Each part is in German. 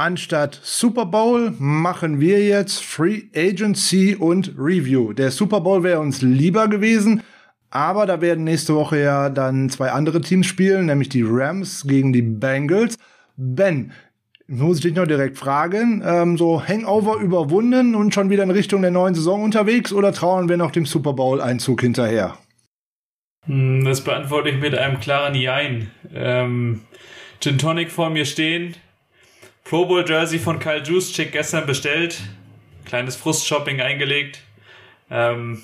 Anstatt Super Bowl machen wir jetzt Free Agency und Review. Der Super Bowl wäre uns lieber gewesen, aber da werden nächste Woche ja dann zwei andere Teams spielen, nämlich die Rams gegen die Bengals. Ben, muss ich dich noch direkt fragen, ähm, so Hangover überwunden und schon wieder in Richtung der neuen Saison unterwegs oder trauen wir noch dem Super Bowl-Einzug hinterher? Hm, das beantworte ich mit einem klaren Jein. Ähm, Gin Tonic vor mir stehen, Pro Bowl Jersey von Kyle Juszczyk gestern bestellt. Kleines Frustshopping eingelegt. Ähm,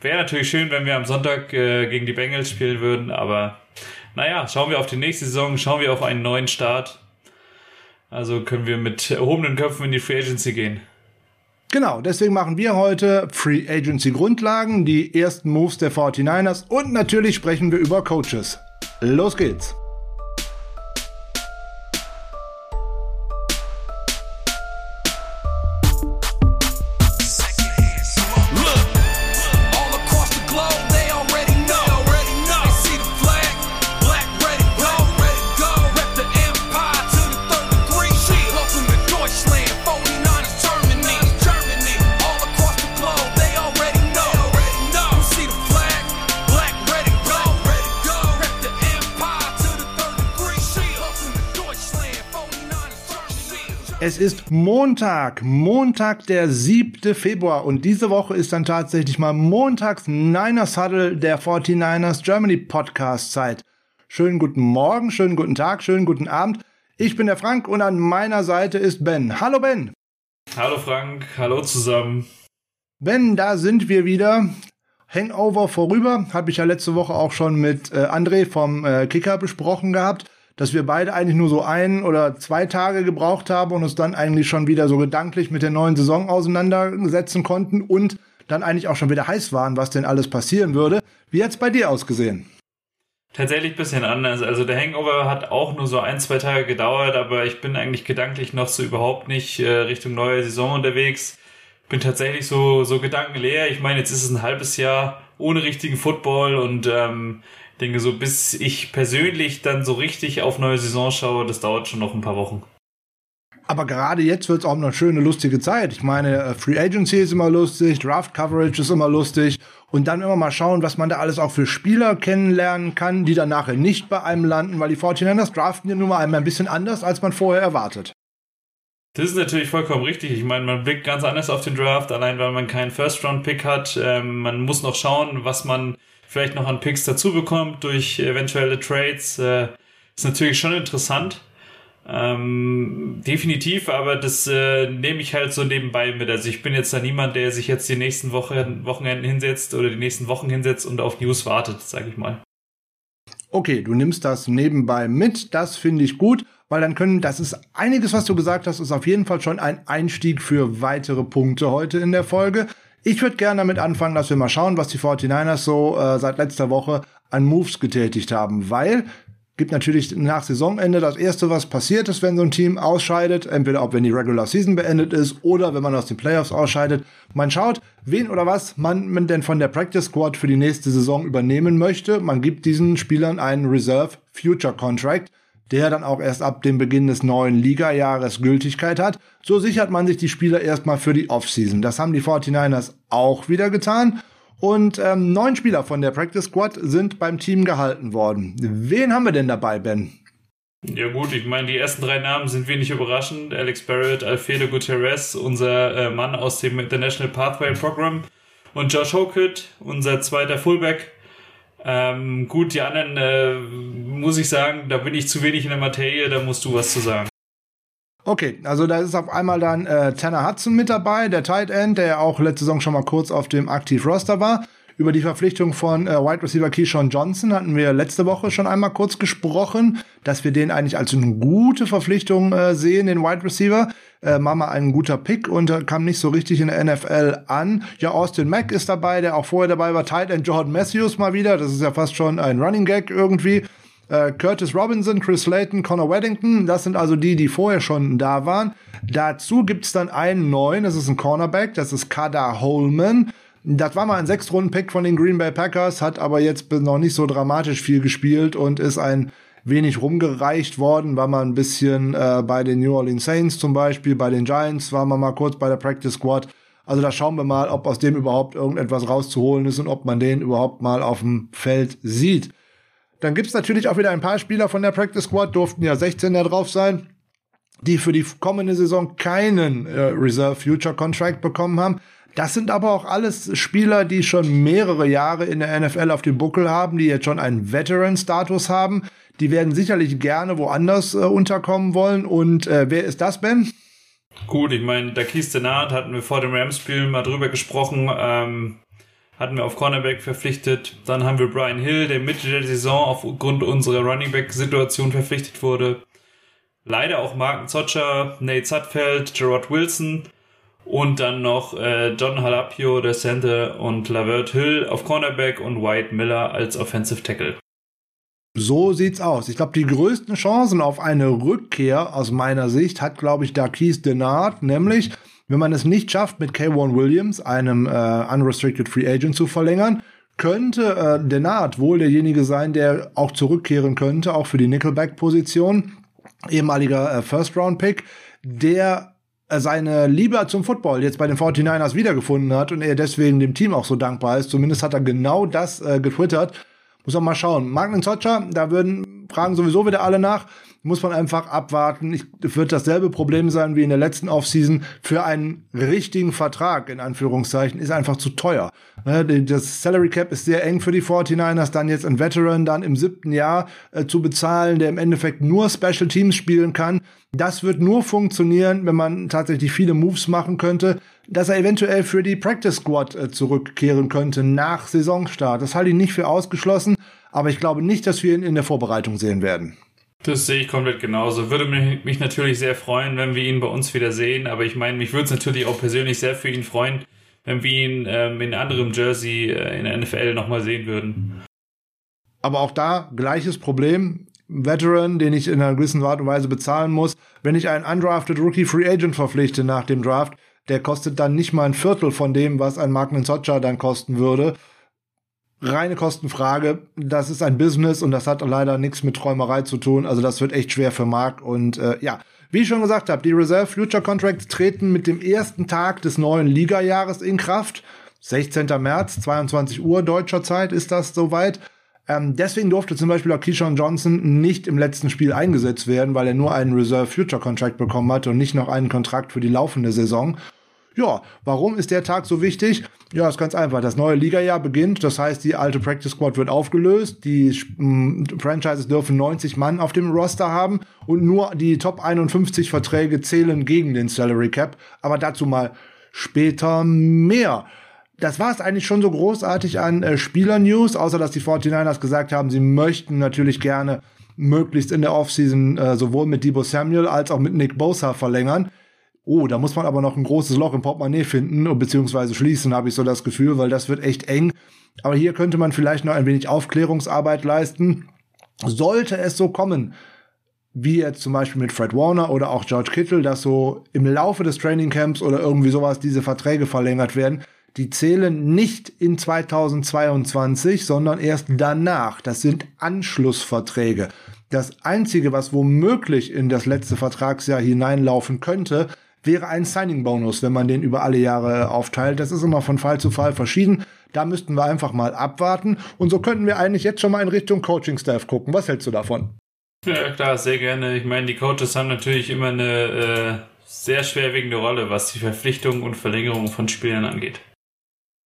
Wäre natürlich schön, wenn wir am Sonntag äh, gegen die Bengals spielen würden, aber naja, schauen wir auf die nächste Saison, schauen wir auf einen neuen Start. Also können wir mit erhobenen Köpfen in die Free Agency gehen. Genau, deswegen machen wir heute Free Agency Grundlagen, die ersten Moves der 49ers und natürlich sprechen wir über Coaches. Los geht's! Ist Montag, Montag, der 7. Februar und diese Woche ist dann tatsächlich mal Montags Niners Huddle der 49ers Germany Podcast Zeit. Schönen guten Morgen, schönen guten Tag, schönen guten Abend. Ich bin der Frank und an meiner Seite ist Ben. Hallo Ben. Hallo Frank, hallo zusammen. Ben, da sind wir wieder. Hangover vorüber, habe ich ja letzte Woche auch schon mit äh, André vom äh, Kicker besprochen gehabt dass wir beide eigentlich nur so ein oder zwei Tage gebraucht haben und uns dann eigentlich schon wieder so gedanklich mit der neuen Saison auseinandersetzen konnten und dann eigentlich auch schon wieder heiß waren, was denn alles passieren würde. Wie hat's bei dir ausgesehen? Tatsächlich ein bisschen anders. Also der Hangover hat auch nur so ein, zwei Tage gedauert, aber ich bin eigentlich gedanklich noch so überhaupt nicht äh, Richtung neue Saison unterwegs. Bin tatsächlich so, so gedankenleer. Ich meine, jetzt ist es ein halbes Jahr ohne richtigen Football und ähm, denke so, bis ich persönlich dann so richtig auf neue Saison schaue, das dauert schon noch ein paar Wochen. Aber gerade jetzt wird es auch eine schöne, lustige Zeit. Ich meine, äh, Free Agency ist immer lustig, Draft Coverage ist immer lustig. Und dann immer mal schauen, was man da alles auch für Spieler kennenlernen kann, die dann nachher nicht bei einem landen, weil die 49ers draften ja nun mal einmal ein bisschen anders, als man vorher erwartet. Das ist natürlich vollkommen richtig. Ich meine, man blickt ganz anders auf den Draft, allein weil man keinen First-Round-Pick hat. Ähm, man muss noch schauen, was man vielleicht noch an Picks dazu bekommt durch eventuelle Trades, äh, ist natürlich schon interessant. Ähm, definitiv, aber das äh, nehme ich halt so nebenbei mit. Also ich bin jetzt da niemand, der sich jetzt die nächsten Wochen, Wochenenden hinsetzt oder die nächsten Wochen hinsetzt und auf News wartet, sage ich mal. Okay, du nimmst das nebenbei mit, das finde ich gut, weil dann können, das ist einiges, was du gesagt hast, ist auf jeden Fall schon ein Einstieg für weitere Punkte heute in der Folge. Ich würde gerne damit anfangen, dass wir mal schauen, was die 49ers so äh, seit letzter Woche an Moves getätigt haben, weil gibt natürlich nach Saisonende das erste, was passiert ist, wenn so ein Team ausscheidet, entweder ob wenn die Regular Season beendet ist oder wenn man aus den Playoffs ausscheidet. Man schaut, wen oder was man denn von der Practice Squad für die nächste Saison übernehmen möchte. Man gibt diesen Spielern einen Reserve Future Contract der dann auch erst ab dem Beginn des neuen Liga-Jahres Gültigkeit hat. So sichert man sich die Spieler erstmal für die Offseason. Das haben die 49ers auch wieder getan. Und ähm, neun Spieler von der Practice Squad sind beim Team gehalten worden. Wen haben wir denn dabei, Ben? Ja gut, ich meine, die ersten drei Namen sind wenig überraschend. Alex Barrett, Alfredo Gutierrez, unser äh, Mann aus dem International Pathway Program und Josh Hokett, unser zweiter Fullback. Ähm, gut, die anderen äh, muss ich sagen, da bin ich zu wenig in der Materie, da musst du was zu sagen. Okay, also da ist auf einmal dann äh, Tanner Hudson mit dabei, der Tight End, der ja auch letzte Saison schon mal kurz auf dem Aktiv-Roster war. Über die Verpflichtung von äh, Wide Receiver Keyshawn Johnson hatten wir letzte Woche schon einmal kurz gesprochen, dass wir den eigentlich als eine gute Verpflichtung äh, sehen, den Wide Receiver. Äh, Mama ein guter Pick und äh, kam nicht so richtig in der NFL an. Ja, Austin Mack ist dabei, der auch vorher dabei war. Tight End Jordan Matthews mal wieder. Das ist ja fast schon ein Running Gag irgendwie. Äh, Curtis Robinson, Chris Slayton, Connor Weddington, das sind also die, die vorher schon da waren. Dazu gibt's dann einen neuen, das ist ein Cornerback, das ist Kada Holman. Das war mal ein Sechstrunden-Pick von den Green Bay Packers, hat aber jetzt noch nicht so dramatisch viel gespielt und ist ein wenig rumgereicht worden, war mal ein bisschen äh, bei den New Orleans Saints zum Beispiel, bei den Giants war man mal kurz bei der Practice Squad. Also da schauen wir mal, ob aus dem überhaupt irgendetwas rauszuholen ist und ob man den überhaupt mal auf dem Feld sieht. Dann gibt's natürlich auch wieder ein paar Spieler von der Practice Squad, durften ja 16 da drauf sein, die für die kommende Saison keinen äh, Reserve Future Contract bekommen haben. Das sind aber auch alles Spieler, die schon mehrere Jahre in der NFL auf dem Buckel haben, die jetzt schon einen Veteran-Status haben. Die werden sicherlich gerne woanders äh, unterkommen wollen. Und äh, wer ist das, Ben? Gut, ich meine, der Keith Denard hatten wir vor dem Rams-Spiel mal drüber gesprochen. Ähm, hatten wir auf Cornerback verpflichtet. Dann haben wir Brian Hill, der Mitte der Saison aufgrund unserer Running Back-Situation verpflichtet wurde. Leider auch Marken Zotscher, Nate Sutfeld, Gerard Wilson und dann noch äh, John Halapio, der Center und Lavert Hill auf Cornerback und White Miller als Offensive Tackle. So sieht's aus. Ich glaube, die größten Chancen auf eine Rückkehr aus meiner Sicht hat, glaube ich, Darquise Denard, nämlich wenn man es nicht schafft, mit K1 Williams, einem äh, Unrestricted Free Agent, zu verlängern, könnte äh, Denard wohl derjenige sein, der auch zurückkehren könnte, auch für die Nickelback-Position, ehemaliger äh, First-Round-Pick, der seine Liebe zum Football jetzt bei den 49ers wiedergefunden hat und er deswegen dem Team auch so dankbar ist. Zumindest hat er genau das äh, getwittert. Muss man mal schauen. Magnen Socha, da würden fragen sowieso wieder alle nach. Muss man einfach abwarten. Ich, wird dasselbe Problem sein wie in der letzten Offseason. Für einen richtigen Vertrag, in Anführungszeichen, ist einfach zu teuer. Ne, das Salary Cap ist sehr eng für die 49ers. Dann jetzt ein Veteran dann im siebten Jahr äh, zu bezahlen, der im Endeffekt nur Special Teams spielen kann. Das wird nur funktionieren, wenn man tatsächlich viele Moves machen könnte dass er eventuell für die Practice Squad äh, zurückkehren könnte nach Saisonstart. Das halte ich nicht für ausgeschlossen, aber ich glaube nicht, dass wir ihn in der Vorbereitung sehen werden. Das sehe ich komplett genauso. Würde mich, mich natürlich sehr freuen, wenn wir ihn bei uns wieder sehen, aber ich meine, mich würde es natürlich auch persönlich sehr für ihn freuen, wenn wir ihn ähm, in anderem Jersey äh, in der NFL nochmal sehen würden. Aber auch da gleiches Problem. Veteran, den ich in einer gewissen Art und Weise bezahlen muss. Wenn ich einen undrafted Rookie Free Agent verpflichte nach dem Draft, der kostet dann nicht mal ein Viertel von dem, was ein Mark Socha dann kosten würde. Reine Kostenfrage. Das ist ein Business und das hat leider nichts mit Träumerei zu tun. Also das wird echt schwer für Mark. Und äh, ja, wie ich schon gesagt habe, die Reserve Future Contracts treten mit dem ersten Tag des neuen Liga-Jahres in Kraft. 16. März, 22 Uhr deutscher Zeit ist das soweit. Ähm, deswegen durfte zum Beispiel auch Keyshawn Johnson nicht im letzten Spiel eingesetzt werden, weil er nur einen Reserve Future Contract bekommen hatte und nicht noch einen Kontrakt für die laufende Saison. Ja, warum ist der Tag so wichtig? Ja, ist ganz einfach. Das neue Liga-Jahr beginnt. Das heißt, die alte Practice Squad wird aufgelöst. Die äh, Franchises dürfen 90 Mann auf dem Roster haben und nur die Top 51 Verträge zählen gegen den Salary Cap. Aber dazu mal später mehr. Das war es eigentlich schon so großartig an äh, Spieler-News, außer dass die 49ers gesagt haben, sie möchten natürlich gerne möglichst in der Offseason äh, sowohl mit Debo Samuel als auch mit Nick Bosa verlängern. Oh, da muss man aber noch ein großes Loch im Portemonnaie finden, beziehungsweise schließen, habe ich so das Gefühl, weil das wird echt eng. Aber hier könnte man vielleicht noch ein wenig Aufklärungsarbeit leisten. Sollte es so kommen, wie jetzt zum Beispiel mit Fred Warner oder auch George Kittle, dass so im Laufe des Trainingcamps oder irgendwie sowas diese Verträge verlängert werden, die zählen nicht in 2022, sondern erst danach. Das sind Anschlussverträge. Das Einzige, was womöglich in das letzte Vertragsjahr hineinlaufen könnte, wäre ein Signing-Bonus, wenn man den über alle Jahre aufteilt. Das ist immer von Fall zu Fall verschieden. Da müssten wir einfach mal abwarten. Und so könnten wir eigentlich jetzt schon mal in Richtung Coaching-Staff gucken. Was hältst du davon? Ja, klar, sehr gerne. Ich meine, die Coaches haben natürlich immer eine äh, sehr schwerwiegende Rolle, was die Verpflichtung und Verlängerung von Spielern angeht.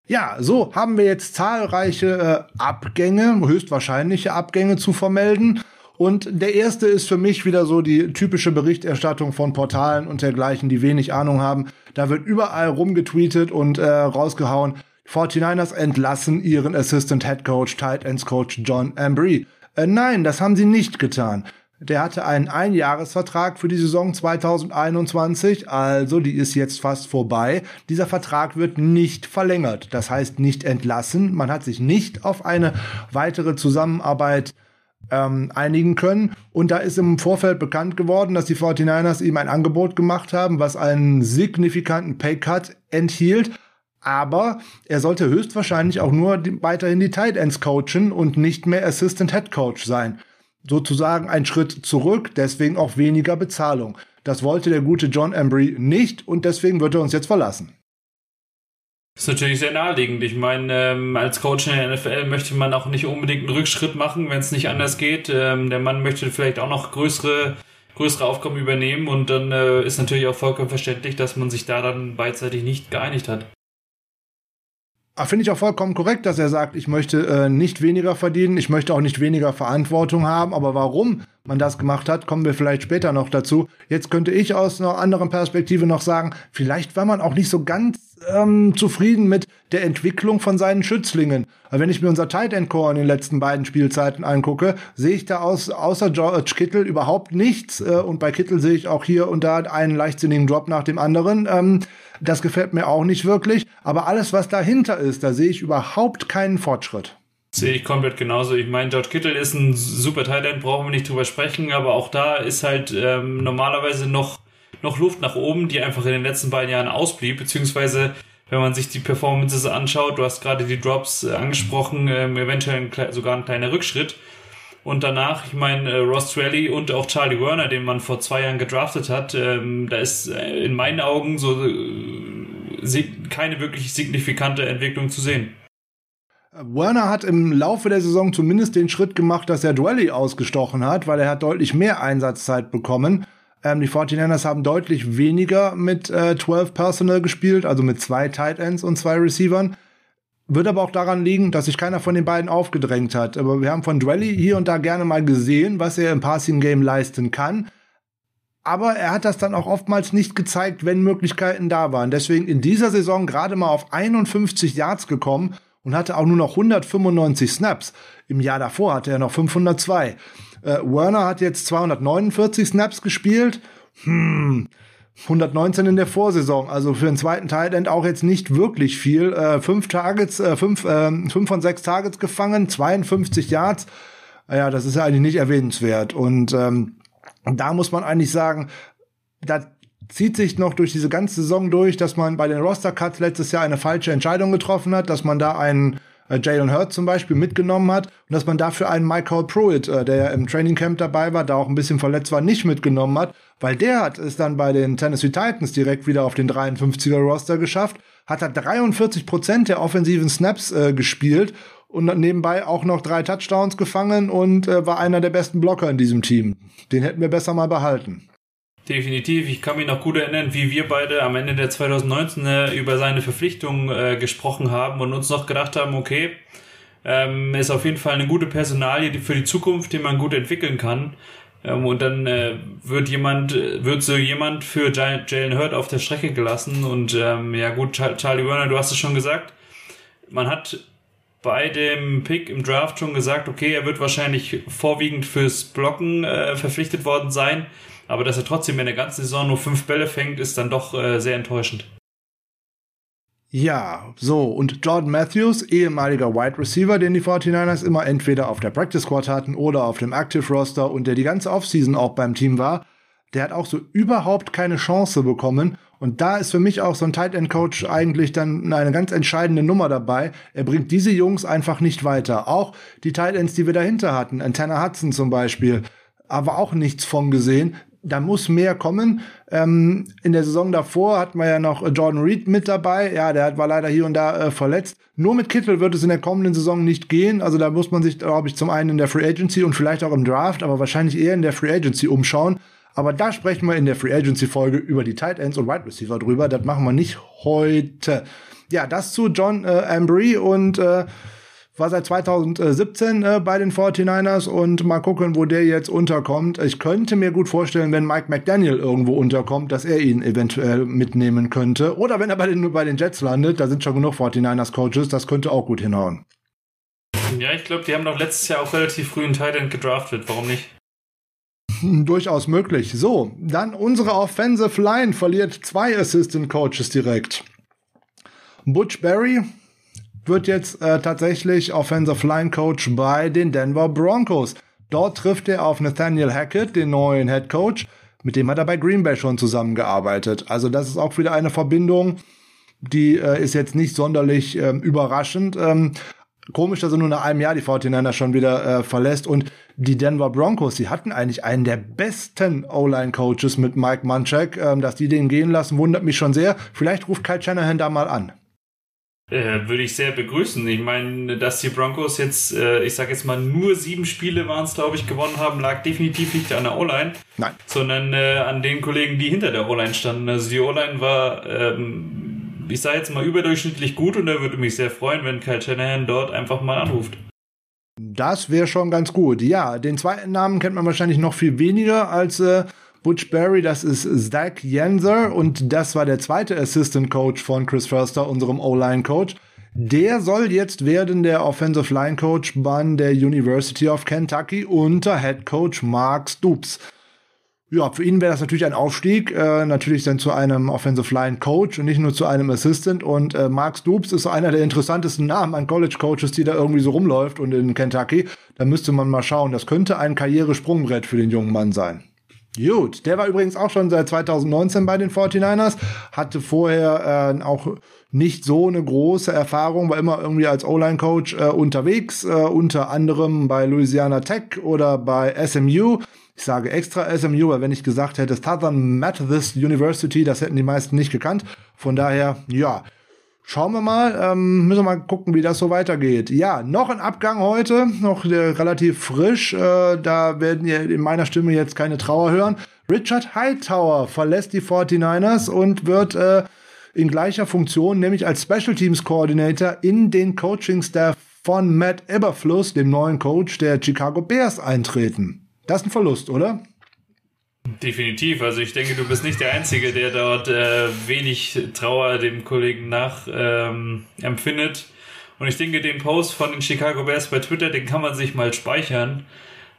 Ja, so haben wir jetzt zahlreiche äh, Abgänge, höchstwahrscheinliche Abgänge zu vermelden. Und der erste ist für mich wieder so die typische Berichterstattung von Portalen und dergleichen, die wenig Ahnung haben. Da wird überall rumgetweetet und äh, rausgehauen. 49ers entlassen ihren Assistant Head Coach, Tight Ends Coach John Ambry. Äh, nein, das haben sie nicht getan. Der hatte einen Einjahresvertrag für die Saison 2021, also die ist jetzt fast vorbei. Dieser Vertrag wird nicht verlängert, das heißt nicht entlassen. Man hat sich nicht auf eine weitere Zusammenarbeit ähm, einigen können. Und da ist im Vorfeld bekannt geworden, dass die 49ers ihm ein Angebot gemacht haben, was einen signifikanten Paycut enthielt. Aber er sollte höchstwahrscheinlich auch nur die, weiterhin die Tight Ends coachen und nicht mehr Assistant Head Coach sein. sozusagen ein Schritt zurück, deswegen auch weniger Bezahlung. Das wollte der gute John Embry nicht und deswegen wird er uns jetzt verlassen. Ist natürlich sehr naheliegend. Ich meine, ähm, als Coach in der NFL möchte man auch nicht unbedingt einen Rückschritt machen, wenn es nicht anders geht. Ähm, der Mann möchte vielleicht auch noch größere, größere Aufgaben übernehmen und dann äh, ist natürlich auch vollkommen verständlich, dass man sich da dann beidseitig nicht geeinigt hat. Ah, finde ich auch vollkommen korrekt, dass er sagt, ich möchte äh, nicht weniger verdienen, ich möchte auch nicht weniger Verantwortung haben. Aber warum man das gemacht hat, kommen wir vielleicht später noch dazu. Jetzt könnte ich aus einer anderen Perspektive noch sagen, vielleicht war man auch nicht so ganz ähm, zufrieden mit der Entwicklung von seinen Schützlingen. Aber wenn ich mir unser Tight End Core in den letzten beiden Spielzeiten angucke, sehe ich da aus, außer George Kittle überhaupt nichts. Äh, und bei Kittle sehe ich auch hier und da einen leichtsinnigen Drop nach dem anderen. Ähm, das gefällt mir auch nicht wirklich. Aber alles, was dahinter ist, da sehe ich überhaupt keinen Fortschritt. Sehe ich komplett genauso. Ich meine, George Kittle ist ein super Talent, brauchen wir nicht drüber sprechen, aber auch da ist halt ähm, normalerweise noch, noch Luft nach oben, die einfach in den letzten beiden Jahren ausblieb, beziehungsweise wenn man sich die Performances anschaut, du hast gerade die Drops äh, angesprochen, ähm, eventuell ein, sogar ein kleiner Rückschritt. Und danach, ich meine, äh, Ross Trelly und auch Charlie Werner, den man vor zwei Jahren gedraftet hat, ähm, da ist äh, in meinen Augen so äh, keine wirklich signifikante Entwicklung zu sehen. Werner hat im Laufe der Saison zumindest den Schritt gemacht, dass er Dwelly ausgestochen hat, weil er hat deutlich mehr Einsatzzeit bekommen. Ähm, die 49ers haben deutlich weniger mit äh, 12 Personal gespielt, also mit zwei Tight Ends und zwei Receivern. Wird aber auch daran liegen, dass sich keiner von den beiden aufgedrängt hat. Aber wir haben von Dwelly hier und da gerne mal gesehen, was er im Passing Game leisten kann. Aber er hat das dann auch oftmals nicht gezeigt, wenn Möglichkeiten da waren. Deswegen in dieser Saison gerade mal auf 51 Yards gekommen und hatte auch nur noch 195 Snaps. Im Jahr davor hatte er noch 502. Äh, Werner hat jetzt 249 Snaps gespielt. Hm, 119 in der Vorsaison, also für den zweiten Tight End auch jetzt nicht wirklich viel. Äh, fünf Targets, äh, fünf, äh, fünf von sechs Targets gefangen, 52 Yards. Ja, das ist ja eigentlich nicht erwähnenswert. Und ähm, da muss man eigentlich sagen, da zieht sich noch durch diese ganze Saison durch, dass man bei den Roster Cuts letztes Jahr eine falsche Entscheidung getroffen hat, dass man da einen äh, Jalen Hurt zum Beispiel mitgenommen hat und dass man dafür einen Michael Pruitt, äh, der ja im Training Camp dabei war, da auch ein bisschen verletzt war, nicht mitgenommen hat, weil der hat es dann bei den Tennessee Titans direkt wieder auf den 53er Roster geschafft, hat er 43 Prozent der offensiven Snaps äh, gespielt und nebenbei auch noch drei Touchdowns gefangen und äh, war einer der besten Blocker in diesem Team. Den hätten wir besser mal behalten. Definitiv. Ich kann mich noch gut erinnern, wie wir beide am Ende der 2019 äh, über seine Verpflichtung äh, gesprochen haben und uns noch gedacht haben, okay, ähm, ist auf jeden Fall eine gute Personalie für die Zukunft, die man gut entwickeln kann. Ähm, und dann äh, wird jemand, wird so jemand für Jalen Hurt auf der Strecke gelassen. Und ähm, ja gut, Charlie Werner, du hast es schon gesagt. Man hat bei dem Pick im Draft schon gesagt, okay, er wird wahrscheinlich vorwiegend fürs Blocken äh, verpflichtet worden sein. Aber dass er trotzdem in der ganzen Saison nur fünf Bälle fängt, ist dann doch äh, sehr enttäuschend. Ja, so, und Jordan Matthews, ehemaliger Wide Receiver, den die 49ers immer entweder auf der Practice Squad hatten oder auf dem Active Roster und der die ganze Offseason auch beim Team war, der hat auch so überhaupt keine Chance bekommen. Und da ist für mich auch so ein Tight End Coach eigentlich dann eine ganz entscheidende Nummer dabei. Er bringt diese Jungs einfach nicht weiter. Auch die Tight Ends, die wir dahinter hatten, Antenna Hudson zum Beispiel, aber auch nichts von gesehen da muss mehr kommen. Ähm, in der Saison davor hatten wir ja noch Jordan Reed mit dabei. Ja, der war leider hier und da äh, verletzt. Nur mit Kittel wird es in der kommenden Saison nicht gehen. Also da muss man sich, glaube ich, zum einen in der Free Agency und vielleicht auch im Draft, aber wahrscheinlich eher in der Free Agency umschauen. Aber da sprechen wir in der Free Agency Folge über die Tight Ends und Wide Receiver drüber. Das machen wir nicht heute. Ja, das zu John äh, Ambry und äh, war seit 2017 äh, bei den 49ers und mal gucken, wo der jetzt unterkommt. Ich könnte mir gut vorstellen, wenn Mike McDaniel irgendwo unterkommt, dass er ihn eventuell mitnehmen könnte. Oder wenn er bei den, bei den Jets landet, da sind schon genug 49ers Coaches, das könnte auch gut hinhauen. Ja, ich glaube, die haben doch letztes Jahr auch relativ früh einen Titan gedraftet. Warum nicht? Durchaus möglich. So, dann unsere Offensive Line verliert zwei Assistant Coaches direkt. Butch Berry wird jetzt äh, tatsächlich Offensive Line Coach bei den Denver Broncos. Dort trifft er auf Nathaniel Hackett, den neuen Head Coach. Mit dem hat er bei Green Bay schon zusammengearbeitet. Also das ist auch wieder eine Verbindung, die äh, ist jetzt nicht sonderlich ähm, überraschend. Ähm, Komisch, dass er nur nach einem Jahr die 49ers schon wieder äh, verlässt. Und die Denver Broncos, die hatten eigentlich einen der besten O-Line-Coaches mit Mike Munchak. Ähm, dass die den gehen lassen, wundert mich schon sehr. Vielleicht ruft Kyle Shanahan da mal an. Äh, würde ich sehr begrüßen. Ich meine, dass die Broncos jetzt, äh, ich sage jetzt mal, nur sieben Spiele waren es, glaube ich, gewonnen haben, lag definitiv nicht an der O-Line. Nein. Sondern äh, an den Kollegen, die hinter der O-Line standen. Also die O-Line war, ähm, ich sage jetzt mal, überdurchschnittlich gut und da würde mich sehr freuen, wenn Kyle Shanahan dort einfach mal anruft. Das wäre schon ganz gut. Ja, den zweiten Namen kennt man wahrscheinlich noch viel weniger als äh, Butch Berry, das ist Zach Jenser und das war der zweite Assistant Coach von Chris Förster, unserem O-Line Coach. Der soll jetzt werden der Offensive Line Coach bei der University of Kentucky unter Head Coach Mark Stoops. Ja, für ihn wäre das natürlich ein Aufstieg, äh, natürlich dann zu einem Offensive Line Coach und nicht nur zu einem Assistant. Und äh, Mark Stoops ist einer der interessantesten Namen an College Coaches, die da irgendwie so rumläuft und in Kentucky. Da müsste man mal schauen. Das könnte ein Karrieresprungbrett für den jungen Mann sein. Gut, der war übrigens auch schon seit 2019 bei den 49ers, hatte vorher äh, auch nicht so eine große Erfahrung, war immer irgendwie als O-Line-Coach äh, unterwegs, äh, unter anderem bei Louisiana Tech oder bei SMU. Ich sage extra SMU, weil wenn ich gesagt hätte Southern Methodist University, das hätten die meisten nicht gekannt. Von daher, ja, Schauen wir mal, ähm, müssen wir mal gucken, wie das so weitergeht. Ja, noch ein Abgang heute, noch äh, relativ frisch. Äh, da werden ihr in meiner Stimme jetzt keine Trauer hören. Richard Hightower verlässt die 49ers und wird äh, in gleicher Funktion, nämlich als Special Teams Coordinator, in den Coaching Staff von Matt Eberfluss, dem neuen Coach der Chicago Bears, eintreten. Das ist ein Verlust, oder? Definitiv. Also ich denke, du bist nicht der Einzige, der dort äh, wenig Trauer dem Kollegen nach ähm, empfindet. Und ich denke, den Post von den Chicago Bears bei Twitter, den kann man sich mal speichern.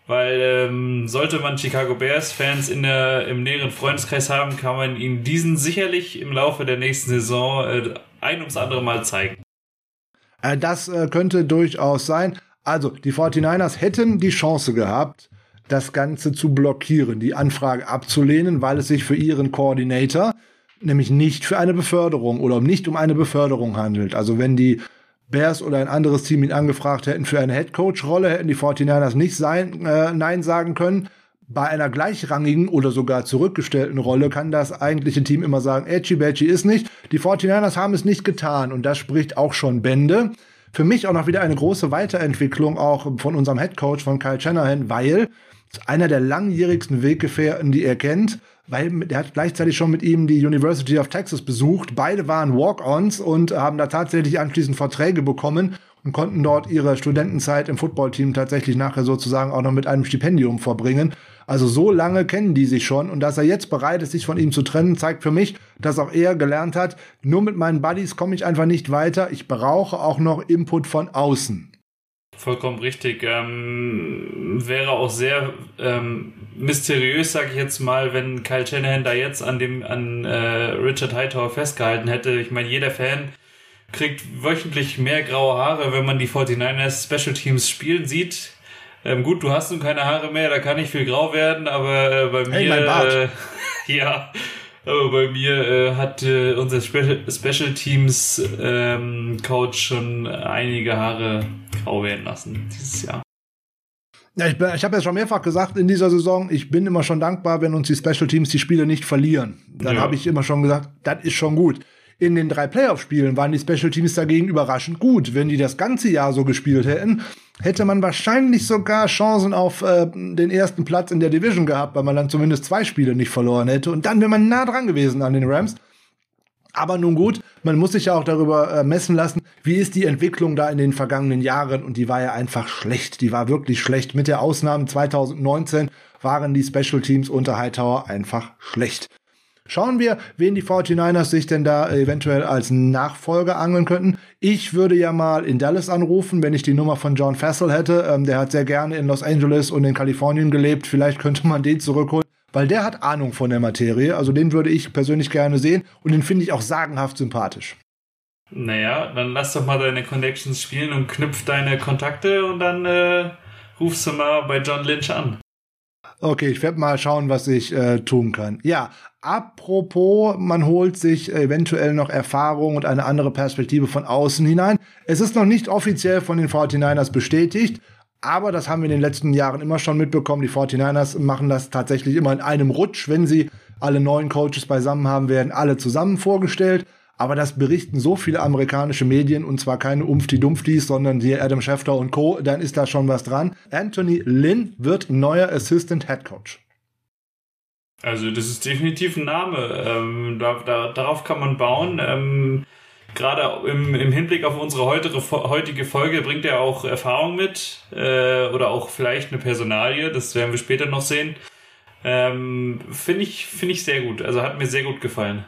Weil ähm, sollte man Chicago Bears-Fans in der, im näheren Freundeskreis haben, kann man ihnen diesen sicherlich im Laufe der nächsten Saison äh, ein ums andere Mal zeigen. Äh, das äh, könnte durchaus sein. Also, die 49ers hätten die Chance gehabt, das Ganze zu blockieren, die Anfrage abzulehnen, weil es sich für ihren Koordinator nämlich nicht für eine Beförderung oder nicht um eine Beförderung handelt. Also wenn die Bears oder ein anderes Team ihn angefragt hätten für eine Headcoach-Rolle, hätten die 49ers nicht sein, äh, Nein sagen können. Bei einer gleichrangigen oder sogar zurückgestellten Rolle kann das eigentliche Team immer sagen, Edgy Badgy ist nicht. Die 49ers haben es nicht getan und das spricht auch schon Bände. Für mich auch noch wieder eine große Weiterentwicklung auch von unserem Headcoach von Kyle Shanahan, weil einer der langjährigsten Weggefährten, die er kennt, weil er hat gleichzeitig schon mit ihm die University of Texas besucht. Beide waren Walk-ons und haben da tatsächlich anschließend Verträge bekommen und konnten dort ihre Studentenzeit im Footballteam tatsächlich nachher sozusagen auch noch mit einem Stipendium verbringen. Also so lange kennen die sich schon und dass er jetzt bereit ist, sich von ihm zu trennen, zeigt für mich, dass auch er gelernt hat, nur mit meinen Buddies komme ich einfach nicht weiter. Ich brauche auch noch Input von außen. Vollkommen richtig. Ähm, wäre auch sehr ähm, mysteriös, sage ich jetzt mal, wenn Kyle Shanahan da jetzt an dem an äh, Richard Hightower festgehalten hätte. Ich meine, jeder Fan kriegt wöchentlich mehr graue Haare, wenn man die 49ers Special Teams spielen sieht. Ähm, gut, du hast nun keine Haare mehr, da kann nicht viel grau werden, aber äh, bei mir, hey, äh, ja, aber bei mir äh, hat äh, unser Special, Special Teams ähm, Coach schon einige Haare grau werden lassen dieses Jahr. Ja, ich, ich habe ja schon mehrfach gesagt in dieser Saison, ich bin immer schon dankbar, wenn uns die Special Teams die Spiele nicht verlieren. Dann ja. habe ich immer schon gesagt, das ist schon gut. In den drei Playoff-Spielen waren die Special Teams dagegen überraschend gut. Wenn die das ganze Jahr so gespielt hätten, hätte man wahrscheinlich sogar Chancen auf äh, den ersten Platz in der Division gehabt, weil man dann zumindest zwei Spiele nicht verloren hätte. Und dann wäre man nah dran gewesen an den Rams. Aber nun gut, man muss sich ja auch darüber äh, messen lassen, wie ist die Entwicklung da in den vergangenen Jahren und die war ja einfach schlecht. Die war wirklich schlecht. Mit der Ausnahme 2019 waren die Special Teams unter Hightower einfach schlecht. Schauen wir, wen die 49ers sich denn da eventuell als Nachfolger angeln könnten. Ich würde ja mal in Dallas anrufen, wenn ich die Nummer von John Fassel hätte. Ähm, der hat sehr gerne in Los Angeles und in Kalifornien gelebt. Vielleicht könnte man den zurückholen, weil der hat Ahnung von der Materie. Also den würde ich persönlich gerne sehen und den finde ich auch sagenhaft sympathisch. Naja, dann lass doch mal deine Connections spielen und knüpf deine Kontakte und dann äh, rufst du mal bei John Lynch an. Okay, ich werde mal schauen, was ich äh, tun kann. Ja, apropos, man holt sich eventuell noch Erfahrung und eine andere Perspektive von außen hinein. Es ist noch nicht offiziell von den 49ers bestätigt, aber das haben wir in den letzten Jahren immer schon mitbekommen. Die 49ers machen das tatsächlich immer in einem Rutsch, wenn sie alle neuen Coaches beisammen haben, werden alle zusammen vorgestellt. Aber das berichten so viele amerikanische Medien und zwar keine Umfti-Dumpftis, sondern die Adam Schefter und Co., dann ist da schon was dran. Anthony Lynn wird neuer Assistant Head Coach. Also das ist definitiv ein Name. Ähm, da, da, darauf kann man bauen. Ähm, Gerade im, im Hinblick auf unsere heutige, heutige Folge bringt er auch Erfahrung mit äh, oder auch vielleicht eine Personalie. Das werden wir später noch sehen. Ähm, Finde ich, find ich sehr gut. Also hat mir sehr gut gefallen.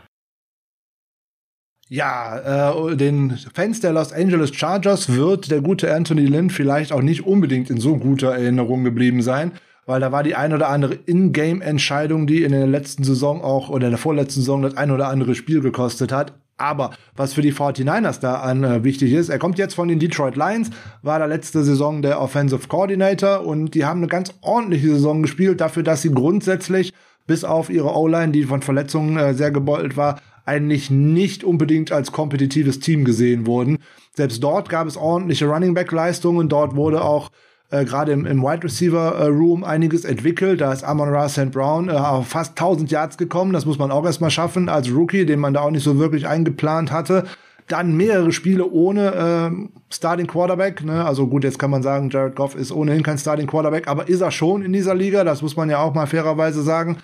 Ja, äh, den Fans der Los Angeles Chargers wird der gute Anthony Lynn vielleicht auch nicht unbedingt in so guter Erinnerung geblieben sein, weil da war die ein oder andere In-Game-Entscheidung, die in der letzten Saison auch oder in der vorletzten Saison das ein oder andere Spiel gekostet hat. Aber was für die 49ers da an äh, wichtig ist, er kommt jetzt von den Detroit Lions, war da letzte Saison der Offensive Coordinator und die haben eine ganz ordentliche Saison gespielt, dafür, dass sie grundsätzlich bis auf ihre O-Line, die von Verletzungen äh, sehr gebeutelt war, eigentlich nicht unbedingt als kompetitives Team gesehen wurden. Selbst dort gab es ordentliche Running Back Leistungen. Dort wurde auch äh, gerade im, im Wide Receiver äh, Room einiges entwickelt. Da ist Amon Ra St. Brown äh, auf fast 1000 Yards gekommen. Das muss man auch erstmal schaffen als Rookie, den man da auch nicht so wirklich eingeplant hatte. Dann mehrere Spiele ohne äh, Starting Quarterback. Ne? Also gut, jetzt kann man sagen, Jared Goff ist ohnehin kein Starting Quarterback, aber ist er schon in dieser Liga. Das muss man ja auch mal fairerweise sagen.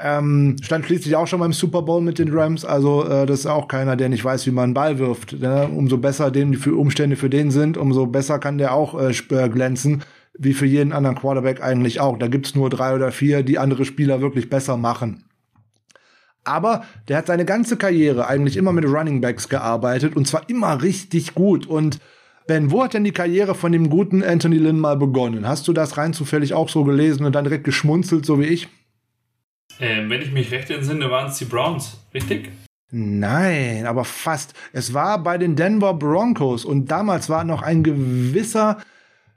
Ähm, stand schließlich auch schon beim Super Bowl mit den Rams. Also äh, das ist auch keiner, der nicht weiß, wie man einen Ball wirft. Ne? Umso besser den die Umstände für den sind, umso besser kann der auch äh, äh, glänzen, wie für jeden anderen Quarterback eigentlich auch. Da gibt's nur drei oder vier, die andere Spieler wirklich besser machen. Aber der hat seine ganze Karriere eigentlich immer mit Running Backs gearbeitet und zwar immer richtig gut. Und Ben, wo hat denn die Karriere von dem guten Anthony Lynn mal begonnen? Hast du das rein zufällig auch so gelesen und dann direkt geschmunzelt, so wie ich? Ähm, wenn ich mich recht entsinne, waren es die Browns, richtig? Nein, aber fast. Es war bei den Denver Broncos und damals war noch ein gewisser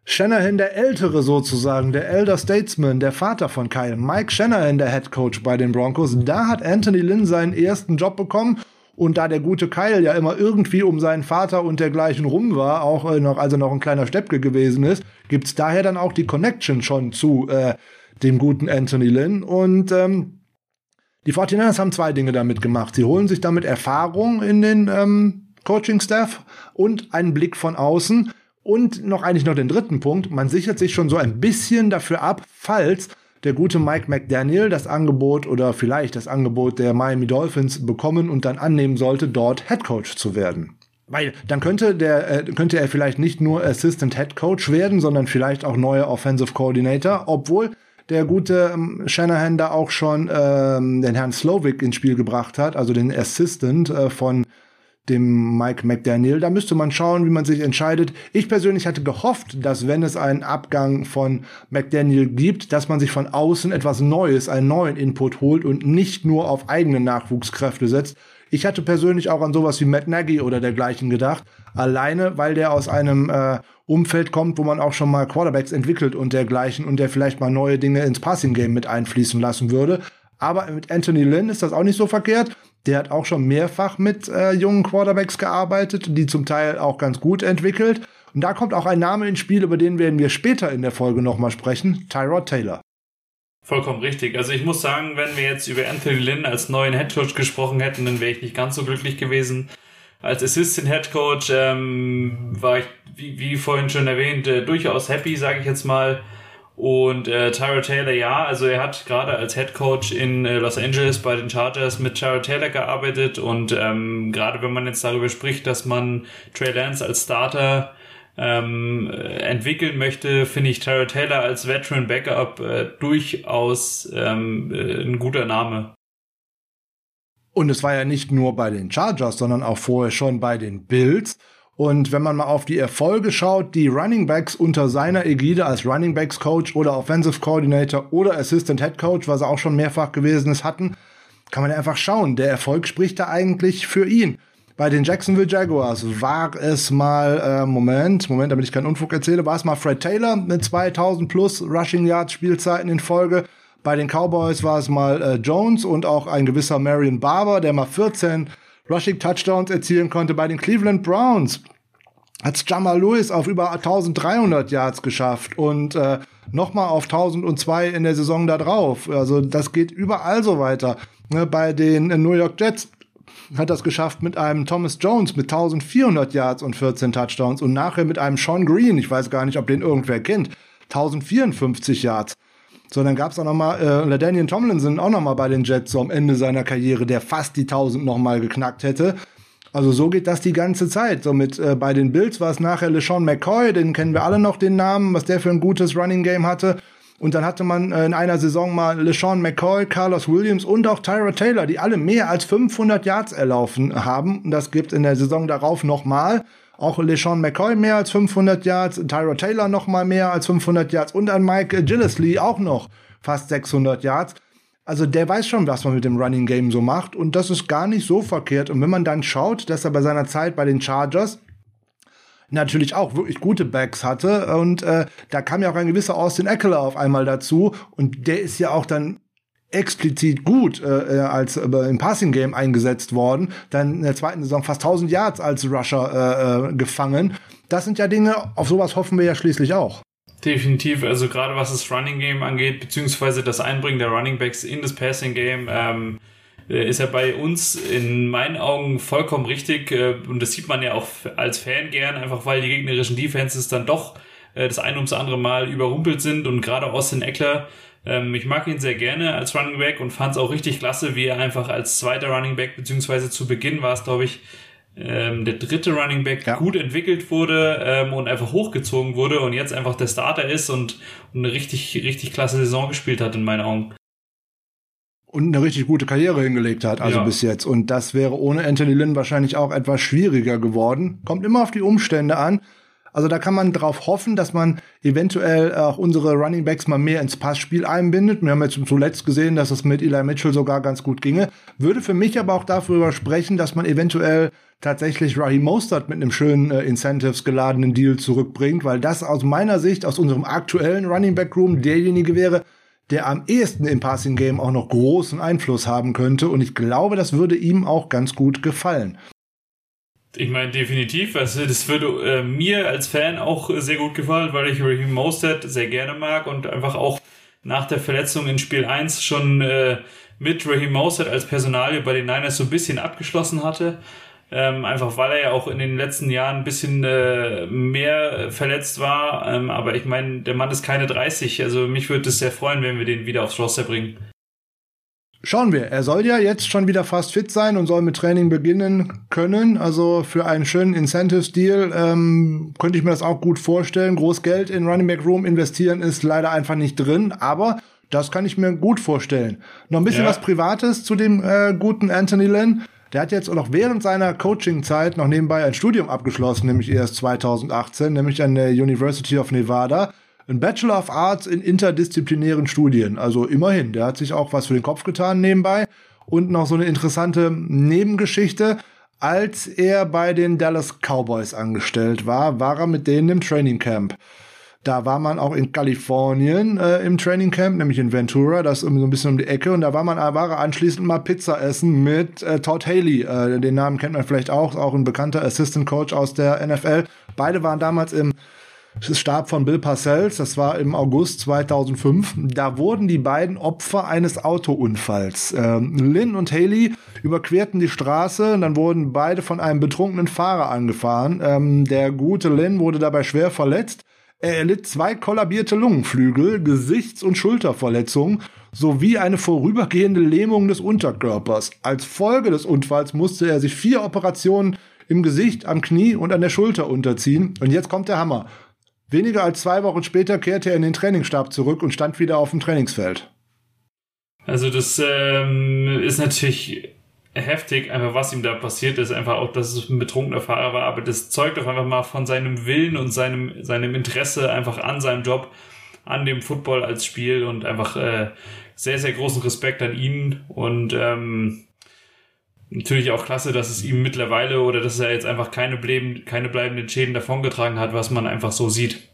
Shanahan der Ältere sozusagen, der Elder Statesman, der Vater von Kyle, Mike Shanahan, der Head Coach bei den Broncos. Da hat Anthony Lynn seinen ersten Job bekommen und da der gute Kyle ja immer irgendwie um seinen Vater und dergleichen rum war, auch äh, noch, als er noch ein kleiner Steppke gewesen ist, gibt's daher dann auch die Connection schon zu äh, dem guten Anthony Lynn. Und ähm, die 49ers haben zwei Dinge damit gemacht. Sie holen sich damit Erfahrung in den ähm, Coaching-Staff und einen Blick von außen. Und noch eigentlich noch den dritten Punkt, man sichert sich schon so ein bisschen dafür ab, falls der gute Mike McDaniel das Angebot oder vielleicht das Angebot der Miami Dolphins bekommen und dann annehmen sollte, dort Head Coach zu werden. Weil dann könnte der äh, könnte er vielleicht nicht nur Assistant Head Coach werden, sondern vielleicht auch neuer Offensive Coordinator, obwohl der gute ähm, Shanahan da auch schon ähm, den Herrn Slovic ins Spiel gebracht hat, also den Assistant äh, von dem Mike McDaniel. Da müsste man schauen, wie man sich entscheidet. Ich persönlich hatte gehofft, dass wenn es einen Abgang von McDaniel gibt, dass man sich von außen etwas Neues, einen neuen Input holt und nicht nur auf eigene Nachwuchskräfte setzt. Ich hatte persönlich auch an sowas wie Matt Nagy oder dergleichen gedacht. Alleine, weil der aus einem äh, Umfeld kommt, wo man auch schon mal Quarterbacks entwickelt und dergleichen und der vielleicht mal neue Dinge ins Passing Game mit einfließen lassen würde. Aber mit Anthony Lynn ist das auch nicht so verkehrt. Der hat auch schon mehrfach mit äh, jungen Quarterbacks gearbeitet, die zum Teil auch ganz gut entwickelt. Und da kommt auch ein Name ins Spiel, über den werden wir später in der Folge nochmal sprechen, Tyrod Taylor. Vollkommen richtig. Also ich muss sagen, wenn wir jetzt über Anthony Lynn als neuen Headcoach gesprochen hätten, dann wäre ich nicht ganz so glücklich gewesen. Als Assistant Headcoach ähm, war ich, wie, wie vorhin schon erwähnt, äh, durchaus happy, sage ich jetzt mal. Und äh, Tyra Taylor, ja, also er hat gerade als Head Coach in äh, Los Angeles bei den Chargers mit Tyra Taylor gearbeitet und ähm, gerade wenn man jetzt darüber spricht, dass man Trey Lance als Starter ähm, entwickeln möchte, finde ich Tyra Taylor als Veteran Backup äh, durchaus ähm, äh, ein guter Name. Und es war ja nicht nur bei den Chargers, sondern auch vorher schon bei den Bills. Und wenn man mal auf die Erfolge schaut, die Running Backs unter seiner Ägide als Running Backs Coach oder Offensive Coordinator oder Assistant Head Coach, was er auch schon mehrfach gewesen ist, hatten, kann man ja einfach schauen. Der Erfolg spricht da eigentlich für ihn. Bei den Jacksonville Jaguars war es mal, äh, Moment, Moment, damit ich keinen Unfug erzähle, war es mal Fred Taylor mit 2000 plus Rushing Yards Spielzeiten in Folge. Bei den Cowboys war es mal äh, Jones und auch ein gewisser Marion Barber, der mal 14 Rushing Touchdowns erzielen konnte. Bei den Cleveland Browns hat es Jamal Lewis auf über 1300 Yards geschafft und äh, nochmal auf 1002 in der Saison da drauf. Also das geht überall so weiter. Ne, bei den New York Jets hat das geschafft mit einem Thomas Jones mit 1400 Yards und 14 Touchdowns und nachher mit einem Sean Green, ich weiß gar nicht, ob den irgendwer kennt, 1054 Yards. So, dann gab's auch noch mal äh, LaDainian Tomlinson auch noch mal bei den Jets so am Ende seiner Karriere, der fast die 1000 noch mal geknackt hätte. Also so geht das die ganze Zeit. So mit äh, bei den Bills war es nachher LeSean McCoy, den kennen wir alle noch den Namen, was der für ein gutes Running Game hatte. Und dann hatte man äh, in einer Saison mal LeSean McCoy, Carlos Williams und auch Tyra Taylor, die alle mehr als 500 Yards erlaufen haben. Und das gibt in der Saison darauf nochmal. Auch LeSean McCoy mehr als 500 Yards, Tyra Taylor nochmal mehr als 500 Yards und an Mike Gillisley auch noch fast 600 Yards. Also der weiß schon, was man mit dem Running Game so macht und das ist gar nicht so verkehrt. Und wenn man dann schaut, dass er bei seiner Zeit bei den Chargers natürlich auch wirklich gute Backs hatte. Und äh, da kam ja auch ein gewisser Austin Eckler auf einmal dazu. Und der ist ja auch dann explizit gut äh, äh als äh, im Passing Game eingesetzt worden, dann in der zweiten Saison fast 1000 Yards als Rusher äh, äh, gefangen. Das sind ja Dinge, auf sowas hoffen wir ja schließlich auch. Definitiv, also gerade was das Running Game angeht, beziehungsweise das Einbringen der Running Backs in das Passing Game, ähm, äh, ist ja bei uns in meinen Augen vollkommen richtig und das sieht man ja auch als Fan gern, einfach weil die gegnerischen Defenses dann doch das ein ums andere Mal überrumpelt sind und gerade Austin Eckler, ähm, ich mag ihn sehr gerne als Running Back und fand es auch richtig klasse, wie er einfach als zweiter Running Back, beziehungsweise zu Beginn war es, glaube ich, ähm, der dritte Running Back ja. gut entwickelt wurde ähm, und einfach hochgezogen wurde und jetzt einfach der Starter ist und, und eine richtig, richtig klasse Saison gespielt hat in meinen Augen und eine richtig gute Karriere hingelegt hat, also ja. bis jetzt. Und das wäre ohne Anthony Lynn wahrscheinlich auch etwas schwieriger geworden. Kommt immer auf die Umstände an. Also da kann man darauf hoffen, dass man eventuell auch unsere Running Backs mal mehr ins Passspiel einbindet. Wir haben jetzt zuletzt gesehen, dass es mit Eli Mitchell sogar ganz gut ginge. Würde für mich aber auch darüber sprechen, dass man eventuell tatsächlich Raheem Mostert mit einem schönen äh, Incentives geladenen Deal zurückbringt, weil das aus meiner Sicht, aus unserem aktuellen Running Back Room derjenige wäre, der am ehesten im Passing Game auch noch großen Einfluss haben könnte. Und ich glaube, das würde ihm auch ganz gut gefallen. Ich meine, definitiv. Also, das würde äh, mir als Fan auch sehr gut gefallen, weil ich Raheem Mostert sehr gerne mag und einfach auch nach der Verletzung in Spiel 1 schon äh, mit Raheem Mostert als Personalie bei den Niners so ein bisschen abgeschlossen hatte. Ähm, einfach weil er ja auch in den letzten Jahren ein bisschen äh, mehr verletzt war. Ähm, aber ich meine, der Mann ist keine 30. Also mich würde es sehr freuen, wenn wir den wieder aufs Roster bringen. Schauen wir. Er soll ja jetzt schon wieder fast fit sein und soll mit Training beginnen können. Also für einen schönen Incentives-Deal ähm, könnte ich mir das auch gut vorstellen. Groß Geld in Running Back Room investieren ist leider einfach nicht drin. Aber das kann ich mir gut vorstellen. Noch ein bisschen ja. was Privates zu dem äh, guten Anthony Lynn. Der hat jetzt auch noch während seiner Coaching-Zeit noch nebenbei ein Studium abgeschlossen, nämlich erst 2018, nämlich an der University of Nevada. Ein Bachelor of Arts in interdisziplinären Studien. Also immerhin, der hat sich auch was für den Kopf getan nebenbei. Und noch so eine interessante Nebengeschichte. Als er bei den Dallas Cowboys angestellt war, war er mit denen im Training Camp. Da war man auch in Kalifornien äh, im Training Camp, nämlich in Ventura, das ist so ein bisschen um die Ecke. Und da war man war anschließend mal Pizza essen mit äh, Todd Haley. Äh, den Namen kennt man vielleicht auch, auch ein bekannter Assistant Coach aus der NFL. Beide waren damals im Stab von Bill Parcells, das war im August 2005. Da wurden die beiden Opfer eines Autounfalls. Ähm, Lynn und Haley überquerten die Straße und dann wurden beide von einem betrunkenen Fahrer angefahren. Ähm, der gute Lynn wurde dabei schwer verletzt. Er erlitt zwei kollabierte Lungenflügel, Gesichts- und Schulterverletzungen sowie eine vorübergehende Lähmung des Unterkörpers. Als Folge des Unfalls musste er sich vier Operationen im Gesicht, am Knie und an der Schulter unterziehen. Und jetzt kommt der Hammer. Weniger als zwei Wochen später kehrte er in den Trainingsstab zurück und stand wieder auf dem Trainingsfeld. Also das ähm, ist natürlich heftig, einfach was ihm da passiert ist, einfach auch, dass es ein betrunkener Fahrer war, aber das zeugt doch einfach mal von seinem Willen und seinem, seinem Interesse einfach an seinem Job, an dem Football als Spiel und einfach äh, sehr, sehr großen Respekt an ihn. Und ähm, natürlich auch klasse, dass es ihm mittlerweile oder dass er jetzt einfach keine, bleib keine bleibenden Schäden davongetragen hat, was man einfach so sieht.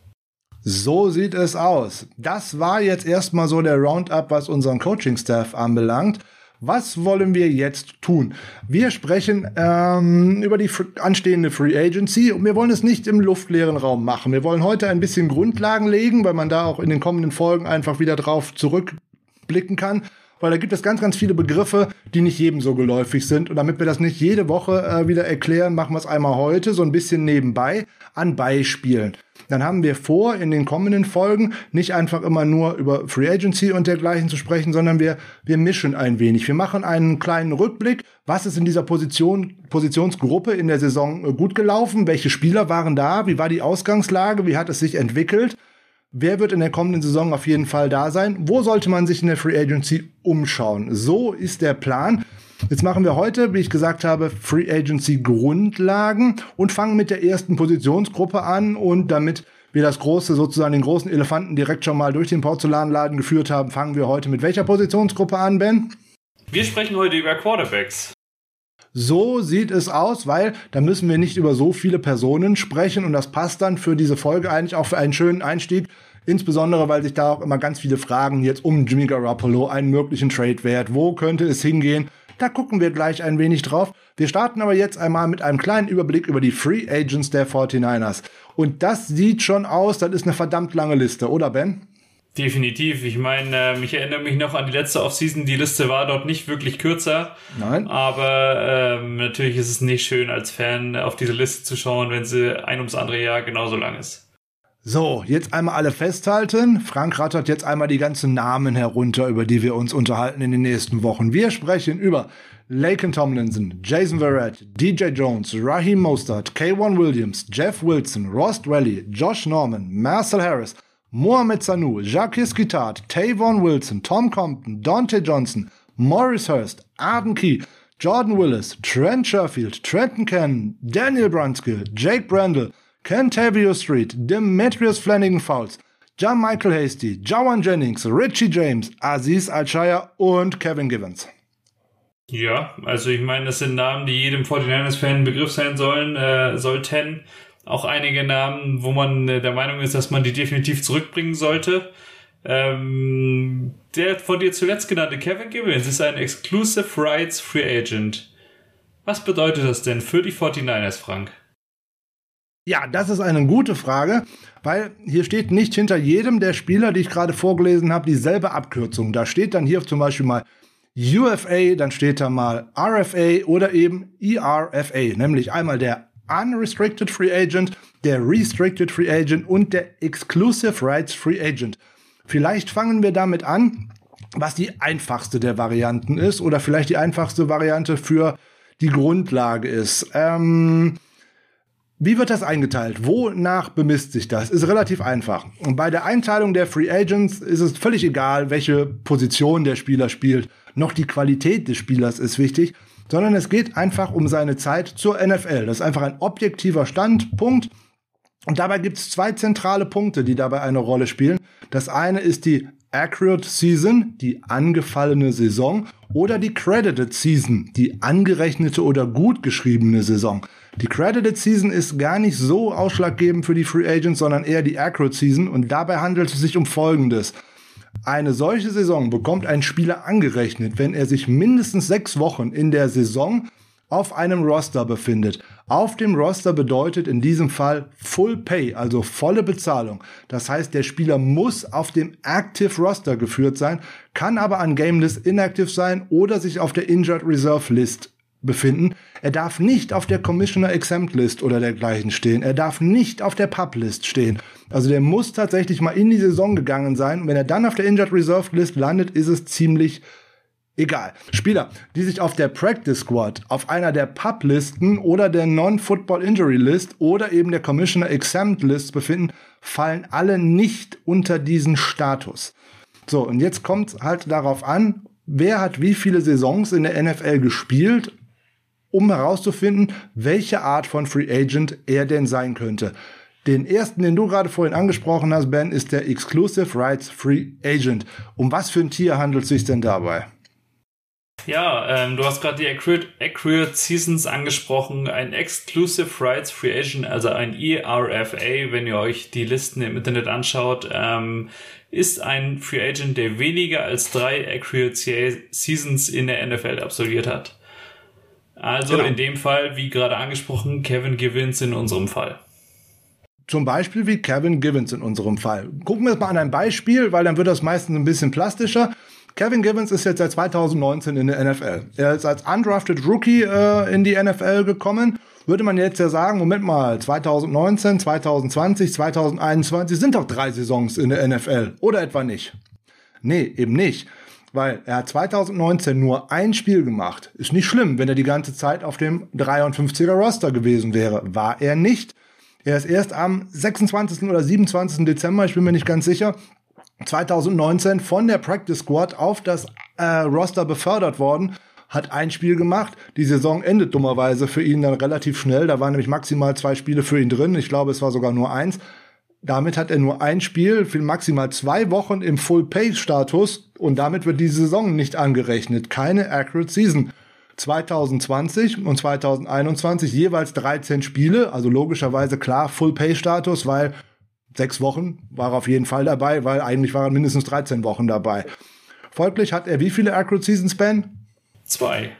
So sieht es aus. Das war jetzt erstmal so der Roundup, was unseren Coaching-Staff anbelangt. Was wollen wir jetzt tun? Wir sprechen ähm, über die anstehende Free Agency und wir wollen es nicht im luftleeren Raum machen. Wir wollen heute ein bisschen Grundlagen legen, weil man da auch in den kommenden Folgen einfach wieder drauf zurückblicken kann. Weil da gibt es ganz, ganz viele Begriffe, die nicht jedem so geläufig sind. Und damit wir das nicht jede Woche äh, wieder erklären, machen wir es einmal heute so ein bisschen nebenbei an Beispielen dann haben wir vor, in den kommenden Folgen nicht einfach immer nur über Free Agency und dergleichen zu sprechen, sondern wir, wir mischen ein wenig. Wir machen einen kleinen Rückblick. Was ist in dieser Position, Positionsgruppe in der Saison äh, gut gelaufen? Welche Spieler waren da? Wie war die Ausgangslage? Wie hat es sich entwickelt? Wer wird in der kommenden Saison auf jeden Fall da sein? Wo sollte man sich in der Free Agency umschauen? So ist der Plan. Jetzt machen wir heute, wie ich gesagt habe, Free Agency Grundlagen und fangen mit der ersten Positionsgruppe an und damit wir das große, sozusagen den großen Elefanten direkt schon mal durch den Porzellanladen geführt haben, fangen wir heute mit welcher Positionsgruppe an, Ben? Wir sprechen heute über Quarterbacks. So sieht es aus, weil da müssen wir nicht über so viele Personen sprechen und das passt dann für diese Folge eigentlich auch für einen schönen Einstieg. Insbesondere, weil sich da auch immer ganz viele Fragen jetzt um Jimmy Garoppolo, einen möglichen Trade-Wert, wo könnte es hingehen, da gucken wir gleich ein wenig drauf. Wir starten aber jetzt einmal mit einem kleinen Überblick über die Free Agents der 49ers. Und das sieht schon aus, das ist eine verdammt lange Liste, oder Ben? Definitiv. Ich meine, äh, ich erinnere mich noch an die letzte Offseason. Die Liste war dort nicht wirklich kürzer. Nein. Aber ähm, natürlich ist es nicht schön, als Fan auf diese Liste zu schauen, wenn sie ein ums andere Jahr genauso lang ist. So, jetzt einmal alle festhalten. Frank rattert jetzt einmal die ganzen Namen herunter, über die wir uns unterhalten in den nächsten Wochen. Wir sprechen über Laken Tomlinson, Jason Verrett, DJ Jones, Raheem Mostert, K1 Williams, Jeff Wilson, Ross Dwelly, Josh Norman, Marcel Harris, Mohamed Sanu, Jacques Guitart, Tavon Wilson, Tom Compton, Dante Johnson, Morris Hurst, Arden Key, Jordan Willis, Trent Sherfield, Trenton Cannon, Daniel Brunskill, Jake Brandle, Kentavio Street, Demetrius Flanagan Fouls, John Michael Hasty, Jawan Jennings, Richie James, Aziz Al-Shaya und Kevin Givens. Ja, also ich meine, das sind Namen, die jedem 49ers-Fan Begriff sein sollen, äh, sollten. Auch einige Namen, wo man äh, der Meinung ist, dass man die definitiv zurückbringen sollte. Ähm, der von dir zuletzt genannte Kevin Gibbons ist ein Exclusive Rights Free Agent. Was bedeutet das denn für die 49ers, Frank? Ja, das ist eine gute Frage, weil hier steht nicht hinter jedem der Spieler, die ich gerade vorgelesen habe, dieselbe Abkürzung. Da steht dann hier zum Beispiel mal UFA, dann steht da mal RFA oder eben ERFA, nämlich einmal der Unrestricted Free Agent, der Restricted Free Agent und der Exclusive Rights Free Agent. Vielleicht fangen wir damit an, was die einfachste der Varianten ist oder vielleicht die einfachste Variante für die Grundlage ist. Ähm, wie wird das eingeteilt? Wonach bemisst sich das? Ist relativ einfach. Und bei der Einteilung der Free Agents ist es völlig egal, welche Position der Spieler spielt. Noch die Qualität des Spielers ist wichtig, sondern es geht einfach um seine Zeit zur NFL. Das ist einfach ein objektiver Standpunkt. Und dabei gibt es zwei zentrale Punkte, die dabei eine Rolle spielen. Das eine ist die Accurate Season, die angefallene Saison, oder die Credited Season, die angerechnete oder gut geschriebene Saison. Die Credited Season ist gar nicht so ausschlaggebend für die Free Agents, sondern eher die Accurate Season und dabei handelt es sich um Folgendes. Eine solche Saison bekommt ein Spieler angerechnet, wenn er sich mindestens sechs Wochen in der Saison auf einem Roster befindet. Auf dem Roster bedeutet in diesem Fall Full Pay, also volle Bezahlung. Das heißt, der Spieler muss auf dem Active Roster geführt sein, kann aber an Game List inactive sein oder sich auf der Injured Reserve List befinden. Er darf nicht auf der Commissioner Exempt List oder dergleichen stehen. Er darf nicht auf der Pub List stehen. Also der muss tatsächlich mal in die Saison gegangen sein. Und wenn er dann auf der Injured Reserve List landet, ist es ziemlich egal. Spieler, die sich auf der Practice Squad, auf einer der Pub-Listen oder der Non-Football Injury List oder eben der Commissioner Exempt List befinden, fallen alle nicht unter diesen Status. So, und jetzt kommt halt darauf an, wer hat wie viele Saisons in der NFL gespielt um herauszufinden, welche Art von Free Agent er denn sein könnte. Den ersten, den du gerade vorhin angesprochen hast, Ben, ist der Exclusive Rights Free Agent. Um was für ein Tier handelt es sich denn dabei? Ja, ähm, du hast gerade die Accurate, Accurate Seasons angesprochen. Ein Exclusive Rights Free Agent, also ein ERFA, wenn ihr euch die Listen im Internet anschaut, ähm, ist ein Free Agent, der weniger als drei Accurate Seasons in der NFL absolviert hat. Also genau. in dem Fall, wie gerade angesprochen, Kevin Givens in unserem Fall. Zum Beispiel wie Kevin Givens in unserem Fall. Gucken wir es mal an ein Beispiel, weil dann wird das meistens ein bisschen plastischer. Kevin Givens ist jetzt seit 2019 in der NFL. Er ist als undrafted Rookie äh, in die NFL gekommen. Würde man jetzt ja sagen, Moment mal, 2019, 2020, 2021 sind doch drei Saisons in der NFL. Oder etwa nicht? Nee, eben nicht. Weil er hat 2019 nur ein Spiel gemacht. Ist nicht schlimm, wenn er die ganze Zeit auf dem 53er Roster gewesen wäre. War er nicht. Er ist erst am 26. oder 27. Dezember, ich bin mir nicht ganz sicher, 2019 von der Practice Squad auf das äh, Roster befördert worden, hat ein Spiel gemacht. Die Saison endet dummerweise für ihn dann relativ schnell. Da waren nämlich maximal zwei Spiele für ihn drin. Ich glaube, es war sogar nur eins. Damit hat er nur ein Spiel für maximal zwei Wochen im Full-Pay-Status und damit wird die Saison nicht angerechnet. Keine Accurate Season. 2020 und 2021 jeweils 13 Spiele, also logischerweise klar Full-Pay-Status, weil sechs Wochen war er auf jeden Fall dabei, weil eigentlich waren mindestens 13 Wochen dabei. Folglich hat er wie viele Accurate Seasons, Ben? Zwei.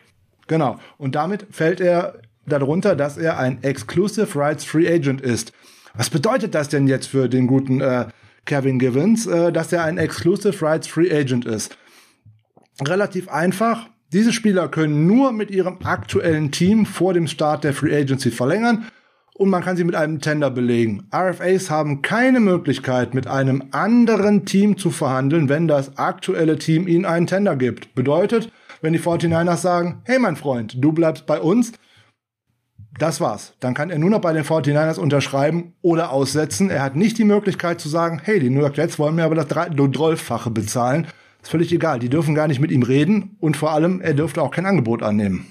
Genau. Und damit fällt er darunter, dass er ein Exclusive Rights Free Agent ist. Was bedeutet das denn jetzt für den guten äh, Kevin Givens, äh, dass er ein Exclusive Rights Free Agent ist? Relativ einfach. Diese Spieler können nur mit ihrem aktuellen Team vor dem Start der Free Agency verlängern und man kann sie mit einem Tender belegen. RFAs haben keine Möglichkeit, mit einem anderen Team zu verhandeln, wenn das aktuelle Team ihnen einen Tender gibt. Bedeutet, wenn die 49ers sagen, hey mein Freund, du bleibst bei uns, das war's. Dann kann er nur noch bei den 49ers unterschreiben oder aussetzen. Er hat nicht die Möglichkeit zu sagen, hey, die New York Jets wollen mir aber das Dreifache bezahlen. Ist völlig egal. Die dürfen gar nicht mit ihm reden und vor allem, er dürfte auch kein Angebot annehmen.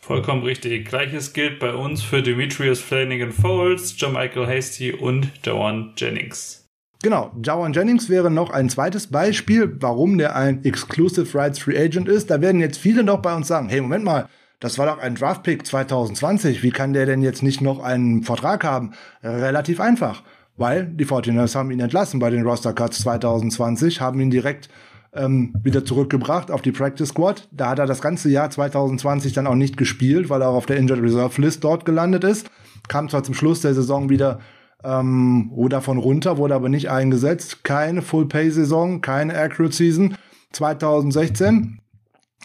Vollkommen richtig. Gleiches gilt bei uns für Demetrius Flanagan Foles, John Michael Hasty und Jawan Jennings. Genau, Jawan Jennings wäre noch ein zweites Beispiel, warum der ein Exclusive Rights Free Agent ist. Da werden jetzt viele noch bei uns sagen, hey, Moment mal, das war doch ein Draftpick 2020. Wie kann der denn jetzt nicht noch einen Vertrag haben? Relativ einfach, weil die 49ers haben ihn entlassen bei den Roster Cuts 2020, haben ihn direkt ähm, wieder zurückgebracht auf die Practice Squad. Da hat er das ganze Jahr 2020 dann auch nicht gespielt, weil er auch auf der Injured Reserve List dort gelandet ist. Kam zwar zum Schluss der Saison wieder ähm, davon runter, wurde aber nicht eingesetzt. Keine Full-Pay-Saison, keine Accurate Season 2016.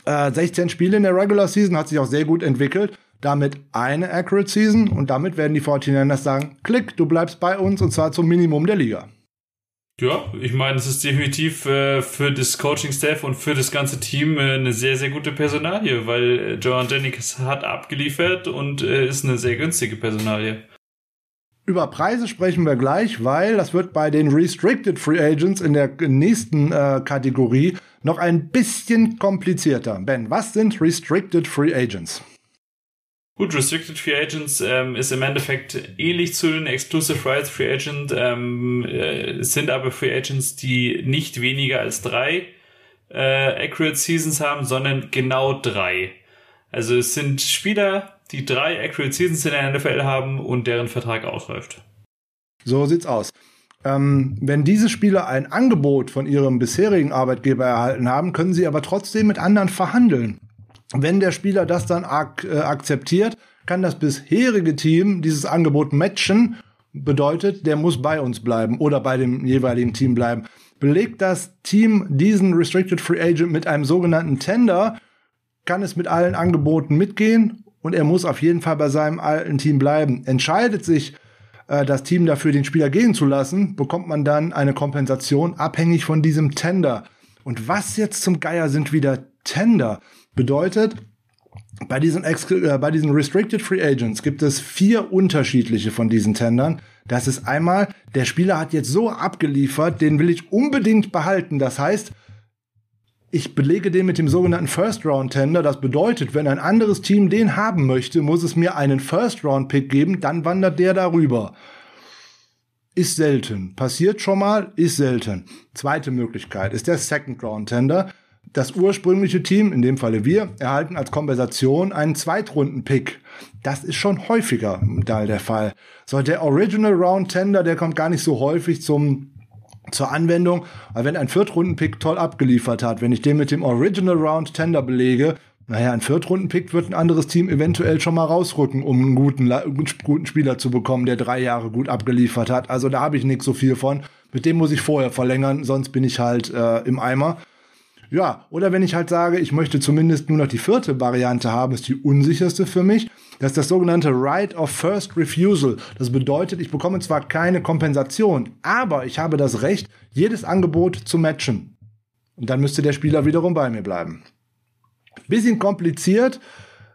Äh, 16 Spiele in der Regular Season, hat sich auch sehr gut entwickelt. Damit eine Accurate Season und damit werden die 49ers sagen, klick, du bleibst bei uns und zwar zum Minimum der Liga. Ja, ich meine, es ist definitiv äh, für das Coaching-Staff und für das ganze Team äh, eine sehr, sehr gute Personalie, weil äh, Joan Jennings hat abgeliefert und äh, ist eine sehr günstige Personalie. Über Preise sprechen wir gleich, weil das wird bei den Restricted Free Agents in der nächsten äh, Kategorie noch ein bisschen komplizierter. Ben, was sind Restricted Free Agents? Gut, Restricted Free Agents ähm, ist im Endeffekt ähnlich zu den Exclusive Rights Free Agent, ähm, äh, sind aber Free Agents, die nicht weniger als drei äh, Accurate Seasons haben, sondern genau drei. Also es sind Spieler, die drei Accurate Seasons in der NFL haben und deren Vertrag ausläuft. So sieht's aus. Ähm, wenn diese Spieler ein Angebot von ihrem bisherigen Arbeitgeber erhalten haben, können sie aber trotzdem mit anderen verhandeln. Wenn der Spieler das dann ak äh, akzeptiert, kann das bisherige Team dieses Angebot matchen. Bedeutet, der muss bei uns bleiben oder bei dem jeweiligen Team bleiben. Belegt das Team diesen Restricted Free Agent mit einem sogenannten Tender, kann es mit allen Angeboten mitgehen und er muss auf jeden Fall bei seinem alten Team bleiben. Entscheidet sich äh, das Team dafür, den Spieler gehen zu lassen, bekommt man dann eine Kompensation abhängig von diesem Tender. Und was jetzt zum Geier sind wieder Tender? Bedeutet, bei diesen, äh, bei diesen Restricted Free Agents gibt es vier unterschiedliche von diesen Tendern. Das ist einmal, der Spieler hat jetzt so abgeliefert, den will ich unbedingt behalten. Das heißt, ich belege den mit dem sogenannten First Round Tender. Das bedeutet, wenn ein anderes Team den haben möchte, muss es mir einen First Round Pick geben, dann wandert der darüber. Ist selten. Passiert schon mal, ist selten. Zweite Möglichkeit ist der Second Round Tender. Das ursprüngliche Team, in dem Falle wir, erhalten als Kompensation einen Zweitrunden-Pick. Das ist schon häufiger da der Fall. So, der Original Round Tender, der kommt gar nicht so häufig zum zur Anwendung. Aber wenn ein Viertrunden-Pick toll abgeliefert hat, wenn ich den mit dem Original Round Tender belege, naja, ein Viertrunden-Pick wird ein anderes Team eventuell schon mal rausrücken, um einen guten, guten Spieler zu bekommen, der drei Jahre gut abgeliefert hat. Also da habe ich nicht so viel von. Mit dem muss ich vorher verlängern, sonst bin ich halt äh, im Eimer. Ja, oder wenn ich halt sage, ich möchte zumindest nur noch die vierte Variante haben, ist die unsicherste für mich. Das ist das sogenannte Right of First Refusal. Das bedeutet, ich bekomme zwar keine Kompensation, aber ich habe das Recht, jedes Angebot zu matchen. Und dann müsste der Spieler wiederum bei mir bleiben. Bisschen kompliziert.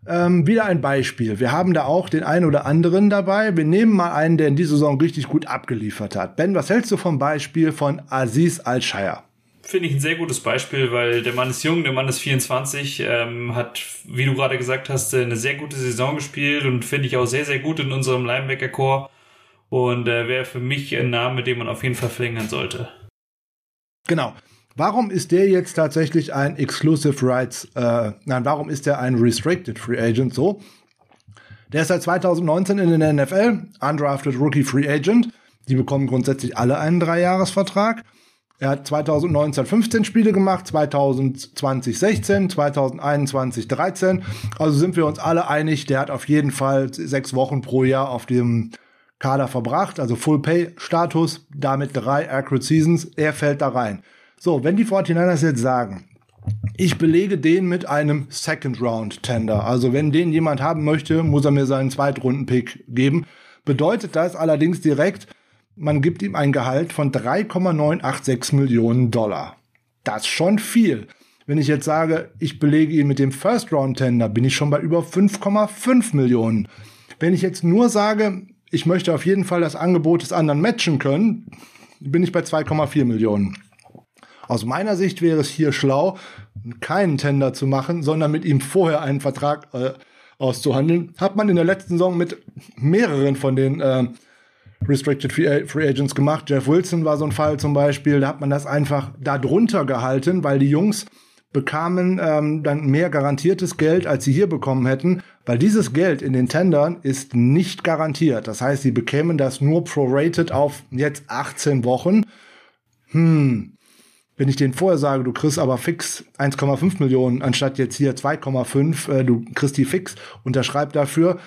Ähm, wieder ein Beispiel. Wir haben da auch den einen oder anderen dabei. Wir nehmen mal einen, der in dieser Saison richtig gut abgeliefert hat. Ben, was hältst du vom Beispiel von Aziz Al-Shire? Finde ich ein sehr gutes Beispiel, weil der Mann ist jung, der Mann ist 24, ähm, hat, wie du gerade gesagt hast, eine sehr gute Saison gespielt und finde ich auch sehr, sehr gut in unserem Linebacker-Core und äh, wäre für mich ein Name, den man auf jeden Fall verlängern sollte. Genau. Warum ist der jetzt tatsächlich ein Exclusive Rights, äh, nein, warum ist der ein Restricted Free Agent so? Der ist seit 2019 in der NFL, undrafted Rookie Free Agent. Die bekommen grundsätzlich alle einen Dreijahresvertrag. Er hat 2019 15 Spiele gemacht, 2020 16, 2021 13. Also sind wir uns alle einig, der hat auf jeden Fall sechs Wochen pro Jahr auf dem Kader verbracht, also Full Pay Status, damit drei Accurate Seasons. Er fällt da rein. So, wenn die 49ers jetzt sagen, ich belege den mit einem Second Round Tender. Also wenn den jemand haben möchte, muss er mir seinen Zweitrunden-Pick geben. Bedeutet das allerdings direkt, man gibt ihm ein Gehalt von 3,986 Millionen Dollar. Das ist schon viel. Wenn ich jetzt sage, ich belege ihn mit dem First Round Tender, bin ich schon bei über 5,5 Millionen. Wenn ich jetzt nur sage, ich möchte auf jeden Fall das Angebot des anderen matchen können, bin ich bei 2,4 Millionen. Aus meiner Sicht wäre es hier schlau, keinen Tender zu machen, sondern mit ihm vorher einen Vertrag äh, auszuhandeln. Hat man in der letzten Saison mit mehreren von den äh, Restricted Free Agents gemacht. Jeff Wilson war so ein Fall zum Beispiel. Da hat man das einfach da drunter gehalten, weil die Jungs bekamen ähm, dann mehr garantiertes Geld, als sie hier bekommen hätten, weil dieses Geld in den Tendern ist nicht garantiert. Das heißt, sie bekämen das nur prorated auf jetzt 18 Wochen. Hm, wenn ich denen vorher sage, du kriegst aber fix 1,5 Millionen anstatt jetzt hier 2,5, äh, du kriegst die fix, unterschreib dafür,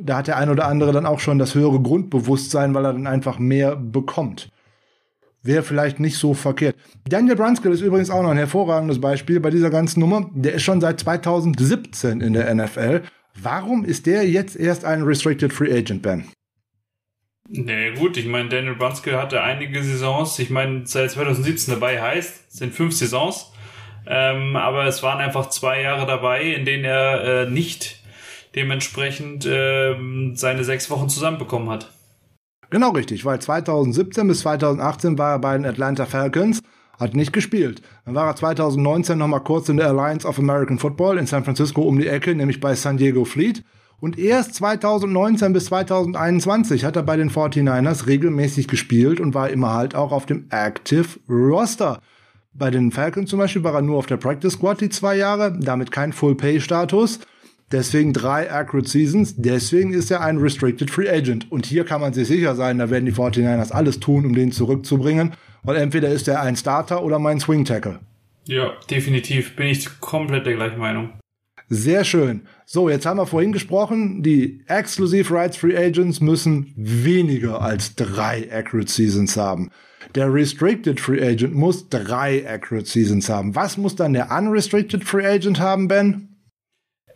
da hat der ein oder andere dann auch schon das höhere Grundbewusstsein, weil er dann einfach mehr bekommt. Wäre vielleicht nicht so verkehrt. Daniel Brunskill ist übrigens auch noch ein hervorragendes Beispiel bei dieser ganzen Nummer. Der ist schon seit 2017 in der NFL. Warum ist der jetzt erst ein Restricted Free Agent, Ben? Nee, gut, ich meine, Daniel Brunskill hatte einige Saisons. Ich meine, seit 2017 dabei heißt, sind fünf Saisons. Ähm, aber es waren einfach zwei Jahre dabei, in denen er äh, nicht dementsprechend äh, seine sechs Wochen zusammenbekommen hat. Genau richtig, weil 2017 bis 2018 war er bei den Atlanta Falcons, hat nicht gespielt. Dann war er 2019 nochmal kurz in der Alliance of American Football in San Francisco um die Ecke, nämlich bei San Diego Fleet. Und erst 2019 bis 2021 hat er bei den 49ers regelmäßig gespielt und war immer halt auch auf dem Active Roster. Bei den Falcons zum Beispiel war er nur auf der Practice Squad die zwei Jahre, damit kein Full-Pay-Status. Deswegen drei Accurate Seasons. Deswegen ist er ein Restricted Free Agent. Und hier kann man sich sicher sein, da werden die 49ers alles tun, um den zurückzubringen. Weil entweder ist er ein Starter oder mein Swing Tackle. Ja, definitiv. Bin ich komplett der gleichen Meinung. Sehr schön. So, jetzt haben wir vorhin gesprochen, die Exclusive Rights Free Agents müssen weniger als drei Accurate Seasons haben. Der Restricted Free Agent muss drei Accurate Seasons haben. Was muss dann der Unrestricted Free Agent haben, Ben?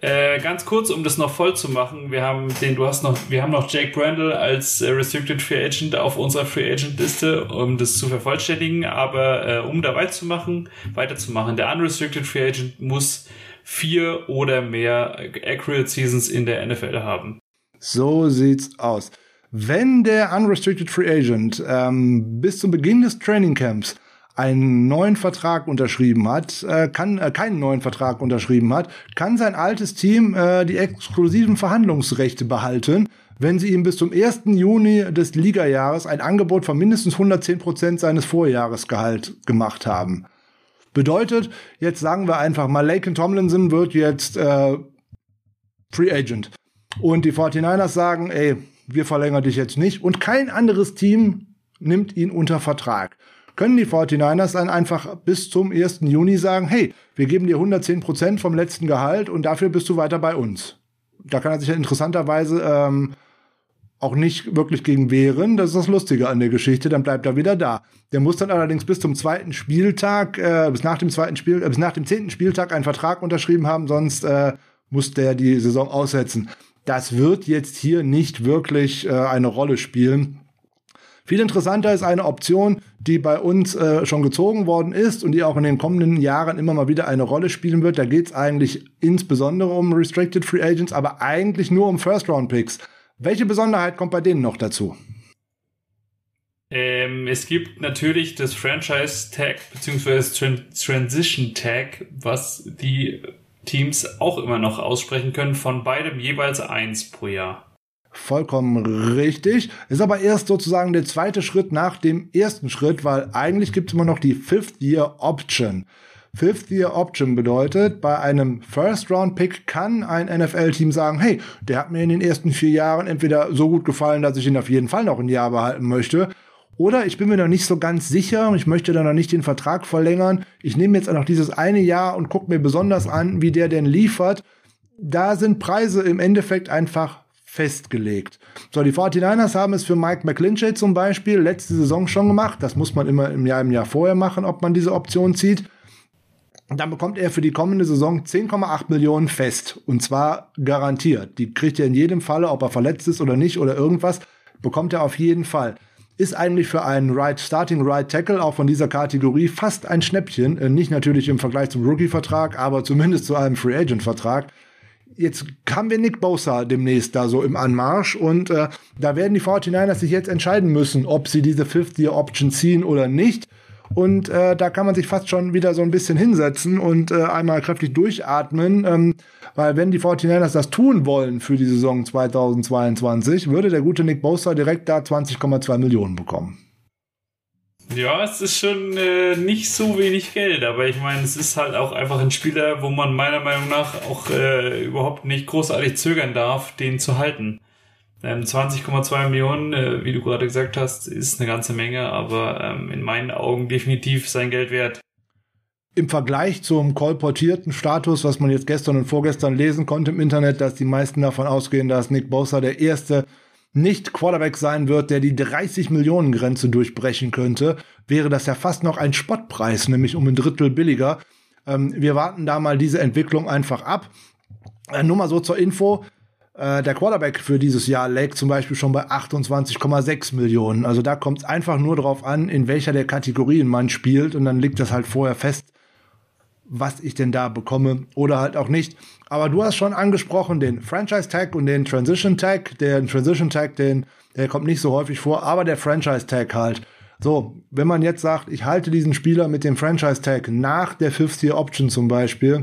Äh, ganz kurz, um das noch voll zu machen, wir haben den, du hast noch, wir haben noch Jake Brandle als äh, Restricted Free Agent auf unserer Free Agent Liste, um das zu vervollständigen, aber äh, um da weiterzumachen, weiterzumachen, der Unrestricted Free Agent muss vier oder mehr Accurate Seasons in der NFL haben. So sieht's aus. Wenn der Unrestricted Free Agent ähm, bis zum Beginn des Training Camps einen neuen Vertrag unterschrieben hat, äh, kann äh, keinen neuen Vertrag unterschrieben hat, kann sein altes Team äh, die exklusiven Verhandlungsrechte behalten, wenn sie ihm bis zum 1. Juni des Ligajahres ein Angebot von mindestens 110 Prozent seines Vorjahresgehalt gemacht haben. Bedeutet, jetzt sagen wir einfach mal, Laken Tomlinson wird jetzt äh, Free Agent. Und die 49ers sagen, ey, wir verlängern dich jetzt nicht. Und kein anderes Team nimmt ihn unter Vertrag. Können die 49ers dann einfach bis zum 1. Juni sagen, hey, wir geben dir 110 Prozent vom letzten Gehalt und dafür bist du weiter bei uns. Da kann er sich ja interessanterweise ähm, auch nicht wirklich gegen wehren. Das ist das Lustige an der Geschichte. Dann bleibt er wieder da. Der muss dann allerdings bis zum zweiten Spieltag, äh, bis nach dem zweiten Spiel, äh, bis nach dem zehnten Spieltag einen Vertrag unterschrieben haben, sonst äh, muss der die Saison aussetzen. Das wird jetzt hier nicht wirklich äh, eine Rolle spielen. Viel interessanter ist eine Option, die bei uns äh, schon gezogen worden ist und die auch in den kommenden Jahren immer mal wieder eine Rolle spielen wird. Da geht es eigentlich insbesondere um Restricted Free Agents, aber eigentlich nur um First-Round-Picks. Welche Besonderheit kommt bei denen noch dazu? Ähm, es gibt natürlich das Franchise Tag bzw. Tran Transition Tag, was die Teams auch immer noch aussprechen können, von beidem jeweils eins pro Jahr. Vollkommen richtig. Ist aber erst sozusagen der zweite Schritt nach dem ersten Schritt, weil eigentlich gibt es immer noch die Fifth Year Option. Fifth Year Option bedeutet, bei einem First Round Pick kann ein NFL-Team sagen, hey, der hat mir in den ersten vier Jahren entweder so gut gefallen, dass ich ihn auf jeden Fall noch ein Jahr behalten möchte. Oder ich bin mir noch nicht so ganz sicher ich möchte dann noch nicht den Vertrag verlängern. Ich nehme jetzt noch dieses eine Jahr und gucke mir besonders an, wie der denn liefert. Da sind Preise im Endeffekt einfach festgelegt. So, die 49ers haben es für Mike McClinchay zum Beispiel letzte Saison schon gemacht. Das muss man immer im Jahr, im Jahr vorher machen, ob man diese Option zieht. Dann bekommt er für die kommende Saison 10,8 Millionen fest. Und zwar garantiert. Die kriegt er in jedem Falle, ob er verletzt ist oder nicht oder irgendwas, bekommt er auf jeden Fall. Ist eigentlich für einen right, Starting Right Tackle auch von dieser Kategorie fast ein Schnäppchen. Äh, nicht natürlich im Vergleich zum Rookie-Vertrag, aber zumindest zu einem Free Agent-Vertrag jetzt haben wir Nick Bosa demnächst da so im Anmarsch und äh, da werden die 49ers sich jetzt entscheiden müssen, ob sie diese Fifth-Year-Option ziehen oder nicht. Und äh, da kann man sich fast schon wieder so ein bisschen hinsetzen und äh, einmal kräftig durchatmen, ähm, weil wenn die 49ers das tun wollen für die Saison 2022, würde der gute Nick Bosa direkt da 20,2 Millionen bekommen. Ja, es ist schon äh, nicht so wenig Geld, aber ich meine, es ist halt auch einfach ein Spieler, wo man meiner Meinung nach auch äh, überhaupt nicht großartig zögern darf, den zu halten. Ähm, 20,2 Millionen, äh, wie du gerade gesagt hast, ist eine ganze Menge, aber ähm, in meinen Augen definitiv sein Geld wert. Im Vergleich zum kolportierten Status, was man jetzt gestern und vorgestern lesen konnte im Internet, dass die meisten davon ausgehen, dass Nick Bosa der erste nicht Quarterback sein wird, der die 30 Millionen Grenze durchbrechen könnte, wäre das ja fast noch ein Spottpreis, nämlich um ein Drittel billiger. Ähm, wir warten da mal diese Entwicklung einfach ab. Äh, nur mal so zur Info. Äh, der Quarterback für dieses Jahr lag zum Beispiel schon bei 28,6 Millionen. Also da kommt es einfach nur darauf an, in welcher der Kategorien man spielt und dann liegt das halt vorher fest, was ich denn da bekomme oder halt auch nicht. Aber du hast schon angesprochen den Franchise Tag und den Transition Tag. Der Transition Tag, den, der kommt nicht so häufig vor, aber der Franchise Tag halt. So, wenn man jetzt sagt, ich halte diesen Spieler mit dem Franchise Tag nach der Fifth Year Option zum Beispiel,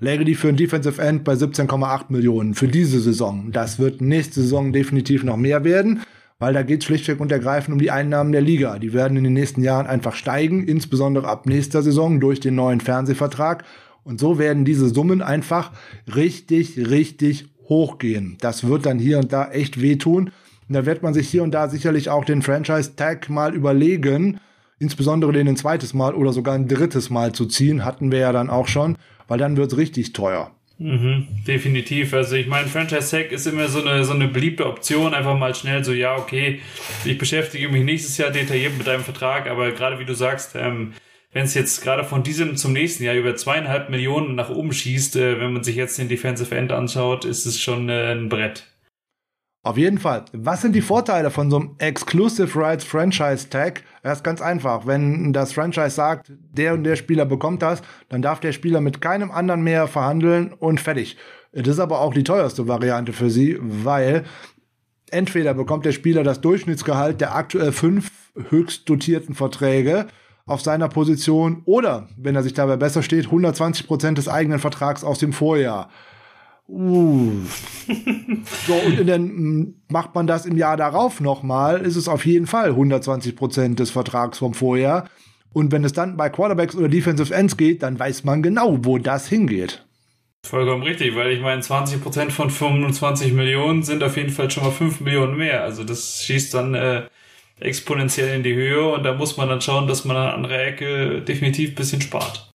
läge die für ein Defensive End bei 17,8 Millionen für diese Saison. Das wird nächste Saison definitiv noch mehr werden weil da geht es schlichtweg und ergreifend um die Einnahmen der Liga. Die werden in den nächsten Jahren einfach steigen, insbesondere ab nächster Saison durch den neuen Fernsehvertrag. Und so werden diese Summen einfach richtig, richtig hochgehen. Das wird dann hier und da echt wehtun. Und da wird man sich hier und da sicherlich auch den Franchise-Tag mal überlegen, insbesondere den ein zweites Mal oder sogar ein drittes Mal zu ziehen, hatten wir ja dann auch schon, weil dann wird's richtig teuer. Mhm, definitiv. Also ich meine, Franchise Tag ist immer so eine, so eine beliebte Option, einfach mal schnell so, ja, okay, ich beschäftige mich nächstes Jahr detailliert mit deinem Vertrag, aber gerade wie du sagst, ähm, wenn es jetzt gerade von diesem zum nächsten Jahr über zweieinhalb Millionen nach oben schießt, äh, wenn man sich jetzt den Defensive End anschaut, ist es schon äh, ein Brett. Auf jeden Fall. Was sind die Vorteile von so einem Exclusive Rights Franchise Tag? Das ist ganz einfach. Wenn das Franchise sagt, der und der Spieler bekommt das, dann darf der Spieler mit keinem anderen mehr verhandeln und fertig. Das ist aber auch die teuerste Variante für sie, weil entweder bekommt der Spieler das Durchschnittsgehalt der aktuell fünf höchst dotierten Verträge auf seiner Position oder, wenn er sich dabei besser steht, 120 Prozent des eigenen Vertrags aus dem Vorjahr. Uh. so, und dann mm, macht man das im Jahr darauf nochmal, ist es auf jeden Fall 120 Prozent des Vertrags vom Vorjahr. Und wenn es dann bei Quarterbacks oder Defensive Ends geht, dann weiß man genau, wo das hingeht. Vollkommen richtig, weil ich meine, 20% von 25 Millionen sind auf jeden Fall schon mal 5 Millionen mehr. Also das schießt dann äh, exponentiell in die Höhe und da muss man dann schauen, dass man an anderer Ecke definitiv ein bisschen spart.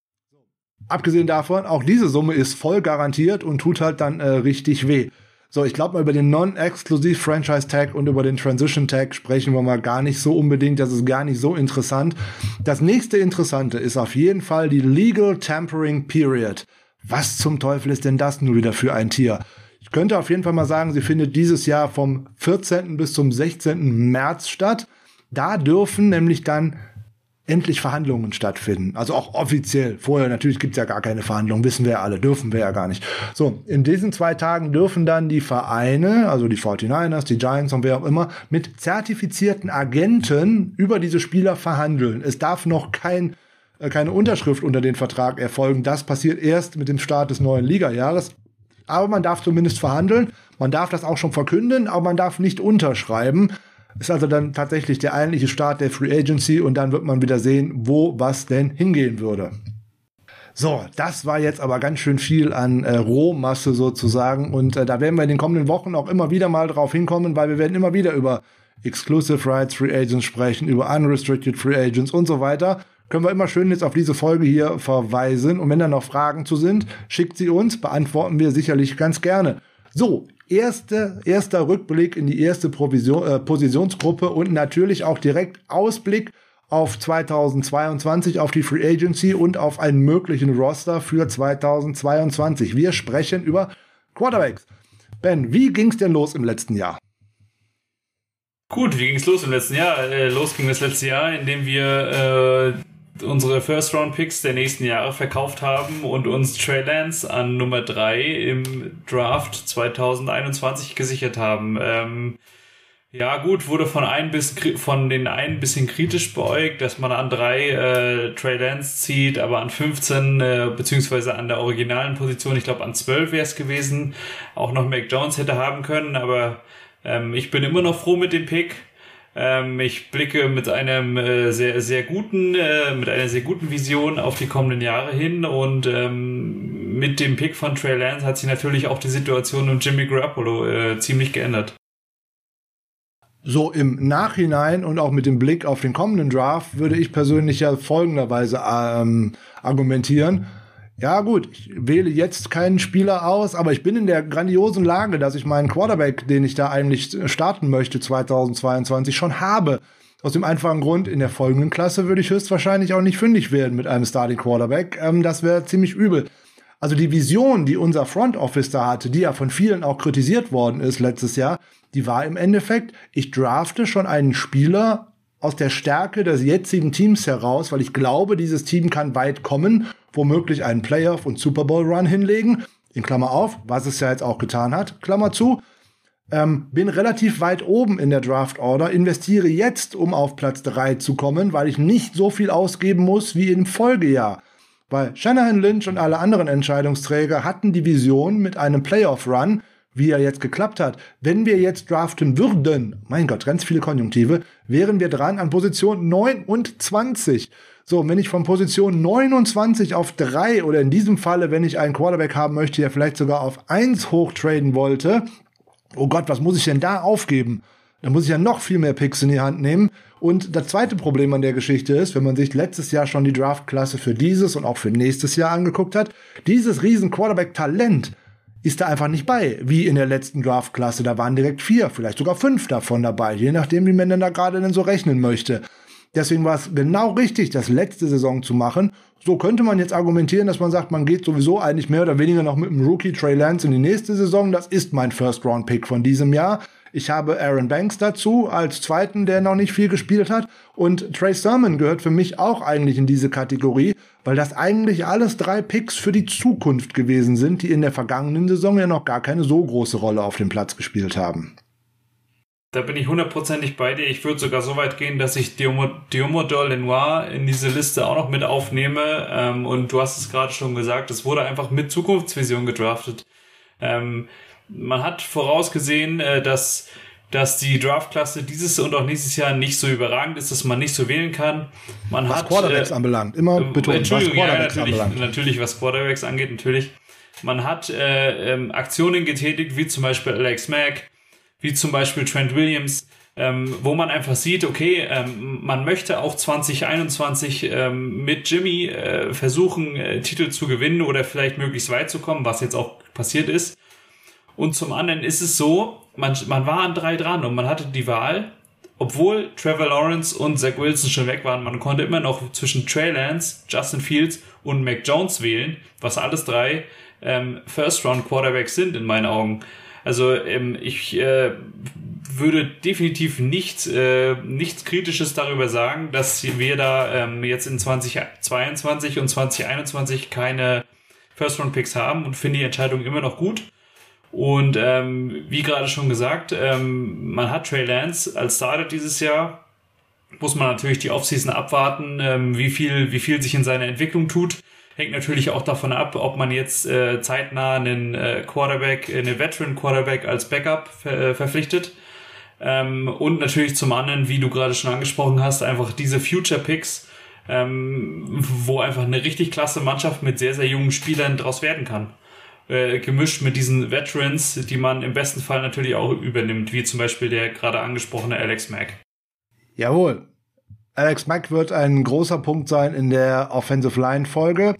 Abgesehen davon, auch diese Summe ist voll garantiert und tut halt dann äh, richtig weh. So, ich glaube mal über den Non-Exclusive Franchise Tag und über den Transition Tag sprechen wir mal gar nicht so unbedingt. Das ist gar nicht so interessant. Das nächste Interessante ist auf jeden Fall die Legal Tampering Period. Was zum Teufel ist denn das nun wieder für ein Tier? Ich könnte auf jeden Fall mal sagen, sie findet dieses Jahr vom 14. bis zum 16. März statt. Da dürfen nämlich dann endlich Verhandlungen stattfinden. Also auch offiziell. Vorher natürlich gibt's ja gar keine Verhandlungen, wissen wir ja alle, dürfen wir ja gar nicht. So, in diesen zwei Tagen dürfen dann die Vereine, also die 49ers, die Giants und wer auch immer, mit zertifizierten Agenten über diese Spieler verhandeln. Es darf noch kein äh, keine Unterschrift unter den Vertrag erfolgen. Das passiert erst mit dem Start des neuen Ligajahres. Aber man darf zumindest verhandeln. Man darf das auch schon verkünden, aber man darf nicht unterschreiben. Ist also dann tatsächlich der eigentliche Start der Free Agency und dann wird man wieder sehen, wo was denn hingehen würde. So, das war jetzt aber ganz schön viel an äh, Rohmasse sozusagen und äh, da werden wir in den kommenden Wochen auch immer wieder mal drauf hinkommen, weil wir werden immer wieder über Exclusive Rights Free Agents sprechen, über Unrestricted Free Agents und so weiter. Können wir immer schön jetzt auf diese Folge hier verweisen und wenn da noch Fragen zu sind, schickt sie uns, beantworten wir sicherlich ganz gerne. So, erste, erster Rückblick in die erste Provision, äh, Positionsgruppe und natürlich auch direkt Ausblick auf 2022, auf die Free Agency und auf einen möglichen Roster für 2022. Wir sprechen über Quarterbacks. Ben, wie ging's denn los im letzten Jahr? Gut, wie ging's los im letzten Jahr? Äh, los ging das letzte Jahr, indem wir äh, unsere First-Round-Picks der nächsten Jahre verkauft haben und uns Trey Lance an Nummer 3 im Draft 2021 gesichert haben. Ähm, ja, gut, wurde von, ein bis, von den einen bisschen kritisch beäugt, dass man an drei äh, Trey Lance zieht, aber an 15, äh, beziehungsweise an der originalen Position, ich glaube an 12 wäre es gewesen, auch noch Mac Jones hätte haben können, aber ähm, ich bin immer noch froh mit dem Pick. Ähm, ich blicke mit einem äh, sehr, sehr guten, äh, mit einer sehr guten Vision auf die kommenden Jahre hin und ähm, mit dem Pick von Trey Lance hat sich natürlich auch die Situation um Jimmy Garoppolo äh, ziemlich geändert. So im Nachhinein und auch mit dem Blick auf den kommenden Draft würde ich persönlich ja folgenderweise ähm, argumentieren ja gut, ich wähle jetzt keinen Spieler aus, aber ich bin in der grandiosen Lage, dass ich meinen Quarterback, den ich da eigentlich starten möchte 2022, schon habe. Aus dem einfachen Grund, in der folgenden Klasse würde ich höchstwahrscheinlich auch nicht fündig werden mit einem Starting Quarterback. Ähm, das wäre ziemlich übel. Also die Vision, die unser Front Office da hatte, die ja von vielen auch kritisiert worden ist letztes Jahr, die war im Endeffekt, ich drafte schon einen Spieler aus der Stärke des jetzigen Teams heraus, weil ich glaube, dieses Team kann weit kommen, womöglich einen Playoff- und Super Bowl-Run hinlegen, in Klammer auf, was es ja jetzt auch getan hat, Klammer zu. Ähm, bin relativ weit oben in der Draft Order, investiere jetzt, um auf Platz 3 zu kommen, weil ich nicht so viel ausgeben muss wie im Folgejahr. Weil Shanahan Lynch und alle anderen Entscheidungsträger hatten die Vision mit einem Playoff-Run, wie er jetzt geklappt hat. Wenn wir jetzt draften würden, mein Gott, ganz viele Konjunktive, wären wir dran an Position 29. So, wenn ich von Position 29 auf 3 oder in diesem Falle, wenn ich einen Quarterback haben möchte, der vielleicht sogar auf 1 hochtraden wollte, oh Gott, was muss ich denn da aufgeben? Da muss ich ja noch viel mehr Picks in die Hand nehmen. Und das zweite Problem an der Geschichte ist, wenn man sich letztes Jahr schon die Draftklasse für dieses und auch für nächstes Jahr angeguckt hat, dieses riesen Quarterback-Talent, ist da einfach nicht bei, wie in der letzten Draftklasse. Da waren direkt vier, vielleicht sogar fünf davon dabei, je nachdem, wie man denn da gerade denn so rechnen möchte. Deswegen war es genau richtig, das letzte Saison zu machen. So könnte man jetzt argumentieren, dass man sagt, man geht sowieso eigentlich mehr oder weniger noch mit dem Rookie Trey Lance in die nächste Saison. Das ist mein First Round Pick von diesem Jahr. Ich habe Aaron Banks dazu als zweiten, der noch nicht viel gespielt hat. Und Trey Sermon gehört für mich auch eigentlich in diese Kategorie, weil das eigentlich alles drei Picks für die Zukunft gewesen sind, die in der vergangenen Saison ja noch gar keine so große Rolle auf dem Platz gespielt haben. Da bin ich hundertprozentig bei dir. Ich würde sogar so weit gehen, dass ich Diomodor Lenoir in diese Liste auch noch mit aufnehme. Ähm, und du hast es gerade schon gesagt, es wurde einfach mit Zukunftsvision gedraftet. Ähm, man hat vorausgesehen, äh, dass dass die Draftklasse dieses und auch nächstes Jahr nicht so überragend ist, dass man nicht so wählen kann. Man was hat, Quarterbacks äh, anbelangt, immer betont, was Entschuldigung, ja, Quarterbacks natürlich, anbelangt. natürlich, was Quarterbacks angeht, natürlich. Man hat äh, ähm, Aktionen getätigt, wie zum Beispiel Alex Mack, wie zum Beispiel Trent Williams, ähm, wo man einfach sieht, okay, ähm, man möchte auch 2021 ähm, mit Jimmy äh, versuchen, äh, Titel zu gewinnen oder vielleicht möglichst weit zu kommen, was jetzt auch passiert ist. Und zum anderen ist es so, man, man war an drei dran und man hatte die Wahl, obwohl Trevor Lawrence und Zach Wilson schon weg waren, man konnte immer noch zwischen Trey Lance, Justin Fields und Mac Jones wählen, was alles drei ähm, First-Round-Quarterbacks sind in meinen Augen. Also ähm, ich äh, würde definitiv nicht, äh, nichts Kritisches darüber sagen, dass wir da ähm, jetzt in 2022 und 2021 keine First-Round-Picks haben und finde die Entscheidung immer noch gut. Und ähm, wie gerade schon gesagt, ähm, man hat Trey Lance als Starter dieses Jahr. Muss man natürlich die Offseason abwarten, ähm, wie viel, wie viel sich in seiner Entwicklung tut. Hängt natürlich auch davon ab, ob man jetzt äh, zeitnah einen äh, Quarterback, einen Veteran Quarterback als Backup ver äh, verpflichtet. Ähm, und natürlich zum anderen, wie du gerade schon angesprochen hast, einfach diese Future Picks, ähm, wo einfach eine richtig klasse Mannschaft mit sehr, sehr jungen Spielern draus werden kann. Äh, gemischt mit diesen Veterans, die man im besten Fall natürlich auch übernimmt, wie zum Beispiel der gerade angesprochene Alex Mack. Jawohl. Alex Mack wird ein großer Punkt sein in der Offensive Line Folge.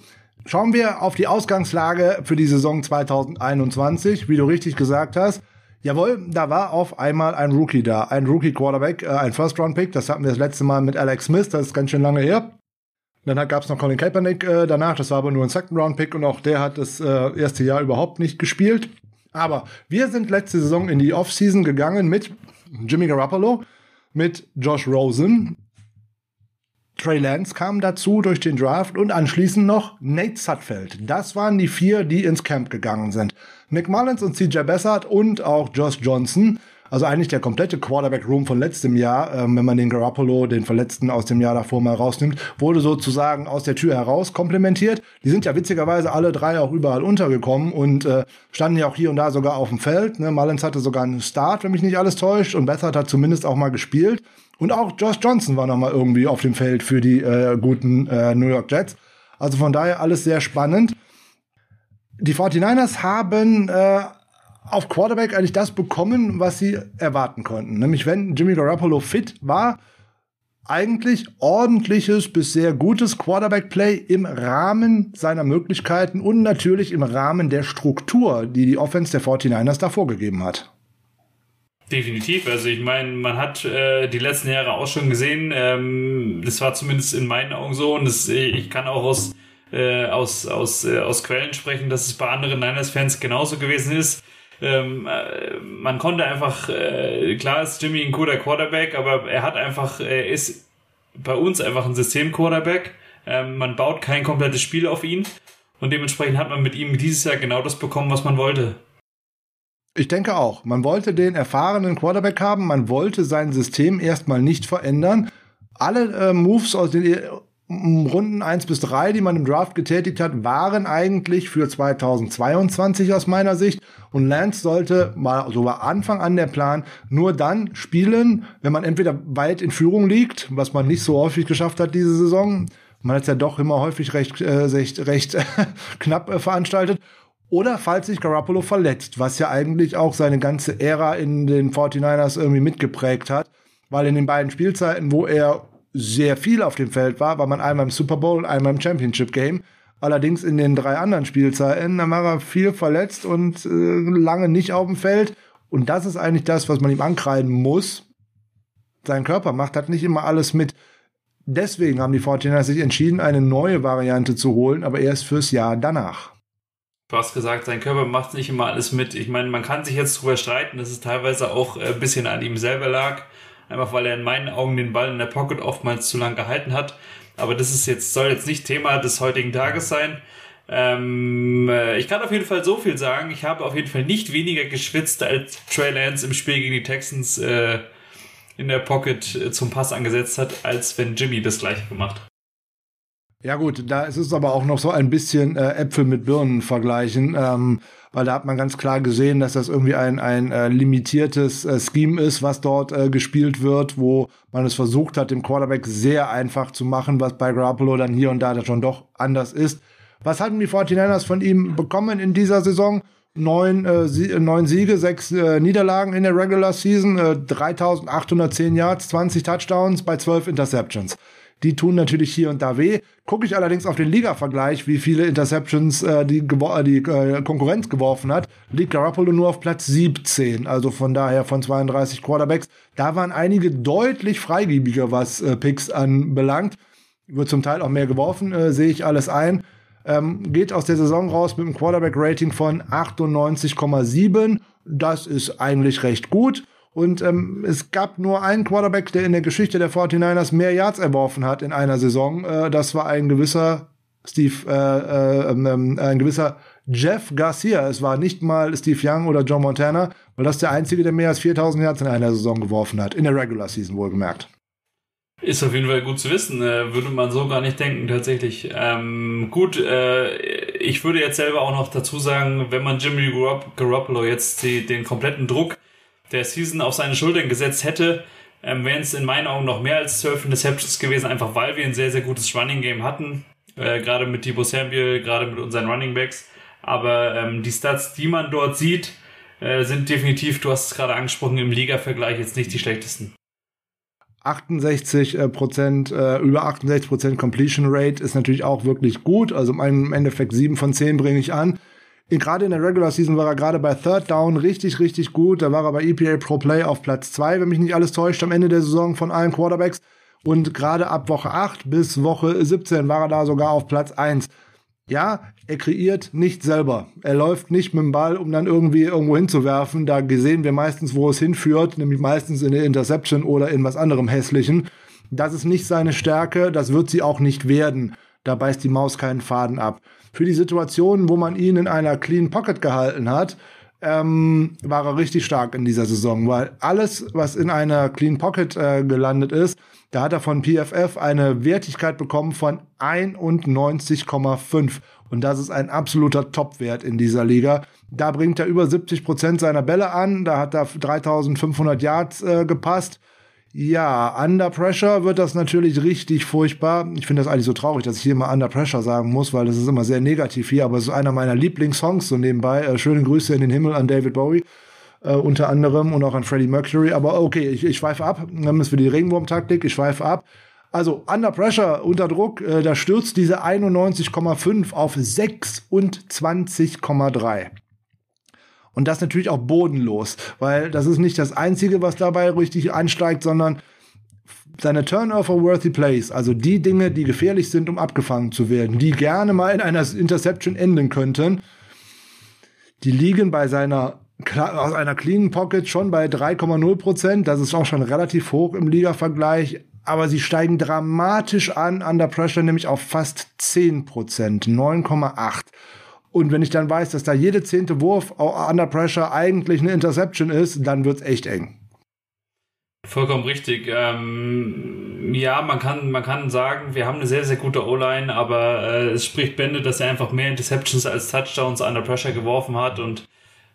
Schauen wir auf die Ausgangslage für die Saison 2021, wie du richtig gesagt hast. Jawohl, da war auf einmal ein Rookie da, ein Rookie Quarterback, äh, ein First Round Pick. Das hatten wir das letzte Mal mit Alex Smith, das ist ganz schön lange her. Dann gab es noch Colin Kaepernick äh, danach, das war aber nur ein Second Round Pick und auch der hat das äh, erste Jahr überhaupt nicht gespielt. Aber wir sind letzte Saison in die Offseason gegangen mit Jimmy Garoppolo, mit Josh Rosen, Trey Lance kam dazu durch den Draft und anschließend noch Nate Sutfeld. Das waren die vier, die ins Camp gegangen sind. Nick Mullins und CJ Bessard und auch Josh Johnson. Also eigentlich der komplette Quarterback-Room von letztem Jahr, ähm, wenn man den Garoppolo, den Verletzten aus dem Jahr davor mal rausnimmt, wurde sozusagen aus der Tür heraus komplementiert. Die sind ja witzigerweise alle drei auch überall untergekommen und äh, standen ja auch hier und da sogar auf dem Feld. Ne? Mullins hatte sogar einen Start, wenn mich nicht alles täuscht, und Bessard hat zumindest auch mal gespielt. Und auch Josh Johnson war noch mal irgendwie auf dem Feld für die äh, guten äh, New York Jets. Also von daher alles sehr spannend. Die 49ers haben äh, auf Quarterback eigentlich das bekommen, was sie erwarten konnten. Nämlich wenn Jimmy Garoppolo fit war, eigentlich ordentliches bis sehr gutes Quarterback-Play im Rahmen seiner Möglichkeiten und natürlich im Rahmen der Struktur, die die Offense der 49ers da vorgegeben hat. Definitiv. Also ich meine, man hat äh, die letzten Jahre auch schon gesehen, ähm, das war zumindest in meinen Augen so und das, ich kann auch aus, äh, aus, aus, äh, aus Quellen sprechen, dass es bei anderen Niners-Fans genauso gewesen ist. Ähm, äh, man konnte einfach, äh, klar ist Jimmy ein guter Quarterback, aber er hat einfach, er ist bei uns einfach ein System-Quarterback. Ähm, man baut kein komplettes Spiel auf ihn und dementsprechend hat man mit ihm dieses Jahr genau das bekommen, was man wollte. Ich denke auch. Man wollte den erfahrenen Quarterback haben, man wollte sein System erstmal nicht verändern. Alle äh, Moves aus den äh, Runden 1 bis 3, die man im Draft getätigt hat, waren eigentlich für 2022 aus meiner Sicht. Und Lance sollte mal, so war Anfang an der Plan, nur dann spielen, wenn man entweder weit in Führung liegt, was man nicht so häufig geschafft hat diese Saison. Man hat es ja doch immer häufig recht, äh, recht, recht knapp äh, veranstaltet. Oder falls sich Garoppolo verletzt, was ja eigentlich auch seine ganze Ära in den 49ers irgendwie mitgeprägt hat. Weil in den beiden Spielzeiten, wo er sehr viel auf dem Feld war, war man einmal im Super Bowl, einmal im Championship Game. Allerdings in den drei anderen Spielzeiten, da war er viel verletzt und äh, lange nicht auf dem Feld. Und das ist eigentlich das, was man ihm ankreiden muss. Sein Körper macht halt nicht immer alles mit. Deswegen haben die 49ers sich entschieden, eine neue Variante zu holen, aber erst fürs Jahr danach. Du hast gesagt, sein Körper macht nicht immer alles mit. Ich meine, man kann sich jetzt drüber streiten, dass es teilweise auch ein bisschen an ihm selber lag. Einfach weil er in meinen Augen den Ball in der Pocket oftmals zu lang gehalten hat. Aber das ist jetzt, soll jetzt nicht Thema des heutigen Tages sein. Ähm, ich kann auf jeden Fall so viel sagen. Ich habe auf jeden Fall nicht weniger geschwitzt als Trey Lance im Spiel gegen die Texans äh, in der Pocket zum Pass angesetzt hat, als wenn Jimmy das gleiche gemacht. Ja gut, da ist es aber auch noch so ein bisschen äh, Äpfel mit Birnen vergleichen, ähm, weil da hat man ganz klar gesehen, dass das irgendwie ein, ein äh, limitiertes äh, Scheme ist, was dort äh, gespielt wird, wo man es versucht hat, dem Quarterback sehr einfach zu machen, was bei Garoppolo dann hier und da schon doch anders ist. Was hatten die 49ers von ihm bekommen in dieser Saison? Neun, äh, Sie neun Siege, sechs äh, Niederlagen in der Regular Season, äh, 3810 Yards, 20 Touchdowns bei 12 Interceptions. Die tun natürlich hier und da weh. Gucke ich allerdings auf den Liga-Vergleich, wie viele Interceptions äh, die, äh, die äh, Konkurrenz geworfen hat, liegt Garoppolo nur auf Platz 17. Also von daher von 32 Quarterbacks. Da waren einige deutlich freigebiger, was äh, Picks anbelangt. Wird zum Teil auch mehr geworfen, äh, sehe ich alles ein. Ähm, geht aus der Saison raus mit einem Quarterback-Rating von 98,7. Das ist eigentlich recht gut. Und ähm, es gab nur einen Quarterback, der in der Geschichte der 49ers mehr Yards erworfen hat in einer Saison. Äh, das war ein gewisser Steve, äh, äh, ähm, ein gewisser Jeff Garcia. Es war nicht mal Steve Young oder John Montana, weil das der einzige, der mehr als 4000 Yards in einer Saison geworfen hat. In der Regular Season wohlgemerkt. Ist auf jeden Fall gut zu wissen. Äh, würde man so gar nicht denken, tatsächlich. Ähm, gut, äh, ich würde jetzt selber auch noch dazu sagen, wenn man Jimmy Garoppolo jetzt die, den kompletten Druck der Season auf seine Schultern gesetzt hätte, ähm, wären es in meinen Augen noch mehr als 12 Interceptions gewesen, einfach weil wir ein sehr, sehr gutes Running Game hatten. Äh, gerade mit Debo Samuel, gerade mit unseren Running Backs. Aber ähm, die Stats, die man dort sieht, äh, sind definitiv, du hast es gerade angesprochen, im Liga-Vergleich jetzt nicht die schlechtesten. 68 äh, Prozent, äh, über 68 Prozent Completion Rate ist natürlich auch wirklich gut. Also im Endeffekt 7 von 10 bringe ich an gerade in der Regular Season war er gerade bei Third Down richtig, richtig gut. Da war er bei EPA Pro Play auf Platz 2, wenn mich nicht alles täuscht, am Ende der Saison von allen Quarterbacks. Und gerade ab Woche 8 bis Woche 17 war er da sogar auf Platz 1. Ja, er kreiert nicht selber. Er läuft nicht mit dem Ball, um dann irgendwie irgendwo hinzuwerfen. Da sehen wir meistens, wo es hinführt, nämlich meistens in der Interception oder in was anderem Hässlichen. Das ist nicht seine Stärke, das wird sie auch nicht werden. Da beißt die Maus keinen Faden ab für die Situationen, wo man ihn in einer Clean Pocket gehalten hat, ähm, war er richtig stark in dieser Saison, weil alles, was in einer Clean Pocket äh, gelandet ist, da hat er von PFF eine Wertigkeit bekommen von 91,5. Und das ist ein absoluter Topwert in dieser Liga. Da bringt er über 70 Prozent seiner Bälle an. Da hat er 3500 Yards äh, gepasst. Ja, Under Pressure wird das natürlich richtig furchtbar. Ich finde das eigentlich so traurig, dass ich hier mal Under Pressure sagen muss, weil das ist immer sehr negativ hier, aber es ist einer meiner Lieblingssongs so nebenbei. Äh, schöne Grüße in den Himmel an David Bowie. Äh, unter anderem und auch an Freddie Mercury. Aber okay, ich, ich schweife ab. Dann ist für die Regenwurm-Taktik. Ich schweife ab. Also Under Pressure, unter Druck, äh, da stürzt diese 91,5 auf 26,3. Und das natürlich auch bodenlos, weil das ist nicht das Einzige, was dabei richtig ansteigt, sondern seine Turnover-worthy Plays, also die Dinge, die gefährlich sind, um abgefangen zu werden, die gerne mal in einer Interception enden könnten, die liegen bei seiner aus einer Clean Pocket schon bei 3,0 Prozent. Das ist auch schon relativ hoch im Liga-Vergleich. Aber sie steigen dramatisch an, under pressure, nämlich auf fast 10 Prozent, 9,8. Und wenn ich dann weiß, dass da jede zehnte Wurf under pressure eigentlich eine Interception ist, dann wird's echt eng. Vollkommen richtig. Ähm, ja, man kann, man kann sagen, wir haben eine sehr, sehr gute O-Line, aber äh, es spricht Bände, dass er einfach mehr Interceptions als Touchdowns under pressure geworfen hat und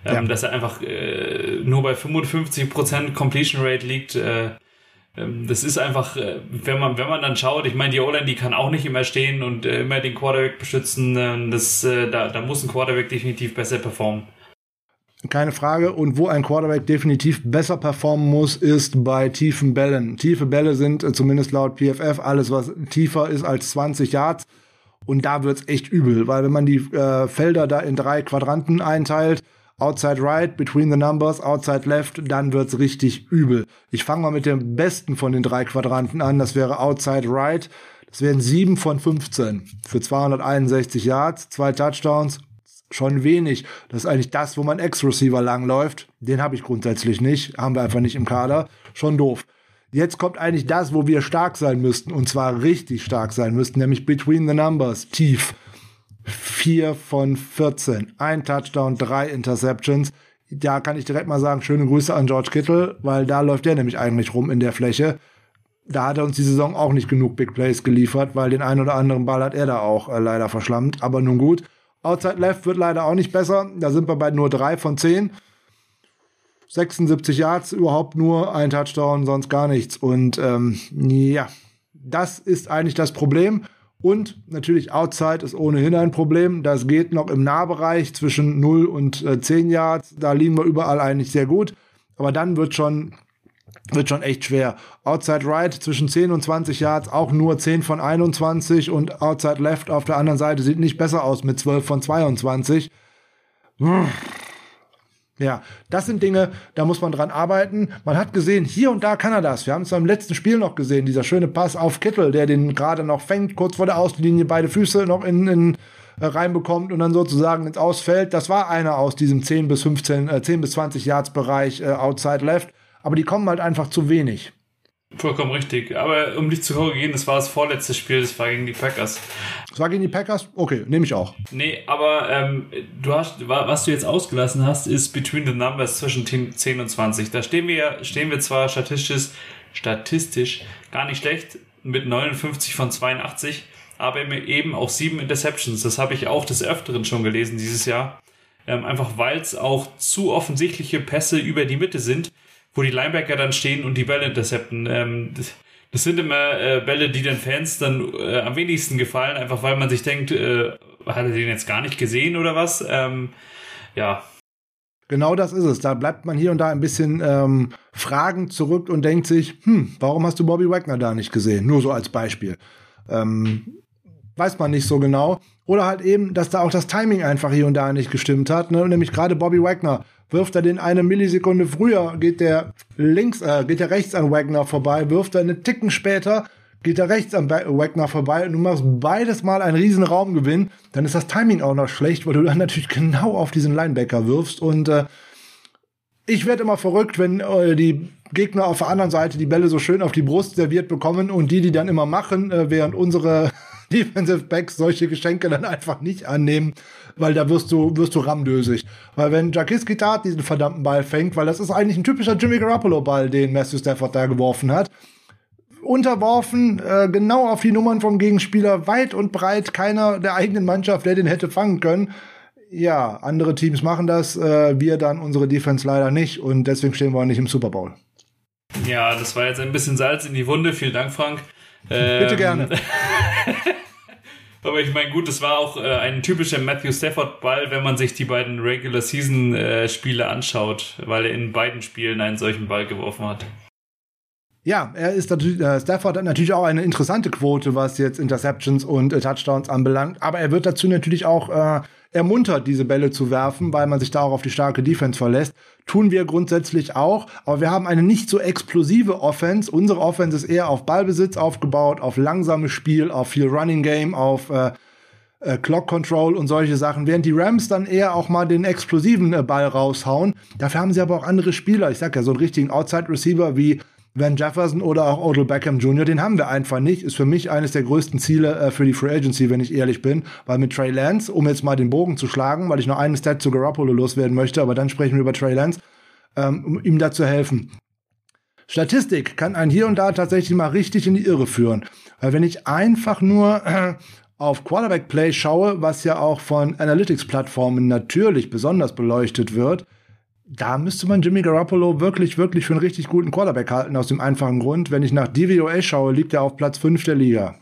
ähm, ja. dass er einfach äh, nur bei 55% Completion Rate liegt. Äh, das ist einfach, äh, wenn man, wenn man dann schaut, ich meine, die O-Line, die kann auch nicht immer stehen und äh, immer den Quarterback beschützen. Ähm, das, äh, da, da muss ein Quarterback definitiv besser performen. Keine Frage. Und wo ein Quarterback definitiv besser performen muss, ist bei tiefen Bällen. Tiefe Bälle sind zumindest laut PFF alles, was tiefer ist als 20 Yards. Und da wird's echt übel, weil wenn man die äh, Felder da in drei Quadranten einteilt, Outside right, between the numbers, outside left, dann wird's richtig übel. Ich fange mal mit dem besten von den drei Quadranten an. Das wäre outside right. Das wären sieben von 15 für 261 Yards, zwei Touchdowns. Schon wenig. Das ist eigentlich das, wo man Ex-Receiver langläuft. Den habe ich grundsätzlich nicht. Haben wir einfach nicht im Kader. Schon doof. Jetzt kommt eigentlich das, wo wir stark sein müssten. Und zwar richtig stark sein müssten, nämlich between the numbers, tief. 4 von 14. Ein Touchdown, drei Interceptions. Da kann ich direkt mal sagen, schöne Grüße an George Kittle, weil da läuft der nämlich eigentlich rum in der Fläche. da hat er uns die Saison auch nicht genug Big Plays geliefert, weil den einen oder anderen Ball hat er da auch äh, leider verschlammt. Aber nun gut. Outside Left wird leider auch nicht besser. Da sind wir bei nur drei von zehn. 76 Yards, überhaupt nur ein Touchdown, sonst gar nichts. Und ähm, ja, das ist eigentlich das Problem. Und natürlich Outside ist ohnehin ein Problem. Das geht noch im Nahbereich zwischen 0 und äh, 10 Yards. Da liegen wir überall eigentlich sehr gut. Aber dann wird schon, wird schon echt schwer. Outside Right zwischen 10 und 20 Yards auch nur 10 von 21 und Outside Left auf der anderen Seite sieht nicht besser aus mit 12 von 22. Ja, das sind Dinge, da muss man dran arbeiten. Man hat gesehen, hier und da kann er das. Wir haben es beim letzten Spiel noch gesehen, dieser schöne Pass auf Kittel, der den gerade noch fängt, kurz vor der Auslinie, beide Füße noch in, in äh, reinbekommt und dann sozusagen ins Ausfällt. Das war einer aus diesem 10 bis 15, äh, 10 bis 20 Yards Bereich äh, outside left. Aber die kommen halt einfach zu wenig. Vollkommen richtig. Aber um dich zu korrigieren, das war das vorletzte Spiel, das war gegen die Packers. Das war gegen die Packers? Okay, nehme ich auch. Nee, aber ähm, du hast, was du jetzt ausgelassen hast, ist Between the Numbers zwischen 10 und 20. Da stehen wir, stehen wir zwar statistisch, statistisch gar nicht schlecht mit 59 von 82, aber eben auch sieben Interceptions. Das habe ich auch des Öfteren schon gelesen dieses Jahr. Ähm, einfach weil es auch zu offensichtliche Pässe über die Mitte sind wo die Linebacker dann stehen und die Bälle intercepten. Ähm, das, sind immer äh, Bälle, die den Fans dann äh, am wenigsten gefallen, einfach weil man sich denkt, äh, hat er den jetzt gar nicht gesehen oder was? Ähm, ja. Genau das ist es. Da bleibt man hier und da ein bisschen ähm, fragend zurück und denkt sich, hm, warum hast du Bobby Wagner da nicht gesehen? Nur so als Beispiel. Ähm, weiß man nicht so genau. Oder halt eben, dass da auch das Timing einfach hier und da nicht gestimmt hat. Ne? Nämlich gerade Bobby Wagner wirft er den eine Millisekunde früher, geht der links, äh, geht der rechts an Wagner vorbei, wirft er einen Ticken später, geht er rechts an Wagner vorbei und du machst beides mal einen riesen Raumgewinn, dann ist das Timing auch noch schlecht, weil du dann natürlich genau auf diesen Linebacker wirfst und äh, ich werde immer verrückt, wenn äh, die Gegner auf der anderen Seite die Bälle so schön auf die Brust serviert bekommen und die, die dann immer machen, äh, während unsere Defensive Backs solche Geschenke dann einfach nicht annehmen, weil da wirst du, wirst du ramdösig. Weil wenn Jakis Gitat diesen verdammten Ball fängt, weil das ist eigentlich ein typischer Jimmy Garoppolo Ball, den Matthew Stafford da geworfen hat, unterworfen, äh, genau auf die Nummern vom Gegenspieler, weit und breit, keiner der eigenen Mannschaft, der den hätte fangen können. Ja, andere Teams machen das, äh, wir dann unsere Defense leider nicht und deswegen stehen wir auch nicht im Super Bowl. Ja, das war jetzt ein bisschen Salz in die Wunde. Vielen Dank, Frank. Ähm, Bitte gerne. Aber ich meine, gut, das war auch äh, ein typischer Matthew Stafford-Ball, wenn man sich die beiden Regular-Season-Spiele äh, anschaut, weil er in beiden Spielen einen solchen Ball geworfen hat. Ja, er ist natürlich, äh, Stafford hat natürlich auch eine interessante Quote, was jetzt Interceptions und äh, Touchdowns anbelangt, aber er wird dazu natürlich auch äh, ermuntert, diese Bälle zu werfen, weil man sich da auch auf die starke Defense verlässt. Tun wir grundsätzlich auch, aber wir haben eine nicht so explosive Offense. Unsere Offense ist eher auf Ballbesitz aufgebaut, auf langsames Spiel, auf viel Running Game, auf äh, äh, Clock Control und solche Sachen, während die Rams dann eher auch mal den explosiven äh, Ball raushauen. Dafür haben sie aber auch andere Spieler. Ich sag ja, so einen richtigen Outside Receiver wie Van Jefferson oder auch Odell Beckham Jr., den haben wir einfach nicht. Ist für mich eines der größten Ziele äh, für die Free Agency, wenn ich ehrlich bin. Weil mit Trey Lance, um jetzt mal den Bogen zu schlagen, weil ich noch einen Stat zu Garoppolo loswerden möchte, aber dann sprechen wir über Trey Lance, ähm, um ihm da zu helfen. Statistik kann einen hier und da tatsächlich mal richtig in die Irre führen. Weil wenn ich einfach nur äh, auf Quarterback Play schaue, was ja auch von Analytics-Plattformen natürlich besonders beleuchtet wird, da müsste man Jimmy Garoppolo wirklich, wirklich für einen richtig guten Quarterback halten, aus dem einfachen Grund, wenn ich nach DVOA schaue, liegt er auf Platz 5 der Liga.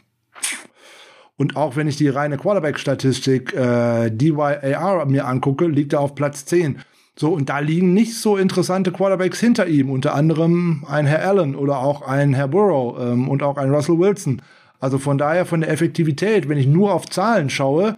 Und auch wenn ich die reine Quarterback-Statistik äh, DYAR mir angucke, liegt er auf Platz 10. So, und da liegen nicht so interessante Quarterbacks hinter ihm, unter anderem ein Herr Allen oder auch ein Herr Burrow ähm, und auch ein Russell Wilson. Also von daher von der Effektivität, wenn ich nur auf Zahlen schaue,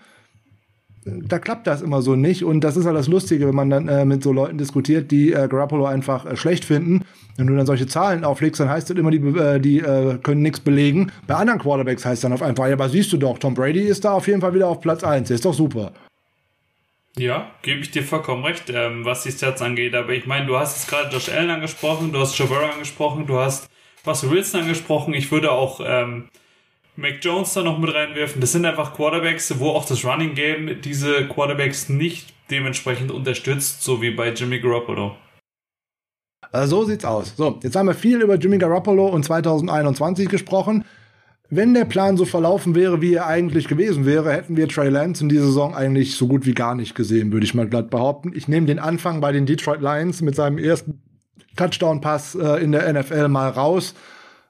da klappt das immer so nicht. Und das ist halt das Lustige, wenn man dann äh, mit so Leuten diskutiert, die äh, Garoppolo einfach äh, schlecht finden. Wenn du dann solche Zahlen auflegst, dann heißt das immer, die, äh, die äh, können nichts belegen. Bei anderen Quarterbacks heißt dann auf einfach, ja, aber siehst du doch, Tom Brady ist da auf jeden Fall wieder auf Platz 1. Der ist doch super. Ja, gebe ich dir vollkommen recht, ähm, was die Stats angeht. Aber ich meine, du hast jetzt gerade Josh Allen angesprochen, du hast Burrow angesprochen, du hast Russell Wilson angesprochen. Ich würde auch ähm, Mac Jones da noch mit reinwerfen. Das sind einfach Quarterbacks, wo auch das Running Game diese Quarterbacks nicht dementsprechend unterstützt, so wie bei Jimmy Garoppolo. Also so sieht's aus. So, jetzt haben wir viel über Jimmy Garoppolo und 2021 gesprochen. Wenn der Plan so verlaufen wäre, wie er eigentlich gewesen wäre, hätten wir Trey Lance in dieser Saison eigentlich so gut wie gar nicht gesehen, würde ich mal glatt behaupten. Ich nehme den Anfang bei den Detroit Lions mit seinem ersten Touchdown-Pass äh, in der NFL mal raus,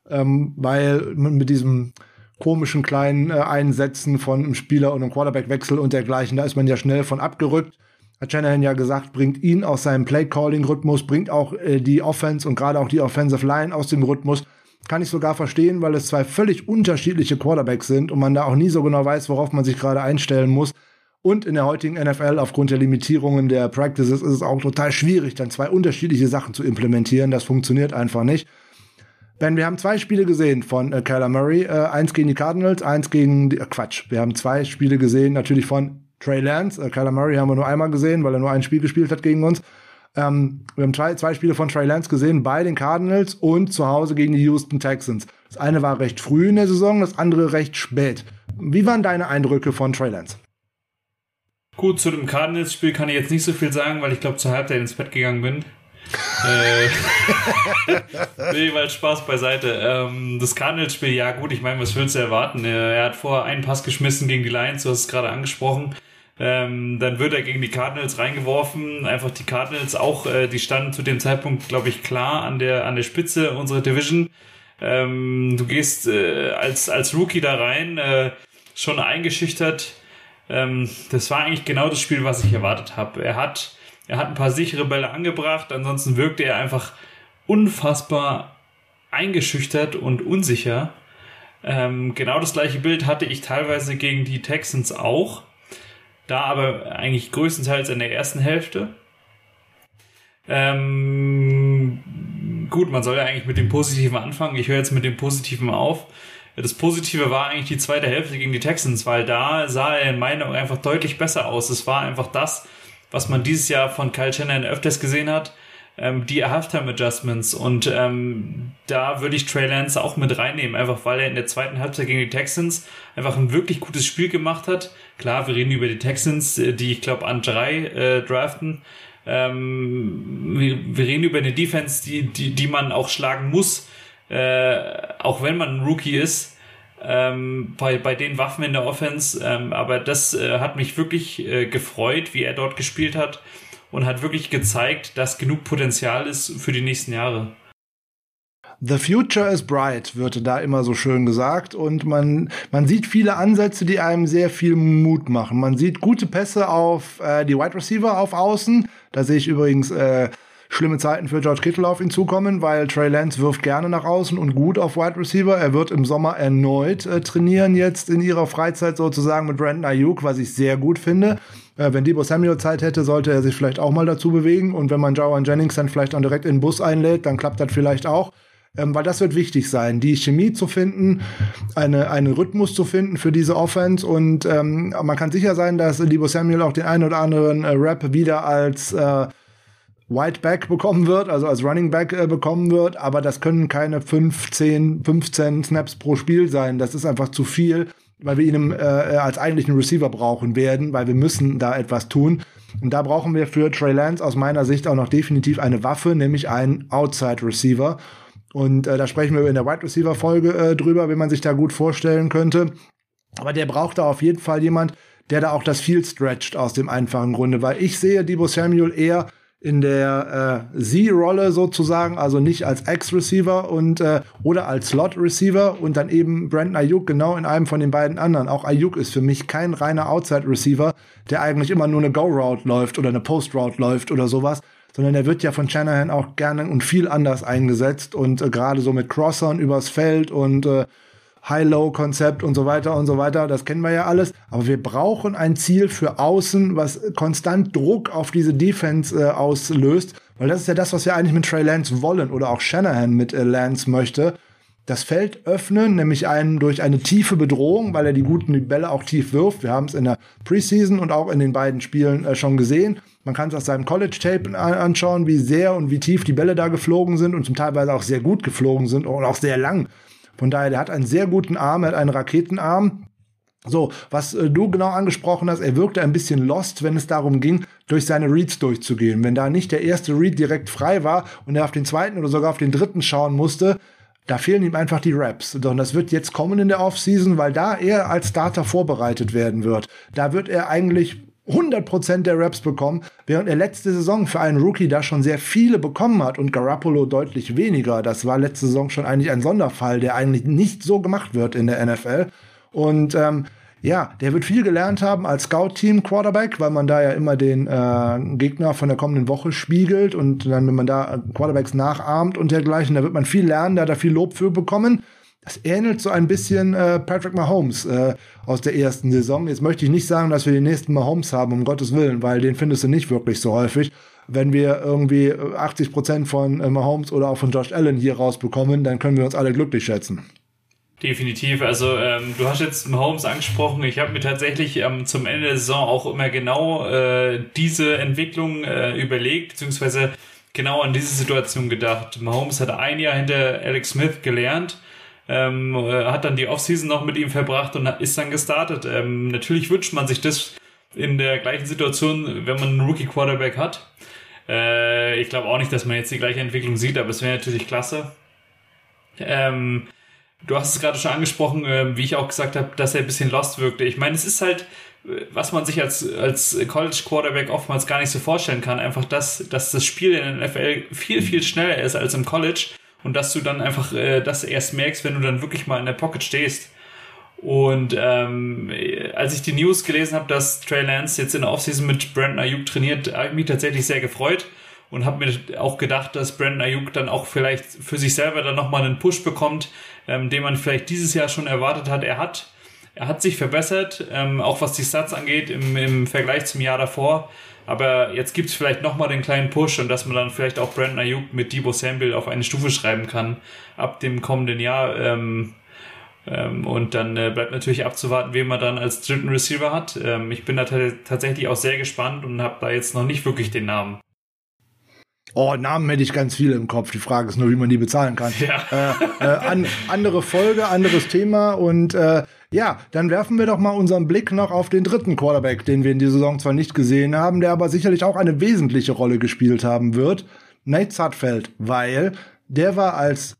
ähm, weil mit diesem komischen kleinen äh, Einsätzen von einem Spieler und einem Quarterback-Wechsel und dergleichen, da ist man ja schnell von abgerückt. Hat Shanahan ja gesagt, bringt ihn aus seinem Play-Calling-Rhythmus, bringt auch äh, die Offense und gerade auch die Offensive Line aus dem Rhythmus. Kann ich sogar verstehen, weil es zwei völlig unterschiedliche Quarterbacks sind und man da auch nie so genau weiß, worauf man sich gerade einstellen muss. Und in der heutigen NFL aufgrund der Limitierungen der Practices ist es auch total schwierig, dann zwei unterschiedliche Sachen zu implementieren. Das funktioniert einfach nicht. Ben, wir haben zwei Spiele gesehen von äh, Kyler Murray. Äh, eins gegen die Cardinals, eins gegen die, äh, Quatsch. Wir haben zwei Spiele gesehen, natürlich von Trey Lance. Äh, Kyler Murray haben wir nur einmal gesehen, weil er nur ein Spiel gespielt hat gegen uns. Ähm, wir haben zwei, zwei Spiele von Trey Lance gesehen bei den Cardinals und zu Hause gegen die Houston Texans. Das eine war recht früh in der Saison, das andere recht spät. Wie waren deine Eindrücke von Trey Lance? Gut, zu dem Cardinals-Spiel kann ich jetzt nicht so viel sagen, weil ich glaube zur Halbzeit ins Bett gegangen bin. Äh, nee, weil Spaß beiseite. Ähm, das Cardinals-Spiel, ja gut, ich meine, was willst du erwarten? Er hat vorher einen Pass geschmissen gegen die Lions, du hast es gerade angesprochen. Ähm, dann wird er gegen die Cardinals reingeworfen. Einfach die Cardinals auch, äh, die standen zu dem Zeitpunkt, glaube ich, klar an der, an der Spitze unserer Division. Ähm, du gehst äh, als, als Rookie da rein, schon eingeschüchtert. Das war eigentlich genau das Spiel, was ich erwartet habe. Er hat, er hat ein paar sichere Bälle angebracht, ansonsten wirkte er einfach unfassbar eingeschüchtert und unsicher. Ähm, genau das gleiche Bild hatte ich teilweise gegen die Texans auch. Da aber eigentlich größtenteils in der ersten Hälfte. Ähm, gut, man soll ja eigentlich mit dem Positiven anfangen. Ich höre jetzt mit dem Positiven auf. Das Positive war eigentlich die zweite Hälfte gegen die Texans, weil da sah er in meiner Meinung einfach deutlich besser aus. Es war einfach das, was man dieses Jahr von Kyle Shannon öfters gesehen hat ähm, die Halftime Adjustments und ähm, da würde ich Trey Lance auch mit reinnehmen, einfach weil er in der zweiten Halbzeit gegen die Texans einfach ein wirklich gutes Spiel gemacht hat. Klar, wir reden über die Texans, äh, die ich glaube an drei äh, draften. Ähm, wir, wir reden über eine Defense, die, die, die man auch schlagen muss, äh, auch wenn man ein Rookie ist. Ähm, bei, bei den Waffen in der Offense. Ähm, aber das äh, hat mich wirklich äh, gefreut, wie er dort gespielt hat und hat wirklich gezeigt, dass genug Potenzial ist für die nächsten Jahre. The future is bright, wird da immer so schön gesagt. Und man, man sieht viele Ansätze, die einem sehr viel Mut machen. Man sieht gute Pässe auf äh, die Wide Receiver auf Außen. Da sehe ich übrigens äh, schlimme Zeiten für George Kittle auf ihn zukommen, weil Trey Lance wirft gerne nach außen und gut auf Wide Receiver. Er wird im Sommer erneut äh, trainieren, jetzt in ihrer Freizeit sozusagen mit Brandon Ayuk, was ich sehr gut finde. Äh, wenn Debo Samuel Zeit hätte, sollte er sich vielleicht auch mal dazu bewegen. Und wenn man Jawan Jennings dann vielleicht auch direkt in den Bus einlädt, dann klappt das vielleicht auch. Ähm, weil das wird wichtig sein, die Chemie zu finden, eine, einen Rhythmus zu finden für diese Offense. Und ähm, man kann sicher sein, dass Debo Samuel auch den einen oder anderen äh, Rap wieder als äh, White Back bekommen wird, also als Running Back äh, bekommen wird, aber das können keine 15, 15 Snaps pro Spiel sein. Das ist einfach zu viel weil wir ihn äh, als eigentlichen Receiver brauchen werden, weil wir müssen da etwas tun. Und da brauchen wir für Trey Lance aus meiner Sicht auch noch definitiv eine Waffe, nämlich einen Outside Receiver. Und äh, da sprechen wir in der Wide Receiver Folge äh, drüber, wie man sich da gut vorstellen könnte. Aber der braucht da auf jeden Fall jemand, der da auch das Field stretcht aus dem einfachen Grunde, weil ich sehe Debo Samuel eher in der äh, Z-Rolle sozusagen, also nicht als X-Receiver und äh, oder als Slot-Receiver und dann eben Brandon Ayuk genau in einem von den beiden anderen. Auch Ayuk ist für mich kein reiner Outside-Receiver, der eigentlich immer nur eine Go-Route läuft oder eine Post-Route läuft oder sowas, sondern der wird ja von Shanahan auch gerne und viel anders eingesetzt und äh, gerade so mit Crossern übers Feld und äh, High-Low-Konzept und so weiter und so weiter. Das kennen wir ja alles. Aber wir brauchen ein Ziel für außen, was konstant Druck auf diese Defense äh, auslöst. Weil das ist ja das, was wir eigentlich mit Trey Lance wollen oder auch Shanahan mit äh, Lance möchte. Das Feld öffnen, nämlich einen durch eine tiefe Bedrohung, weil er die guten die Bälle auch tief wirft. Wir haben es in der Preseason und auch in den beiden Spielen äh, schon gesehen. Man kann es aus seinem College-Tape anschauen, wie sehr und wie tief die Bälle da geflogen sind und zum Teil auch sehr gut geflogen sind und auch sehr lang. Von daher, der hat einen sehr guten Arm, er hat einen Raketenarm. So, was äh, du genau angesprochen hast, er wirkte ein bisschen lost, wenn es darum ging, durch seine Reads durchzugehen. Wenn da nicht der erste Read direkt frei war und er auf den zweiten oder sogar auf den dritten schauen musste, da fehlen ihm einfach die Raps. Und das wird jetzt kommen in der Offseason, weil da er als Starter vorbereitet werden wird. Da wird er eigentlich 100% der Raps bekommen, während er letzte Saison für einen Rookie da schon sehr viele bekommen hat und Garoppolo deutlich weniger. Das war letzte Saison schon eigentlich ein Sonderfall, der eigentlich nicht so gemacht wird in der NFL. Und ähm, ja, der wird viel gelernt haben als Scout-Team-Quarterback, weil man da ja immer den äh, Gegner von der kommenden Woche spiegelt und dann, wenn man da Quarterbacks nachahmt und dergleichen, da wird man viel lernen, da hat er viel Lob für bekommen. Das ähnelt so ein bisschen äh, Patrick Mahomes äh, aus der ersten Saison. Jetzt möchte ich nicht sagen, dass wir den nächsten Mahomes haben, um Gottes Willen, weil den findest du nicht wirklich so häufig. Wenn wir irgendwie 80 Prozent von äh, Mahomes oder auch von Josh Allen hier rausbekommen, dann können wir uns alle glücklich schätzen. Definitiv. Also ähm, du hast jetzt Mahomes angesprochen. Ich habe mir tatsächlich ähm, zum Ende der Saison auch immer genau äh, diese Entwicklung äh, überlegt, beziehungsweise genau an diese Situation gedacht. Mahomes hat ein Jahr hinter Alex Smith gelernt, ähm, äh, hat dann die Offseason noch mit ihm verbracht und ist dann gestartet. Ähm, natürlich wünscht man sich das in der gleichen Situation, wenn man einen Rookie-Quarterback hat. Äh, ich glaube auch nicht, dass man jetzt die gleiche Entwicklung sieht, aber es wäre natürlich klasse. Ähm, Du hast es gerade schon angesprochen, äh, wie ich auch gesagt habe, dass er ein bisschen lost wirkte. Ich meine, es ist halt, äh, was man sich als, als College Quarterback oftmals gar nicht so vorstellen kann, einfach, dass, dass das Spiel in der NFL viel, viel schneller ist als im College und dass du dann einfach äh, das erst merkst, wenn du dann wirklich mal in der Pocket stehst. Und ähm, als ich die News gelesen habe, dass Trey Lance jetzt in der Offseason mit Brandon Ayuk trainiert, habe ich mich tatsächlich sehr gefreut und habe mir auch gedacht, dass Brandon Ayuk dann auch vielleicht für sich selber dann nochmal einen Push bekommt, ähm, den man vielleicht dieses Jahr schon erwartet hat. Er hat, er hat sich verbessert, ähm, auch was die Stats angeht im, im Vergleich zum Jahr davor. Aber jetzt gibt es vielleicht nochmal den kleinen Push und dass man dann vielleicht auch Brandon Ayuk mit Debo Samuel auf eine Stufe schreiben kann ab dem kommenden Jahr. Ähm, ähm, und dann äh, bleibt natürlich abzuwarten, wen man dann als dritten Receiver hat. Ähm, ich bin da tatsächlich auch sehr gespannt und habe da jetzt noch nicht wirklich den Namen. Oh, Namen hätte ich ganz viele im Kopf. Die Frage ist nur, wie man die bezahlen kann. Ja. Äh, äh, an, andere Folge, anderes Thema. Und äh, ja, dann werfen wir doch mal unseren Blick noch auf den dritten Quarterback, den wir in dieser Saison zwar nicht gesehen haben, der aber sicherlich auch eine wesentliche Rolle gespielt haben wird. Nate Sudfeld, weil der war als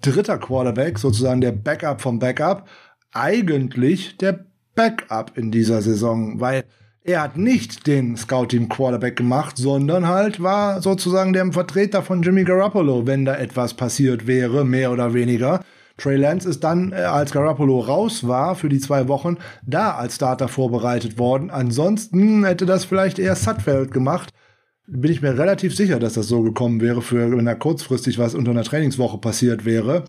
dritter Quarterback, sozusagen der Backup vom Backup, eigentlich der Backup in dieser Saison, weil er hat nicht den Scouting Quarterback gemacht, sondern halt war sozusagen der Vertreter von Jimmy Garoppolo, wenn da etwas passiert wäre, mehr oder weniger. Trey Lance ist dann, äh, als Garoppolo raus war für die zwei Wochen, da als Starter vorbereitet worden. Ansonsten hätte das vielleicht eher Sutfeld gemacht. Bin ich mir relativ sicher, dass das so gekommen wäre, für wenn da kurzfristig was unter einer Trainingswoche passiert wäre.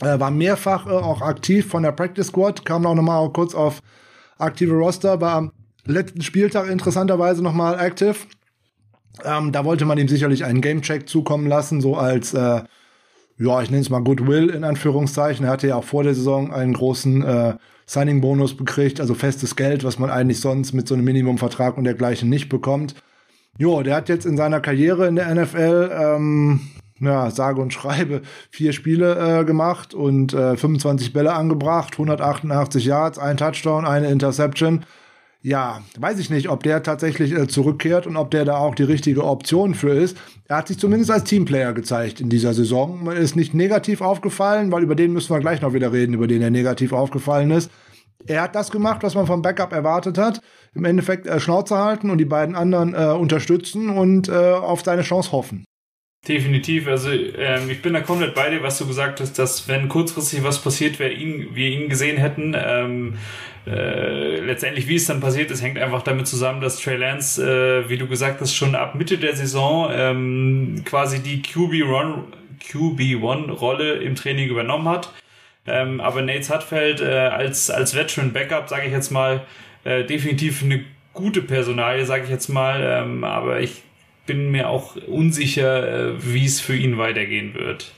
Er war mehrfach äh, auch aktiv von der Practice Squad, kam auch nochmal kurz auf aktive Roster, war letzten Spieltag interessanterweise nochmal active. Ähm, da wollte man ihm sicherlich einen Gamecheck zukommen lassen, so als, äh, ja, ich nenne es mal Goodwill in Anführungszeichen. Er hatte ja auch vor der Saison einen großen äh, Signing-Bonus bekriegt, also festes Geld, was man eigentlich sonst mit so einem Minimumvertrag und dergleichen nicht bekommt. Jo, der hat jetzt in seiner Karriere in der NFL, ähm, ja, sage und schreibe, vier Spiele äh, gemacht und äh, 25 Bälle angebracht, 188 Yards, ein Touchdown, eine Interception ja, weiß ich nicht, ob der tatsächlich äh, zurückkehrt und ob der da auch die richtige Option für ist. Er hat sich zumindest als Teamplayer gezeigt in dieser Saison. Er ist nicht negativ aufgefallen, weil über den müssen wir gleich noch wieder reden, über den er negativ aufgefallen ist. Er hat das gemacht, was man vom Backup erwartet hat. Im Endeffekt äh, Schnauze halten und die beiden anderen äh, unterstützen und äh, auf seine Chance hoffen. Definitiv, also ähm, ich bin da komplett bei dir, was du gesagt hast, dass wenn kurzfristig was passiert wäre, ihn, wir ihn gesehen hätten. Ähm, äh, letztendlich, wie es dann passiert ist, hängt einfach damit zusammen, dass Trey Lance, äh, wie du gesagt hast, schon ab Mitte der Saison ähm, quasi die QB-Run, QB-One-Rolle im Training übernommen hat. Ähm, aber Nate Sudfeld äh, als, als Veteran-Backup, sage ich jetzt mal, äh, definitiv eine gute Personalie, sage ich jetzt mal. Ähm, aber ich bin mir auch unsicher, äh, wie es für ihn weitergehen wird.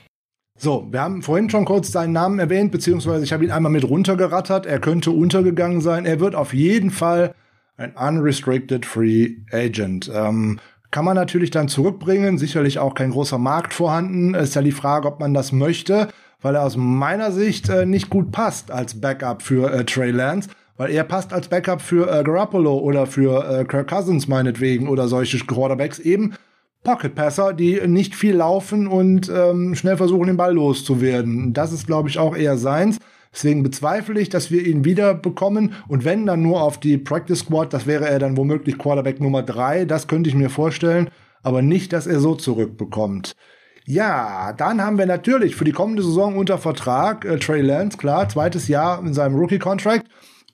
So, wir haben vorhin schon kurz seinen Namen erwähnt, beziehungsweise ich habe ihn einmal mit runtergerattert. Er könnte untergegangen sein. Er wird auf jeden Fall ein unrestricted free agent. Ähm, kann man natürlich dann zurückbringen. Sicherlich auch kein großer Markt vorhanden. Ist ja die Frage, ob man das möchte, weil er aus meiner Sicht äh, nicht gut passt als Backup für äh, Trey Lance weil er passt als Backup für äh, Garoppolo oder für äh, Kirk Cousins meinetwegen oder solche Quarterbacks eben Pocket Passer, die nicht viel laufen und ähm, schnell versuchen, den Ball loszuwerden. Das ist, glaube ich, auch eher seins. Deswegen bezweifle ich, dass wir ihn wieder bekommen. Und wenn dann nur auf die Practice Squad, das wäre er dann womöglich Quarterback Nummer drei. Das könnte ich mir vorstellen. Aber nicht, dass er so zurückbekommt. Ja, dann haben wir natürlich für die kommende Saison unter Vertrag äh, Trey Lance, klar, zweites Jahr in seinem Rookie-Contract.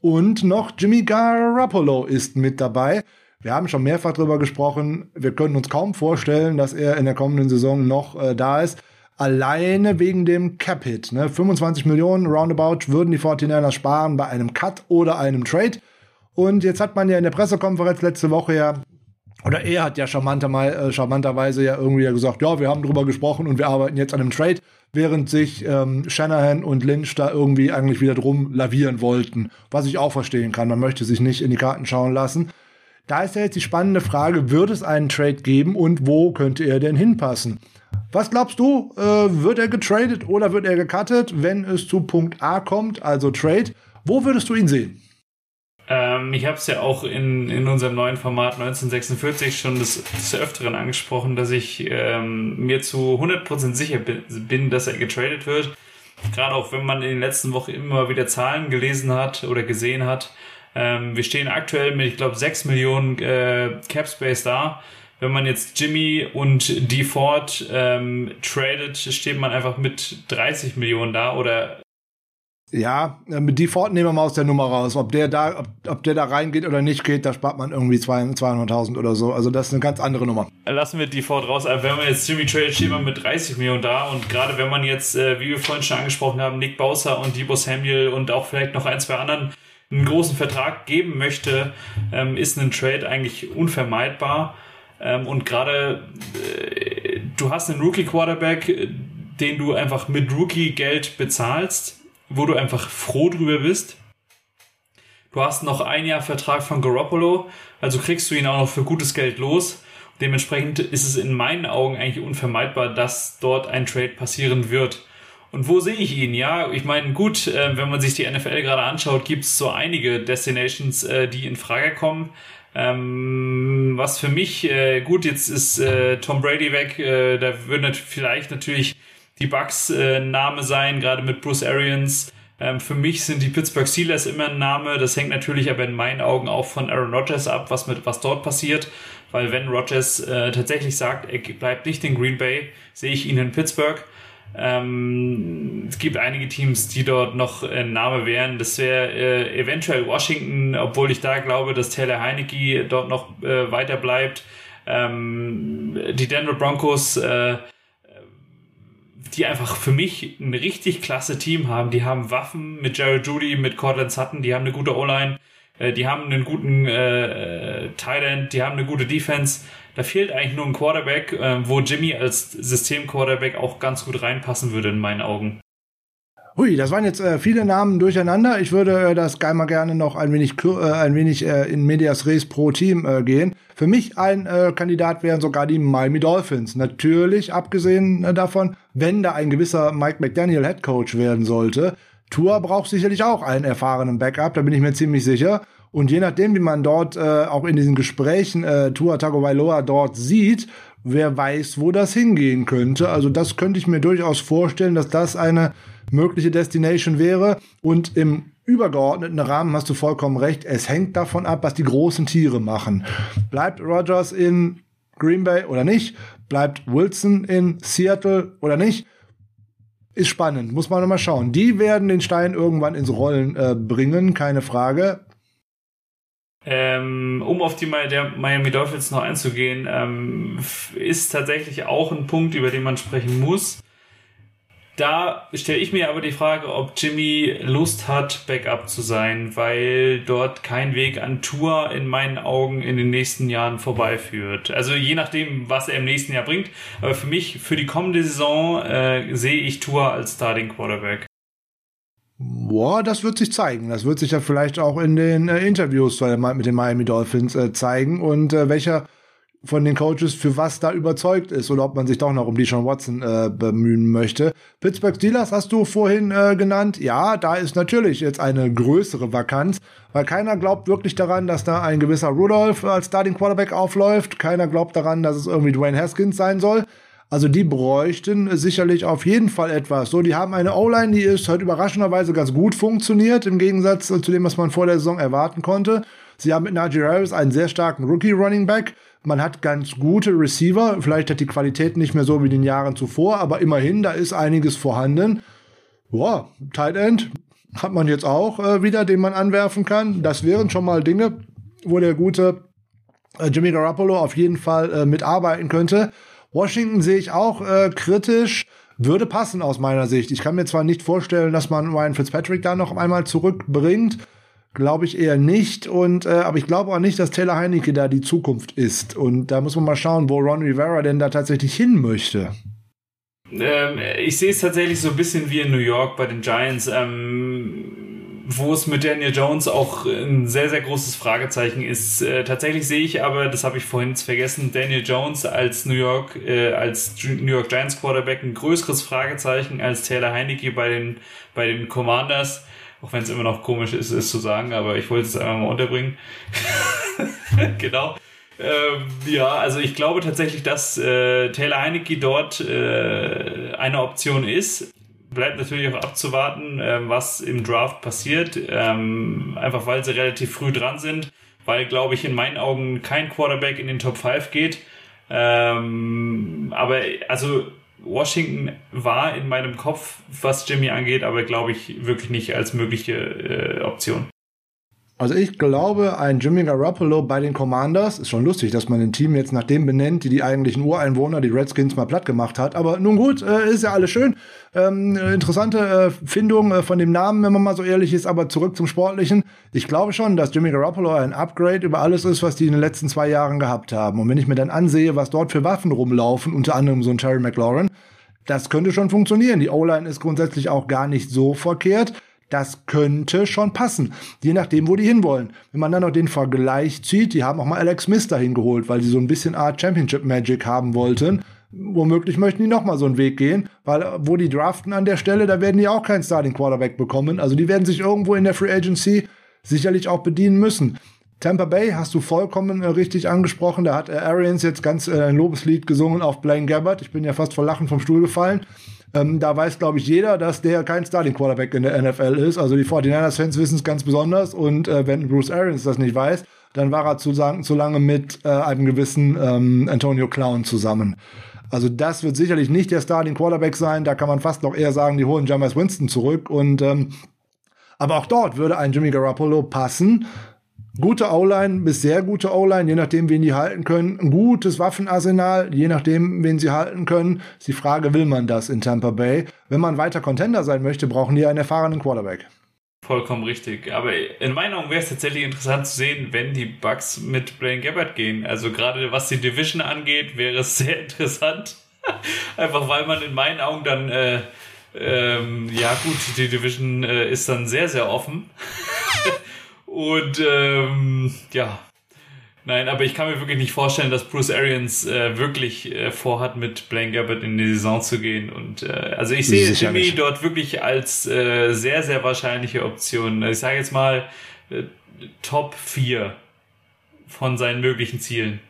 Und noch Jimmy Garoppolo ist mit dabei. Wir haben schon mehrfach darüber gesprochen. Wir können uns kaum vorstellen, dass er in der kommenden Saison noch äh, da ist. Alleine wegen dem Cap-Hit. Ne? 25 Millionen roundabout würden die 49ers sparen bei einem Cut oder einem Trade. Und jetzt hat man ja in der Pressekonferenz letzte Woche ja, oder er hat ja charmanter mal, äh, charmanterweise ja irgendwie gesagt, ja, wir haben drüber gesprochen und wir arbeiten jetzt an einem Trade, während sich ähm, Shanahan und Lynch da irgendwie eigentlich wieder drum lavieren wollten. Was ich auch verstehen kann. Man möchte sich nicht in die Karten schauen lassen. Da ist ja jetzt die spannende Frage, wird es einen Trade geben und wo könnte er denn hinpassen? Was glaubst du, äh, wird er getradet oder wird er gecuttet, wenn es zu Punkt A kommt, also Trade? Wo würdest du ihn sehen? Ähm, ich habe es ja auch in, in unserem neuen Format 1946 schon des, des Öfteren angesprochen, dass ich ähm, mir zu 100% sicher bin, dass er getradet wird. Gerade auch wenn man in den letzten Wochen immer wieder Zahlen gelesen hat oder gesehen hat, ähm, wir stehen aktuell mit, ich glaube, 6 Millionen äh, Cap Space da. Wenn man jetzt Jimmy und DeFord ähm, tradet, steht man einfach mit 30 Millionen da oder ja, äh, mit Default nehmen wir mal aus der Nummer raus. Ob der da, ob, ob der da reingeht oder nicht geht, da spart man irgendwie 200.000 oder so. Also das ist eine ganz andere Nummer. Lassen wir Default raus. Aber wenn man jetzt Jimmy Trade steht mit 30 Millionen da und gerade wenn man jetzt, äh, wie wir vorhin schon angesprochen haben, Nick Bowser und Debo Samuel und auch vielleicht noch ein, zwei anderen einen großen Vertrag geben möchte, ähm, ist ein Trade eigentlich unvermeidbar. Ähm, und gerade äh, du hast einen Rookie-Quarterback, äh, den du einfach mit Rookie-Geld bezahlst, wo du einfach froh drüber bist. Du hast noch ein Jahr Vertrag von Garoppolo, also kriegst du ihn auch noch für gutes Geld los. Dementsprechend ist es in meinen Augen eigentlich unvermeidbar, dass dort ein Trade passieren wird. Und wo sehe ich ihn? Ja, ich meine, gut, äh, wenn man sich die NFL gerade anschaut, gibt es so einige Destinations, äh, die in Frage kommen. Ähm, was für mich, äh, gut, jetzt ist äh, Tom Brady weg, äh, da nat vielleicht natürlich die Bucks äh, Name sein, gerade mit Bruce Arians. Ähm, für mich sind die Pittsburgh Steelers immer ein Name. Das hängt natürlich aber in meinen Augen auch von Aaron Rodgers ab, was mit was dort passiert. Weil wenn Rodgers äh, tatsächlich sagt, er bleibt nicht in Green Bay, sehe ich ihn in Pittsburgh. Ähm, es gibt einige Teams, die dort noch ein Name wären. Das wäre äh, eventuell Washington, obwohl ich da glaube, dass Taylor Heinecke dort noch äh, weiter bleibt. Ähm, die Denver Broncos, äh, die einfach für mich ein richtig klasse Team haben. Die haben Waffen mit Jared Judy, mit Cortland Sutton, die haben eine gute O-Line, äh, die haben einen guten äh, Tight End, die haben eine gute Defense. Da fehlt eigentlich nur ein Quarterback, äh, wo Jimmy als System-Quarterback auch ganz gut reinpassen würde in meinen Augen. Hui, das waren jetzt äh, viele Namen durcheinander. Ich würde äh, das mal gerne noch ein wenig, äh, ein wenig äh, in Medias Res pro Team äh, gehen. Für mich ein äh, Kandidat wären sogar die Miami Dolphins. Natürlich, abgesehen äh, davon, wenn da ein gewisser Mike McDaniel Head Coach werden sollte. Tour braucht sicherlich auch einen erfahrenen Backup, da bin ich mir ziemlich sicher. Und je nachdem, wie man dort äh, auch in diesen Gesprächen äh, Tua Tagovailoa dort sieht, wer weiß, wo das hingehen könnte. Also das könnte ich mir durchaus vorstellen, dass das eine mögliche Destination wäre. Und im übergeordneten Rahmen hast du vollkommen recht. Es hängt davon ab, was die großen Tiere machen. Bleibt Rogers in Green Bay oder nicht? Bleibt Wilson in Seattle oder nicht? Ist spannend, muss man noch mal schauen. Die werden den Stein irgendwann ins Rollen äh, bringen, keine Frage. Ähm, um auf die Miami Dolphins noch einzugehen, ähm, ist tatsächlich auch ein Punkt, über den man sprechen muss. Da stelle ich mir aber die Frage, ob Jimmy Lust hat, Backup zu sein, weil dort kein Weg an Tour in meinen Augen in den nächsten Jahren vorbeiführt. Also je nachdem, was er im nächsten Jahr bringt. Aber für mich, für die kommende Saison, äh, sehe ich Tour als Starting Quarterback. Boah, das wird sich zeigen. Das wird sich ja vielleicht auch in den äh, Interviews mit den Miami Dolphins äh, zeigen und äh, welcher von den Coaches, für was da überzeugt ist oder ob man sich doch noch um Deshaun Watson äh, bemühen möchte. Pittsburgh Steelers hast du vorhin äh, genannt. Ja, da ist natürlich jetzt eine größere Vakanz, weil keiner glaubt wirklich daran, dass da ein gewisser Rudolph als Starting Quarterback aufläuft. Keiner glaubt daran, dass es irgendwie Dwayne Haskins sein soll. Also die bräuchten sicherlich auf jeden Fall etwas. So, die haben eine O-Line, die ist halt überraschenderweise ganz gut funktioniert, im Gegensatz zu dem, was man vor der Saison erwarten konnte. Sie haben mit Najee Harris einen sehr starken Rookie-Running Back. Man hat ganz gute Receiver. Vielleicht hat die Qualität nicht mehr so wie in den Jahren zuvor, aber immerhin, da ist einiges vorhanden. Boah, Tight End hat man jetzt auch äh, wieder, den man anwerfen kann. Das wären schon mal Dinge, wo der gute äh, Jimmy Garoppolo auf jeden Fall äh, mitarbeiten könnte. Washington sehe ich auch äh, kritisch. Würde passen aus meiner Sicht. Ich kann mir zwar nicht vorstellen, dass man Ryan Fitzpatrick da noch einmal zurückbringt. Glaube ich eher nicht. Und äh, aber ich glaube auch nicht, dass Taylor Heinecke da die Zukunft ist. Und da muss man mal schauen, wo Ron Rivera denn da tatsächlich hin möchte. Ähm, ich sehe es tatsächlich so ein bisschen wie in New York bei den Giants, ähm, wo es mit Daniel Jones auch ein sehr, sehr großes Fragezeichen ist. Äh, tatsächlich sehe ich aber, das habe ich vorhin vergessen, Daniel Jones als New York, äh, als New York Giants Quarterback ein größeres Fragezeichen als Taylor Heinecke bei den, bei den Commanders auch wenn es immer noch komisch ist, es zu sagen, aber ich wollte es einfach mal unterbringen. genau. Ähm, ja, also ich glaube tatsächlich, dass äh, Taylor Heinecke dort äh, eine Option ist. Bleibt natürlich auch abzuwarten, äh, was im Draft passiert. Ähm, einfach weil sie relativ früh dran sind, weil, glaube ich, in meinen Augen kein Quarterback in den Top 5 geht. Ähm, aber also Washington war in meinem Kopf, was Jimmy angeht, aber glaube ich wirklich nicht als mögliche äh, Option. Also ich glaube, ein Jimmy Garoppolo bei den Commanders ist schon lustig, dass man ein Team jetzt nach dem benennt, die die eigentlichen Ureinwohner, die Redskins, mal platt gemacht hat. Aber nun gut, äh, ist ja alles schön. Ähm, interessante äh, Findung äh, von dem Namen, wenn man mal so ehrlich ist. Aber zurück zum Sportlichen. Ich glaube schon, dass Jimmy Garoppolo ein Upgrade über alles ist, was die in den letzten zwei Jahren gehabt haben. Und wenn ich mir dann ansehe, was dort für Waffen rumlaufen, unter anderem so ein Terry McLaurin, das könnte schon funktionieren. Die O-Line ist grundsätzlich auch gar nicht so verkehrt. Das könnte schon passen, je nachdem, wo die hinwollen. Wenn man dann noch den Vergleich zieht, die haben auch mal Alex Smith dahin geholt, weil sie so ein bisschen Art Championship Magic haben wollten. Womöglich möchten die noch mal so einen Weg gehen, weil wo die draften an der Stelle, da werden die auch keinen Starting Quarterback bekommen. Also die werden sich irgendwo in der Free Agency sicherlich auch bedienen müssen. Tampa Bay hast du vollkommen äh, richtig angesprochen. Da hat äh, Arians jetzt ganz äh, ein Lobeslied gesungen auf Blaine Gabbard. Ich bin ja fast vor Lachen vom Stuhl gefallen. Ähm, da weiß, glaube ich, jeder, dass der kein Starting Quarterback in der NFL ist. Also die 49ers-Fans wissen es ganz besonders. Und äh, wenn Bruce Arians das nicht weiß, dann war er zu, zu lange mit äh, einem gewissen ähm, Antonio Clown zusammen. Also das wird sicherlich nicht der Starting Quarterback sein. Da kann man fast noch eher sagen, die holen Jameis Winston zurück. Und ähm, aber auch dort würde ein Jimmy Garoppolo passen. Gute O-Line bis sehr gute O-Line, je nachdem, wen die halten können. Ein gutes Waffenarsenal, je nachdem, wen sie halten können. Ist die Frage, will man das in Tampa Bay? Wenn man weiter Contender sein möchte, brauchen die einen erfahrenen Quarterback. Vollkommen richtig. Aber in meinen Augen wäre es tatsächlich interessant zu sehen, wenn die Bucks mit Blaine Gabbard gehen. Also gerade was die Division angeht, wäre es sehr interessant. Einfach weil man in meinen Augen dann, äh, ähm, ja gut, die Division äh, ist dann sehr, sehr offen. Und ähm, ja, nein, aber ich kann mir wirklich nicht vorstellen, dass Bruce Arians äh, wirklich äh, vorhat, mit Blaine Gabbert in die Saison zu gehen. Und äh, also ich sehe Jimmy nicht. dort wirklich als äh, sehr, sehr wahrscheinliche Option. Ich sage jetzt mal äh, Top 4 von seinen möglichen Zielen.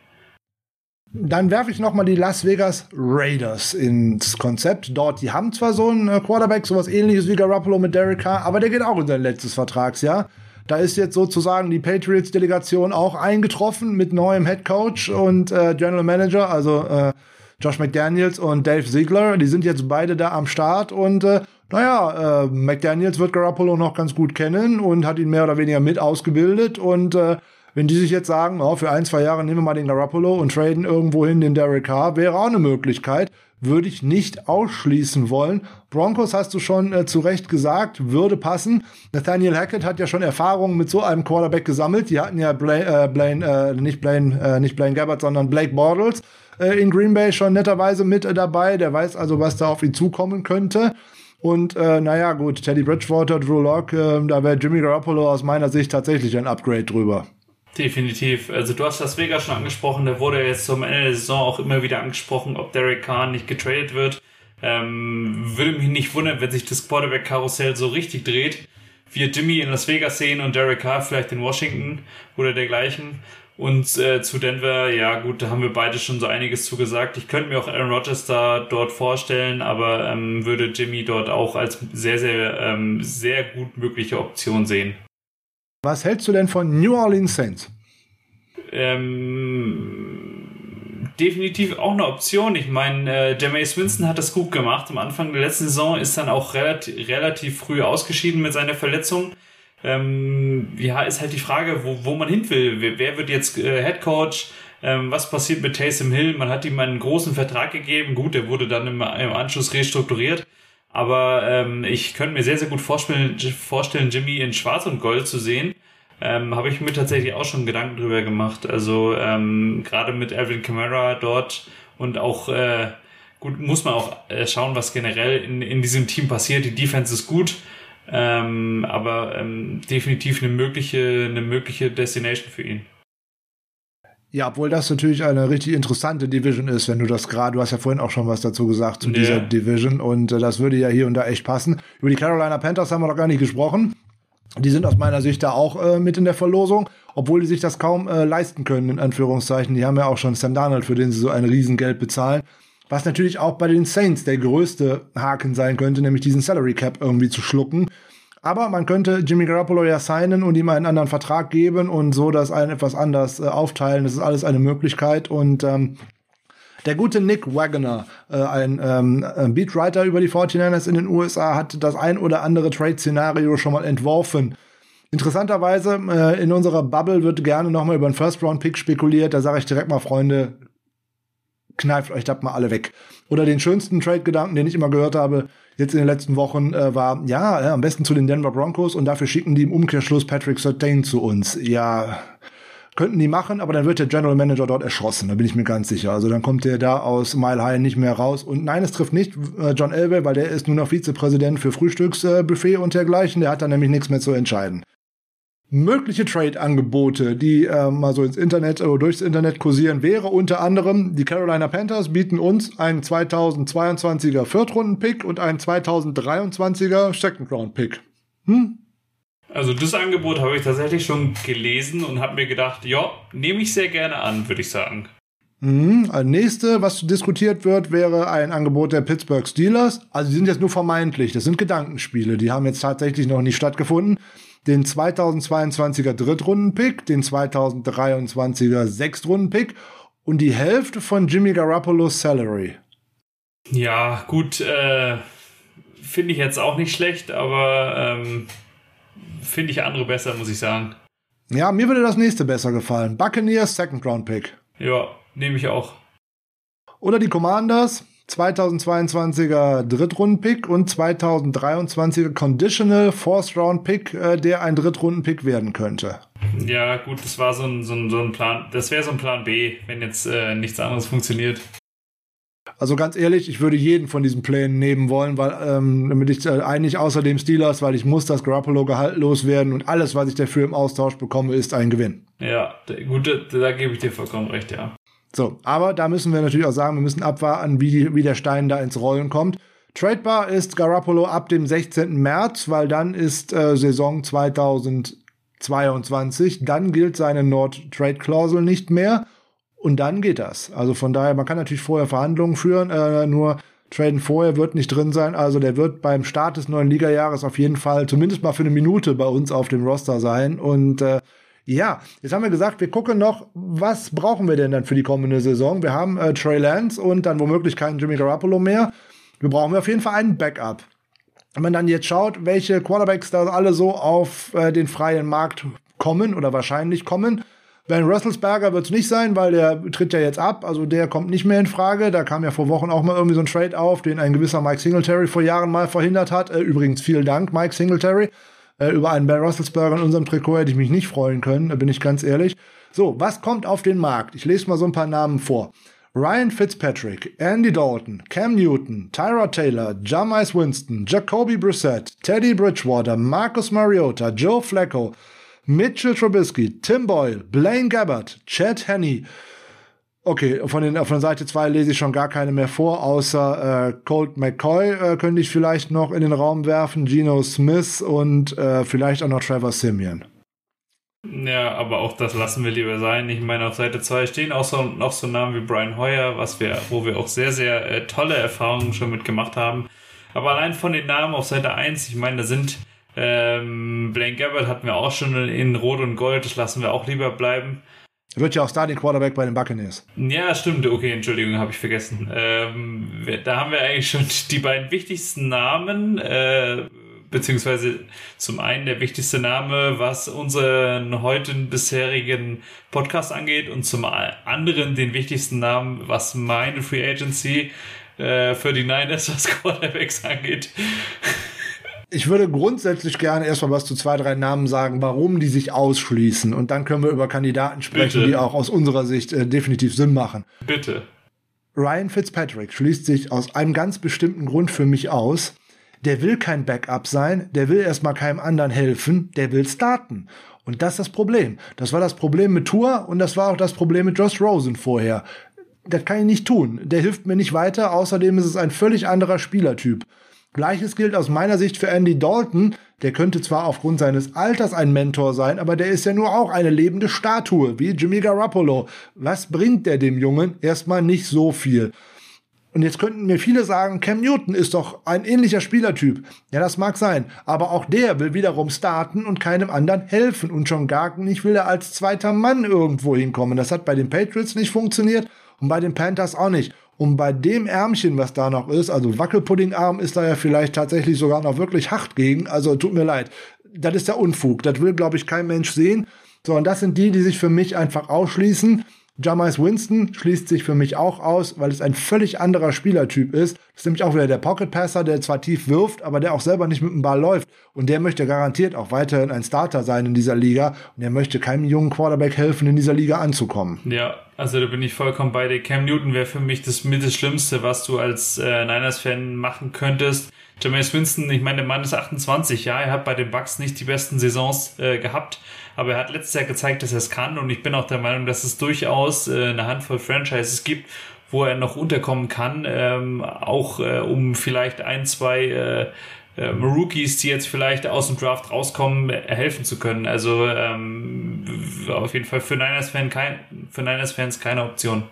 Dann werfe ich noch mal die Las Vegas Raiders ins Konzept. Dort, die haben zwar so einen äh, Quarterback, sowas ähnliches wie Garoppolo mit Derek Carr, aber der geht auch in sein letztes Vertragsjahr. Da ist jetzt sozusagen die Patriots-Delegation auch eingetroffen mit neuem Head Coach und äh, General Manager, also äh, Josh McDaniels und Dave Ziegler. Die sind jetzt beide da am Start und äh, naja, äh, McDaniels wird Garoppolo noch ganz gut kennen und hat ihn mehr oder weniger mit ausgebildet und äh, wenn die sich jetzt sagen, oh, für ein, zwei Jahre nehmen wir mal den Garoppolo und traden irgendwohin den Derek Carr, wäre auch eine Möglichkeit würde ich nicht ausschließen wollen. Broncos hast du schon äh, zu Recht gesagt, würde passen. Nathaniel Hackett hat ja schon Erfahrungen mit so einem Quarterback gesammelt. Die hatten ja Blaine, äh, Blaine äh, nicht Blaine, äh, nicht Blaine Gabbard, sondern Blake Bortles äh, in Green Bay schon netterweise mit äh, dabei. Der weiß also, was da auf ihn zukommen könnte. Und äh, naja, gut, Teddy Bridgewater, Drew Locke, äh, da wäre Jimmy Garoppolo aus meiner Sicht tatsächlich ein Upgrade drüber. Definitiv. Also du hast Las Vegas schon angesprochen, da wurde jetzt zum Ende der Saison auch immer wieder angesprochen, ob Derek Carr nicht getradet wird. Ähm, würde mich nicht wundern, wenn sich das Quarterback-Karussell so richtig dreht. Wir Jimmy in Las Vegas sehen und Derek Carr vielleicht in Washington oder dergleichen. Und äh, zu Denver, ja gut, da haben wir beide schon so einiges zugesagt. Ich könnte mir auch Aaron Rodgers da dort vorstellen, aber ähm, würde Jimmy dort auch als sehr, sehr, ähm, sehr gut mögliche Option sehen. Was hältst du denn von New Orleans Saints? Ähm, definitiv auch eine Option. Ich meine, äh, Jameis Winston hat das gut gemacht. Am Anfang der letzten Saison ist dann auch relativ, relativ früh ausgeschieden mit seiner Verletzung. Ähm, ja, ist halt die Frage, wo, wo man hin will. Wer, wer wird jetzt äh, Head Coach? Ähm, was passiert mit Taysom Hill? Man hat ihm einen großen Vertrag gegeben. Gut, der wurde dann im, im Anschluss restrukturiert. Aber ähm, ich könnte mir sehr, sehr gut vorstellen, vorstellen, Jimmy in Schwarz und Gold zu sehen. Ähm, Habe ich mir tatsächlich auch schon Gedanken drüber gemacht. Also ähm, gerade mit Alvin Kamara dort und auch äh, gut muss man auch äh, schauen, was generell in, in diesem Team passiert. Die Defense ist gut, ähm, aber ähm, definitiv eine mögliche eine mögliche Destination für ihn. Ja, obwohl das natürlich eine richtig interessante Division ist, wenn du das gerade, du hast ja vorhin auch schon was dazu gesagt zu yeah. dieser Division und äh, das würde ja hier und da echt passen. Über die Carolina Panthers haben wir noch gar nicht gesprochen. Die sind aus meiner Sicht da auch äh, mit in der Verlosung, obwohl die sich das kaum äh, leisten können, in Anführungszeichen. Die haben ja auch schon Sam Darnold, für den sie so ein Riesengeld bezahlen. Was natürlich auch bei den Saints der größte Haken sein könnte, nämlich diesen Salary Cap irgendwie zu schlucken. Aber man könnte Jimmy Garoppolo ja signen und ihm einen anderen Vertrag geben und so das ein etwas anders äh, aufteilen. Das ist alles eine Möglichkeit und ähm, der gute Nick Wagoner, äh, ein ähm, Beatwriter über die 49ers in den USA, hat das ein oder andere Trade-Szenario schon mal entworfen. Interessanterweise, äh, in unserer Bubble wird gerne nochmal über einen First-Round-Pick spekuliert. Da sage ich direkt mal, Freunde, kneift euch das mal alle weg. Oder den schönsten Trade-Gedanken, den ich immer gehört habe, jetzt in den letzten Wochen äh, war, ja, äh, am besten zu den Denver Broncos und dafür schicken die im Umkehrschluss Patrick Surtain zu uns. Ja, könnten die machen, aber dann wird der General Manager dort erschossen, da bin ich mir ganz sicher. Also dann kommt der da aus Mile High nicht mehr raus. Und nein, es trifft nicht äh, John Elway, weil der ist nur noch Vizepräsident für Frühstücksbuffet und dergleichen. Der hat da nämlich nichts mehr zu entscheiden mögliche Trade-Angebote, die äh, mal so ins Internet oder durchs Internet kursieren, wäre unter anderem, die Carolina Panthers bieten uns einen 2022er Viertrunden-Pick und einen 2023er Second-Round-Pick. Hm? Also das Angebot habe ich tatsächlich schon gelesen und habe mir gedacht, ja, nehme ich sehr gerne an, würde ich sagen. Mhm. Nächste, was diskutiert wird, wäre ein Angebot der Pittsburgh Steelers. Also die sind jetzt nur vermeintlich, das sind Gedankenspiele, die haben jetzt tatsächlich noch nicht stattgefunden den 2022er Drittrunden-Pick, den 2023er Sechstrunden-Pick und die Hälfte von Jimmy Garoppolo's Salary. Ja, gut, äh, finde ich jetzt auch nicht schlecht, aber ähm, finde ich andere besser, muss ich sagen. Ja, mir würde das nächste besser gefallen. Buccaneers Second Round Pick. Ja, nehme ich auch. Oder die Commanders 2022er Drittrunden-Pick und 2023er Conditional Fourth-Round-Pick, äh, der ein Drittrunden-Pick werden könnte. Ja, gut, das war so ein, so ein, so ein Plan, das wäre so ein Plan B, wenn jetzt äh, nichts anderes funktioniert. Also ganz ehrlich, ich würde jeden von diesen Plänen nehmen wollen, weil ähm, damit ich äh, eigentlich außer dem Steelers, weil ich muss das Garoppolo gehaltlos werden und alles, was ich dafür im Austausch bekomme, ist ein Gewinn. Ja, gut, da, da gebe ich dir vollkommen recht, ja. So, aber da müssen wir natürlich auch sagen, wir müssen abwarten, wie, die, wie der Stein da ins Rollen kommt. Tradebar ist Garoppolo ab dem 16. März, weil dann ist äh, Saison 2022. Dann gilt seine Nord-Trade-Klausel nicht mehr. Und dann geht das. Also von daher, man kann natürlich vorher Verhandlungen führen, äh, nur Traden vorher wird nicht drin sein. Also der wird beim Start des neuen Ligajahres auf jeden Fall zumindest mal für eine Minute bei uns auf dem Roster sein. Und äh, ja, jetzt haben wir gesagt, wir gucken noch, was brauchen wir denn dann für die kommende Saison? Wir haben äh, Trey Lance und dann womöglich keinen Jimmy Garoppolo mehr. Wir brauchen auf jeden Fall einen Backup. Wenn man dann jetzt schaut, welche Quarterbacks da alle so auf äh, den freien Markt kommen oder wahrscheinlich kommen, Ben Russelsberger wird es nicht sein, weil der tritt ja jetzt ab, also der kommt nicht mehr in Frage. Da kam ja vor Wochen auch mal irgendwie so ein Trade auf, den ein gewisser Mike Singletary vor Jahren mal verhindert hat. Äh, übrigens vielen Dank, Mike Singletary. Äh, über einen Ben Roethlisberger in unserem Trikot hätte ich mich nicht freuen können, da bin ich ganz ehrlich. So, was kommt auf den Markt? Ich lese mal so ein paar Namen vor. Ryan Fitzpatrick, Andy Dalton, Cam Newton, Tyra Taylor, Jamais Winston, Jacoby Brissett, Teddy Bridgewater, Marcus Mariota, Joe Flacco, Mitchell Trubisky, Tim Boyle, Blaine Gabbard, Chad Henney. Okay, von, den, von Seite 2 lese ich schon gar keine mehr vor, außer äh, Colt McCoy äh, könnte ich vielleicht noch in den Raum werfen, Geno Smith und äh, vielleicht auch noch Trevor Simeon. Ja, aber auch das lassen wir lieber sein. Ich meine, auf Seite 2 stehen auch so, noch so Namen wie Brian Hoyer, was wir, wo wir auch sehr, sehr äh, tolle Erfahrungen schon mitgemacht haben. Aber allein von den Namen auf Seite 1, ich meine, da sind ähm, Blaine Gabbard hatten wir auch schon in Rot und Gold, das lassen wir auch lieber bleiben. Er wird ja auch Starting Quarterback bei den Buccaneers. Ja, stimmt. Okay, Entschuldigung, habe ich vergessen. Ähm, da haben wir eigentlich schon die beiden wichtigsten Namen. Äh, beziehungsweise zum einen der wichtigste Name, was unseren heutigen bisherigen Podcast angeht und zum anderen den wichtigsten Namen, was meine Free Agency äh, für die Niners, was Quarterbacks angeht. Ich würde grundsätzlich gerne erstmal was zu zwei, drei Namen sagen, warum die sich ausschließen. Und dann können wir über Kandidaten sprechen, Bitte. die auch aus unserer Sicht äh, definitiv Sinn machen. Bitte. Ryan Fitzpatrick schließt sich aus einem ganz bestimmten Grund für mich aus der will kein Backup sein, der will erstmal keinem anderen helfen, der will starten. Und das ist das Problem. Das war das Problem mit Tour und das war auch das Problem mit Josh Rosen vorher. Das kann ich nicht tun. Der hilft mir nicht weiter. Außerdem ist es ein völlig anderer Spielertyp. Gleiches gilt aus meiner Sicht für Andy Dalton. Der könnte zwar aufgrund seines Alters ein Mentor sein, aber der ist ja nur auch eine lebende Statue, wie Jimmy Garoppolo. Was bringt der dem Jungen? Erstmal nicht so viel. Und jetzt könnten mir viele sagen, Cam Newton ist doch ein ähnlicher Spielertyp. Ja, das mag sein. Aber auch der will wiederum starten und keinem anderen helfen. Und schon gar nicht will er als zweiter Mann irgendwo hinkommen. Das hat bei den Patriots nicht funktioniert und bei den Panthers auch nicht. Und bei dem Ärmchen, was da noch ist, also Wackelpuddingarm ist da ja vielleicht tatsächlich sogar noch wirklich hart gegen. Also tut mir leid. Das ist der Unfug. Das will, glaube ich, kein Mensch sehen. So, und das sind die, die sich für mich einfach ausschließen. Jamais Winston schließt sich für mich auch aus, weil es ein völlig anderer Spielertyp ist. Das ist nämlich auch wieder der Pocket Passer, der zwar tief wirft, aber der auch selber nicht mit dem Ball läuft. Und der möchte garantiert auch weiterhin ein Starter sein in dieser Liga. Und der möchte keinem jungen Quarterback helfen, in dieser Liga anzukommen. Ja, also da bin ich vollkommen bei dir. Cam Newton wäre für mich das mit das Schlimmste, was du als äh, Niners-Fan machen könntest. Jameis Winston, ich meine, der Mann ist 28, ja, er hat bei den Bucks nicht die besten Saisons äh, gehabt aber er hat letztes Jahr gezeigt, dass er es kann und ich bin auch der Meinung, dass es durchaus äh, eine Handvoll Franchises gibt, wo er noch unterkommen kann, ähm, auch äh, um vielleicht ein, zwei äh, äh, Rookies, die jetzt vielleicht aus dem Draft rauskommen, helfen zu können. Also ähm, auf jeden Fall für Niners-Fans kein, für Niners-Fans keine Option.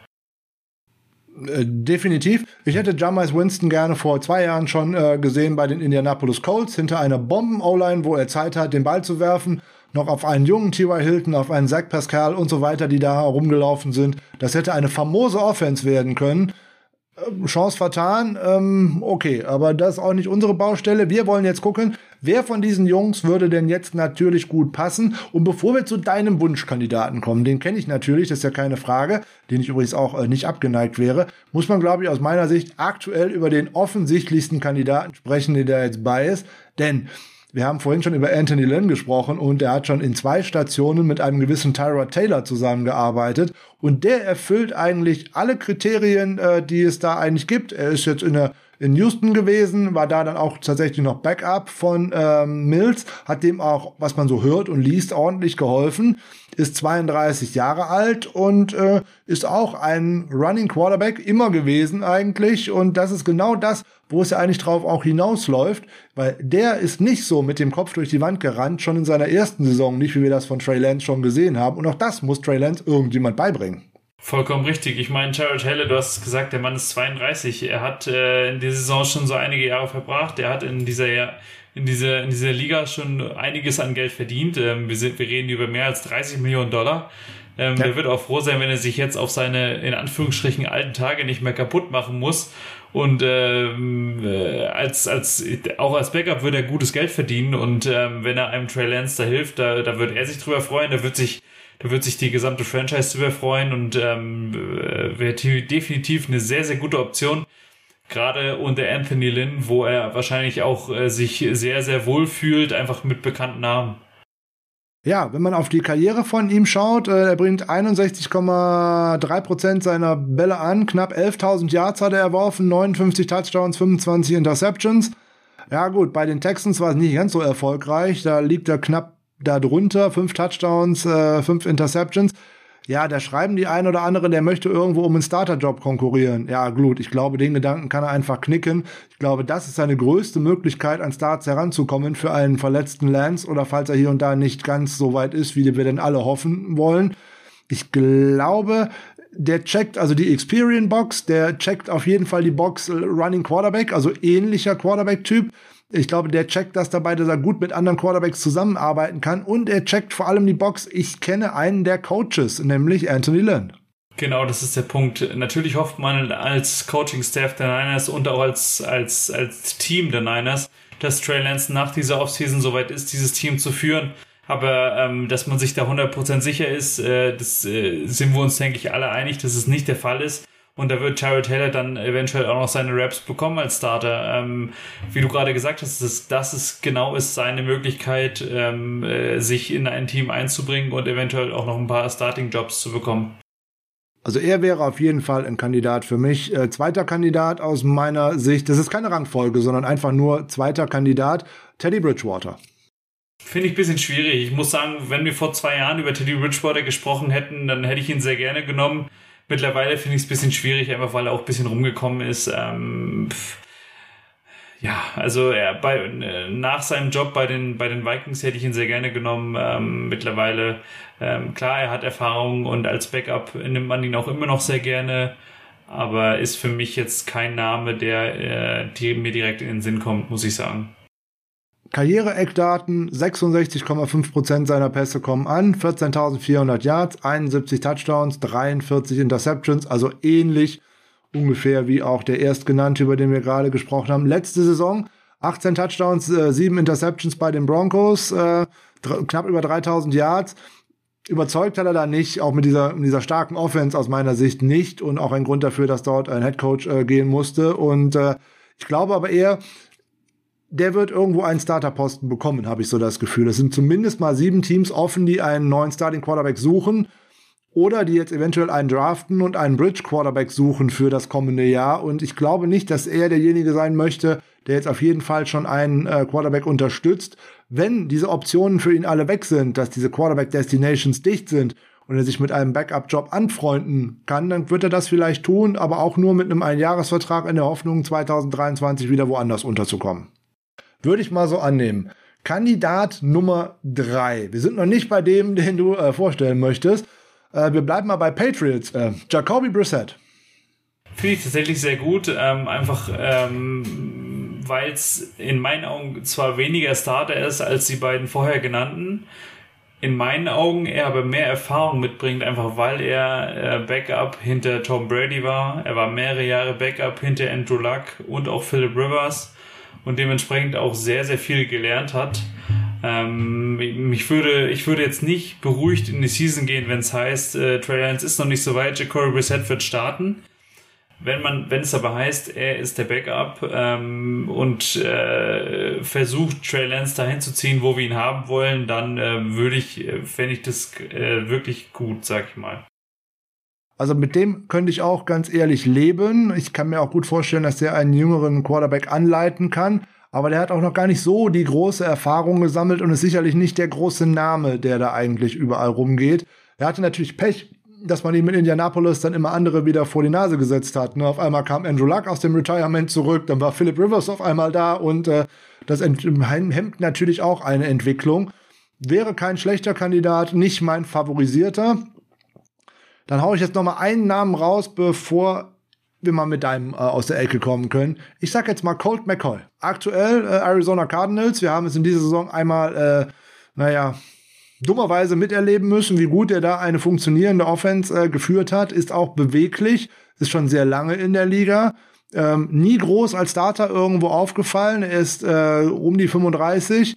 Äh, definitiv. Ich hätte Jamais Winston gerne vor zwei Jahren schon äh, gesehen bei den Indianapolis Colts hinter einer Bomben-O-Line, wo er Zeit hat, den Ball zu werfen noch auf einen jungen T.Y. Hilton, auf einen Zach Pascal und so weiter, die da rumgelaufen sind. Das hätte eine famose Offense werden können. Ähm, Chance vertan, ähm, okay, aber das ist auch nicht unsere Baustelle. Wir wollen jetzt gucken, wer von diesen Jungs würde denn jetzt natürlich gut passen. Und bevor wir zu deinem Wunschkandidaten kommen, den kenne ich natürlich, das ist ja keine Frage, den ich übrigens auch äh, nicht abgeneigt wäre, muss man, glaube ich, aus meiner Sicht aktuell über den offensichtlichsten Kandidaten sprechen, der da jetzt bei ist. Denn wir haben vorhin schon über Anthony Lynn gesprochen und er hat schon in zwei Stationen mit einem gewissen Tyra Taylor zusammengearbeitet und der erfüllt eigentlich alle Kriterien, äh, die es da eigentlich gibt. Er ist jetzt in der in Houston gewesen, war da dann auch tatsächlich noch Backup von ähm, Mills, hat dem auch, was man so hört und liest, ordentlich geholfen, ist 32 Jahre alt und äh, ist auch ein Running Quarterback immer gewesen eigentlich und das ist genau das, wo es ja eigentlich drauf auch hinausläuft, weil der ist nicht so mit dem Kopf durch die Wand gerannt, schon in seiner ersten Saison nicht, wie wir das von Trey Lance schon gesehen haben und auch das muss Trey Lance irgendjemand beibringen. Vollkommen richtig. Ich meine, Jared Helle, du hast gesagt, der Mann ist 32. Er hat äh, in dieser Saison schon so einige Jahre verbracht. Er hat in dieser in dieser in dieser Liga schon einiges an Geld verdient. Ähm, wir, sind, wir reden über mehr als 30 Millionen Dollar. Ähm, ja. Der wird auch froh sein, wenn er sich jetzt auf seine in Anführungsstrichen alten Tage nicht mehr kaputt machen muss. Und ähm, äh, als als auch als Backup wird er gutes Geld verdienen. Und ähm, wenn er einem Trey Lance da hilft, da, da wird er sich drüber freuen. Da wird sich da wird sich die gesamte Franchise drüber freuen und ähm, äh, wäre definitiv eine sehr, sehr gute Option. Gerade unter Anthony Lynn, wo er wahrscheinlich auch äh, sich sehr, sehr wohl fühlt, einfach mit bekannten Namen. Ja, wenn man auf die Karriere von ihm schaut, äh, er bringt 61,3 Prozent seiner Bälle an, knapp 11.000 Yards hat er erworfen, 59 Touchdowns, 25 Interceptions. Ja gut, bei den Texans war es nicht ganz so erfolgreich, da liegt er knapp darunter, fünf Touchdowns, äh, fünf Interceptions. Ja, da schreiben die ein oder andere, der möchte irgendwo um einen Starterjob konkurrieren. Ja, gut, ich glaube, den Gedanken kann er einfach knicken. Ich glaube, das ist seine größte Möglichkeit, an Starts heranzukommen für einen verletzten Lance oder falls er hier und da nicht ganz so weit ist, wie wir denn alle hoffen wollen. Ich glaube, der checkt also die Experience Box, der checkt auf jeden Fall die Box Running Quarterback, also ähnlicher Quarterback-Typ. Ich glaube, der checkt das dabei, dass er gut mit anderen Quarterbacks zusammenarbeiten kann und er checkt vor allem die Box. Ich kenne einen der Coaches, nämlich Anthony Lynn. Genau, das ist der Punkt. Natürlich hofft man als Coaching-Staff der Niners und auch als, als, als Team der Niners, dass Trey Lance nach dieser Offseason soweit ist, dieses Team zu führen. Aber ähm, dass man sich da 100% sicher ist, äh, das äh, sind wir uns, denke ich, alle einig, dass es nicht der Fall ist. Und da wird Jared Taylor dann eventuell auch noch seine Raps bekommen als Starter. Ähm, wie du gerade gesagt hast, das, das ist genau ist seine Möglichkeit, ähm, äh, sich in ein Team einzubringen und eventuell auch noch ein paar Starting-Jobs zu bekommen. Also er wäre auf jeden Fall ein Kandidat für mich. Äh, zweiter Kandidat aus meiner Sicht, das ist keine Rangfolge, sondern einfach nur zweiter Kandidat, Teddy Bridgewater. Finde ich ein bisschen schwierig. Ich muss sagen, wenn wir vor zwei Jahren über Teddy Bridgewater gesprochen hätten, dann hätte ich ihn sehr gerne genommen. Mittlerweile finde ich es ein bisschen schwierig, einfach weil er auch ein bisschen rumgekommen ist. Ähm, ja, also er bei, nach seinem Job bei den, bei den Vikings hätte ich ihn sehr gerne genommen. Ähm, mittlerweile, ähm, klar, er hat Erfahrung und als Backup nimmt man ihn auch immer noch sehr gerne, aber ist für mich jetzt kein Name, der äh, mir direkt in den Sinn kommt, muss ich sagen. Karriere-Eckdaten, 66,5% seiner Pässe kommen an, 14.400 Yards, 71 Touchdowns, 43 Interceptions, also ähnlich ungefähr wie auch der erstgenannte, über den wir gerade gesprochen haben. Letzte Saison 18 Touchdowns, äh, 7 Interceptions bei den Broncos, äh, knapp über 3000 Yards. Überzeugt hat er da nicht, auch mit dieser, mit dieser starken Offense aus meiner Sicht nicht und auch ein Grund dafür, dass dort ein Headcoach äh, gehen musste. Und äh, ich glaube aber eher, der wird irgendwo einen Starterposten bekommen, habe ich so das Gefühl. Es sind zumindest mal sieben Teams offen, die einen neuen Starting Quarterback suchen oder die jetzt eventuell einen draften und einen Bridge Quarterback suchen für das kommende Jahr. Und ich glaube nicht, dass er derjenige sein möchte, der jetzt auf jeden Fall schon einen äh, Quarterback unterstützt. Wenn diese Optionen für ihn alle weg sind, dass diese Quarterback Destinations dicht sind und er sich mit einem Backup-Job anfreunden kann, dann wird er das vielleicht tun, aber auch nur mit einem Einjahresvertrag in der Hoffnung, 2023 wieder woanders unterzukommen. Würde ich mal so annehmen. Kandidat Nummer drei. Wir sind noch nicht bei dem, den du äh, vorstellen möchtest. Äh, wir bleiben mal bei Patriots. Äh, Jacoby Brissett. Finde ich tatsächlich sehr gut. Ähm, einfach, ähm, weil es in meinen Augen zwar weniger Starter ist als die beiden vorher genannten, in meinen Augen er aber mehr Erfahrung mitbringt, einfach weil er äh, Backup hinter Tom Brady war. Er war mehrere Jahre Backup hinter Andrew Luck und auch Philip Rivers und dementsprechend auch sehr, sehr viel gelernt hat. Ähm, mich würde, ich würde jetzt nicht beruhigt in die Season gehen, wenn es heißt, äh, Trey Lance ist noch nicht so weit, Jacory Brissett wird starten. Wenn man, wenn es aber heißt, er ist der Backup ähm, und äh, versucht Trey Lance dahin zu ziehen, wo wir ihn haben wollen, dann äh, würde ich, äh, fände ich das äh, wirklich gut, sag ich mal. Also mit dem könnte ich auch ganz ehrlich leben. Ich kann mir auch gut vorstellen, dass der einen jüngeren Quarterback anleiten kann. Aber der hat auch noch gar nicht so die große Erfahrung gesammelt und ist sicherlich nicht der große Name, der da eigentlich überall rumgeht. Er hatte natürlich Pech, dass man ihm in Indianapolis dann immer andere wieder vor die Nase gesetzt hat. Ne? Auf einmal kam Andrew Luck aus dem Retirement zurück, dann war Philip Rivers auf einmal da und äh, das hemmt natürlich auch eine Entwicklung. Wäre kein schlechter Kandidat, nicht mein favorisierter. Dann haue ich jetzt noch mal einen Namen raus, bevor wir mal mit deinem äh, aus der Ecke kommen können. Ich sag jetzt mal Colt McCoy. Aktuell äh, Arizona Cardinals. Wir haben es in dieser Saison einmal, äh, naja, dummerweise miterleben müssen, wie gut er da eine funktionierende Offense äh, geführt hat. Ist auch beweglich, ist schon sehr lange in der Liga. Ähm, nie groß als Starter irgendwo aufgefallen. Er ist äh, um die 35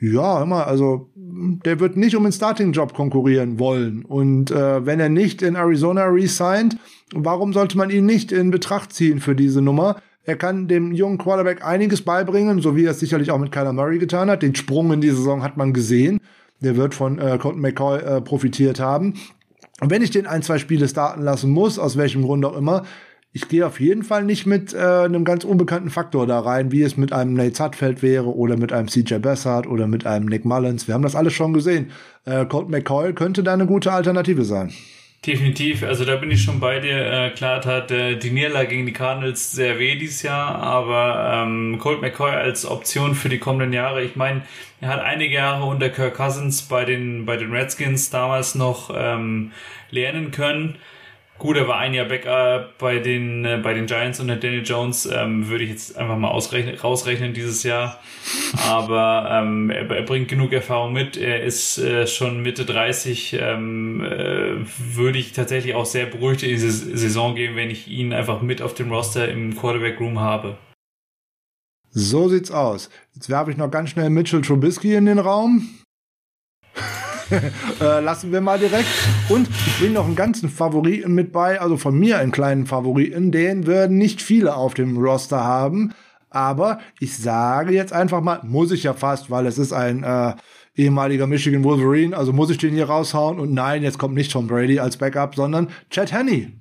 ja, immer, also der wird nicht um den Starting-Job konkurrieren wollen. Und äh, wenn er nicht in Arizona resigned, warum sollte man ihn nicht in Betracht ziehen für diese Nummer? Er kann dem jungen Quarterback einiges beibringen, so wie er es sicherlich auch mit Kyler Murray getan hat. Den Sprung in die Saison hat man gesehen. Der wird von äh, Colton McCoy äh, profitiert haben. Und wenn ich den ein, zwei Spiele starten lassen muss, aus welchem Grund auch immer, ich gehe auf jeden Fall nicht mit äh, einem ganz unbekannten Faktor da rein, wie es mit einem Nate Sutfeld wäre oder mit einem CJ Bessard oder mit einem Nick Mullins. Wir haben das alles schon gesehen. Äh, Colt McCoy könnte da eine gute Alternative sein. Definitiv, also da bin ich schon bei dir. Äh, klar hat äh, die Niederlage gegen die Cardinals sehr weh dieses Jahr, aber ähm, Colt McCoy als Option für die kommenden Jahre, ich meine, er hat einige Jahre unter Kirk Cousins bei den, bei den Redskins damals noch ähm, lernen können. Gut, er war ein Jahr Backup bei den, äh, bei den Giants unter Daniel Jones, ähm, würde ich jetzt einfach mal ausrechnen, rausrechnen dieses Jahr. Aber ähm, er, er, bringt genug Erfahrung mit. Er ist äh, schon Mitte 30. Ähm, äh, würde ich tatsächlich auch sehr beruhigt in diese Saison gehen, wenn ich ihn einfach mit auf dem Roster im Quarterback Room habe. So sieht's aus. Jetzt werfe ich noch ganz schnell Mitchell Trubisky in den Raum. äh, lassen wir mal direkt. Und ich bringe noch einen ganzen Favoriten mit bei, also von mir einen kleinen Favoriten. Den würden nicht viele auf dem Roster haben. Aber ich sage jetzt einfach mal, muss ich ja fast, weil es ist ein äh, ehemaliger Michigan Wolverine, also muss ich den hier raushauen. Und nein, jetzt kommt nicht Tom Brady als Backup, sondern Chad Henney.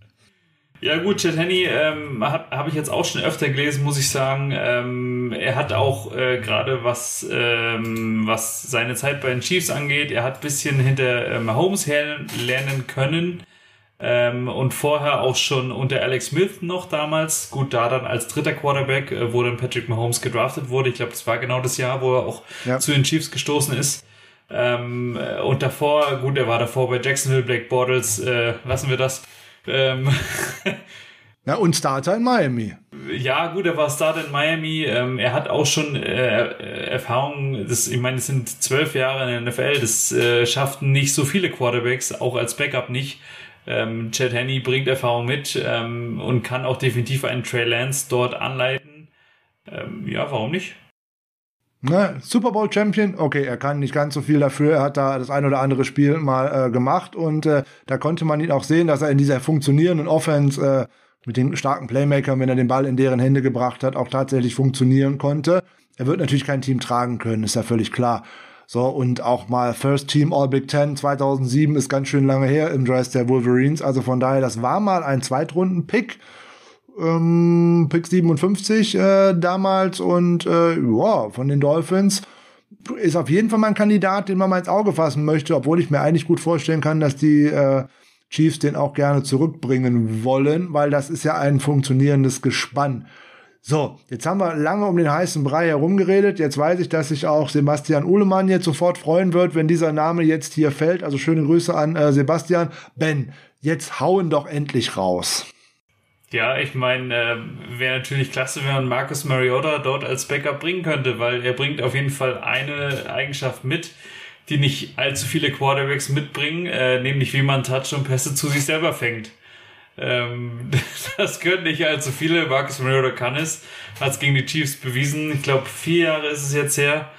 Ja gut, Chet Henny ähm, habe hab ich jetzt auch schon öfter gelesen, muss ich sagen. Ähm, er hat auch äh, gerade was ähm, was seine Zeit bei den Chiefs angeht, er hat bisschen hinter ähm, Mahomes lernen können ähm, und vorher auch schon unter Alex Smith noch damals. Gut, da dann als dritter Quarterback, äh, wo dann Patrick Mahomes gedraftet wurde. Ich glaube, das war genau das Jahr, wo er auch ja. zu den Chiefs gestoßen ist. Ähm, äh, und davor, gut, er war davor bei Jacksonville, Black Bortles, äh, lassen wir das. Ähm ja, und Starter in Miami. Ja, gut, er war Starter in Miami. Ähm, er hat auch schon äh, Erfahrung, das, ich meine, es sind zwölf Jahre in der NFL, das äh, schafften nicht so viele Quarterbacks, auch als Backup nicht. Ähm, Chad Henney bringt Erfahrung mit ähm, und kann auch definitiv einen Trey Lance dort anleiten. Ähm, ja, warum nicht? Ne, Super Bowl Champion, okay, er kann nicht ganz so viel dafür. Er hat da das ein oder andere Spiel mal äh, gemacht und äh, da konnte man ihn auch sehen, dass er in dieser funktionierenden Offense äh, mit den starken Playmakern, wenn er den Ball in deren Hände gebracht hat, auch tatsächlich funktionieren konnte. Er wird natürlich kein Team tragen können, ist ja völlig klar. So, und auch mal First Team All Big Ten 2007 ist ganz schön lange her im Dress der Wolverines. Also von daher, das war mal ein Zweitrunden-Pick ähm, Pick 57 äh, damals und äh, ja, von den Dolphins ist auf jeden Fall mal ein Kandidat, den man mal ins Auge fassen möchte, obwohl ich mir eigentlich gut vorstellen kann, dass die äh, Chiefs den auch gerne zurückbringen wollen, weil das ist ja ein funktionierendes Gespann. So, jetzt haben wir lange um den heißen Brei herumgeredet. Jetzt weiß ich, dass sich auch Sebastian Uhlemann jetzt sofort freuen wird, wenn dieser Name jetzt hier fällt. Also schöne Grüße an äh, Sebastian. Ben, jetzt hauen doch endlich raus. Ja, ich meine, äh, wäre natürlich klasse, wenn man Marcus Mariota dort als Backup bringen könnte, weil er bringt auf jeden Fall eine Eigenschaft mit, die nicht allzu viele Quarterbacks mitbringen, äh, nämlich wie man Touch und Pässe zu sich selber fängt. Ähm, das können nicht allzu viele. Marcus Mariota kann es, hat es gegen die Chiefs bewiesen. Ich glaube, vier Jahre ist es jetzt her.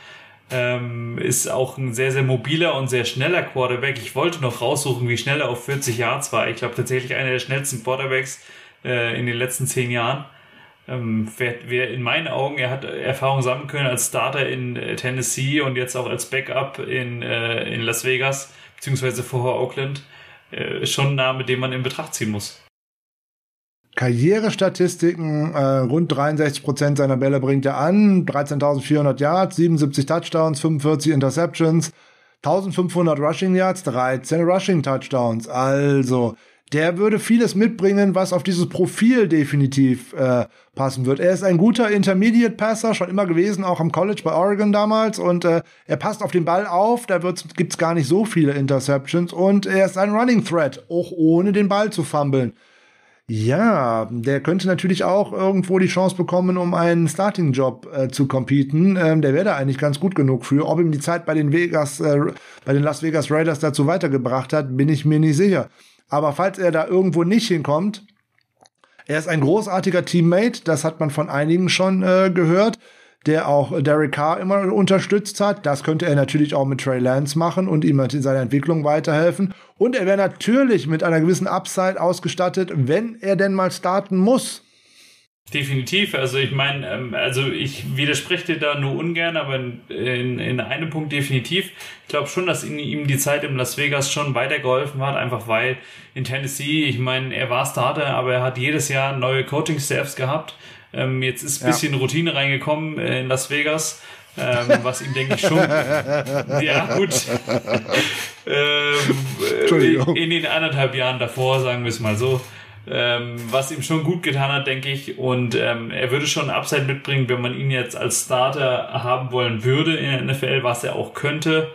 Ähm, ist auch ein sehr, sehr mobiler und sehr schneller Quarterback. Ich wollte noch raussuchen, wie schnell er auf 40 Yards war. Ich glaube tatsächlich einer der schnellsten Quarterbacks äh, in den letzten zehn Jahren. Ähm, wer, in meinen Augen, er hat Erfahrung sammeln können als Starter in äh, Tennessee und jetzt auch als Backup in, äh, in Las Vegas, beziehungsweise vorher Oakland, äh, schon ein Name, den man in Betracht ziehen muss. Karrierestatistiken, äh, rund 63 Prozent seiner Bälle bringt er an, 13.400 Yards, 77 Touchdowns, 45 Interceptions, 1500 Rushing Yards, 13 Rushing Touchdowns. Also, der würde vieles mitbringen, was auf dieses Profil definitiv äh, passen wird. Er ist ein guter Intermediate Passer, schon immer gewesen, auch am College bei Oregon damals. Und äh, er passt auf den Ball auf, da gibt es gar nicht so viele Interceptions. Und er ist ein Running Threat, auch ohne den Ball zu fummeln. Ja, der könnte natürlich auch irgendwo die Chance bekommen, um einen Starting-Job äh, zu competen. Ähm, der wäre da eigentlich ganz gut genug für. Ob ihm die Zeit bei den Vegas, äh, bei den Las Vegas Raiders dazu weitergebracht hat, bin ich mir nicht sicher. Aber falls er da irgendwo nicht hinkommt, er ist ein großartiger Teammate, das hat man von einigen schon äh, gehört, der auch Derek Carr immer unterstützt hat. Das könnte er natürlich auch mit Trey Lance machen und ihm in seiner Entwicklung weiterhelfen. Und er wäre natürlich mit einer gewissen Upside ausgestattet, wenn er denn mal starten muss. Definitiv. Also ich meine, ähm, also ich widerspreche dir da nur ungern, aber in, in einem Punkt definitiv. Ich glaube schon, dass ihm die Zeit in Las Vegas schon weitergeholfen hat, einfach weil in Tennessee, ich meine, er war Starter, aber er hat jedes Jahr neue Coaching-Staffs gehabt. Ähm, jetzt ist ein bisschen ja. Routine reingekommen äh, in Las Vegas. Ähm, was ihm, denke ich, schon. ja, gut. ähm, in den anderthalb Jahren davor, sagen wir es mal so ähm, was ihm schon gut getan hat, denke ich. Und ähm, er würde schon ein Upside mitbringen, wenn man ihn jetzt als Starter haben wollen würde in der NFL, was er auch könnte.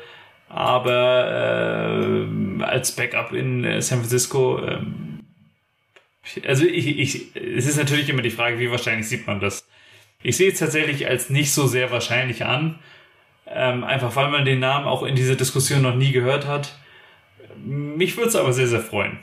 Aber äh, als Backup in äh, San Francisco, äh, also ich, ich, es ist natürlich immer die Frage, wie wahrscheinlich sieht man das. Ich sehe es tatsächlich als nicht so sehr wahrscheinlich an, ähm, einfach weil man den Namen auch in dieser Diskussion noch nie gehört hat. Mich würde es aber sehr, sehr freuen.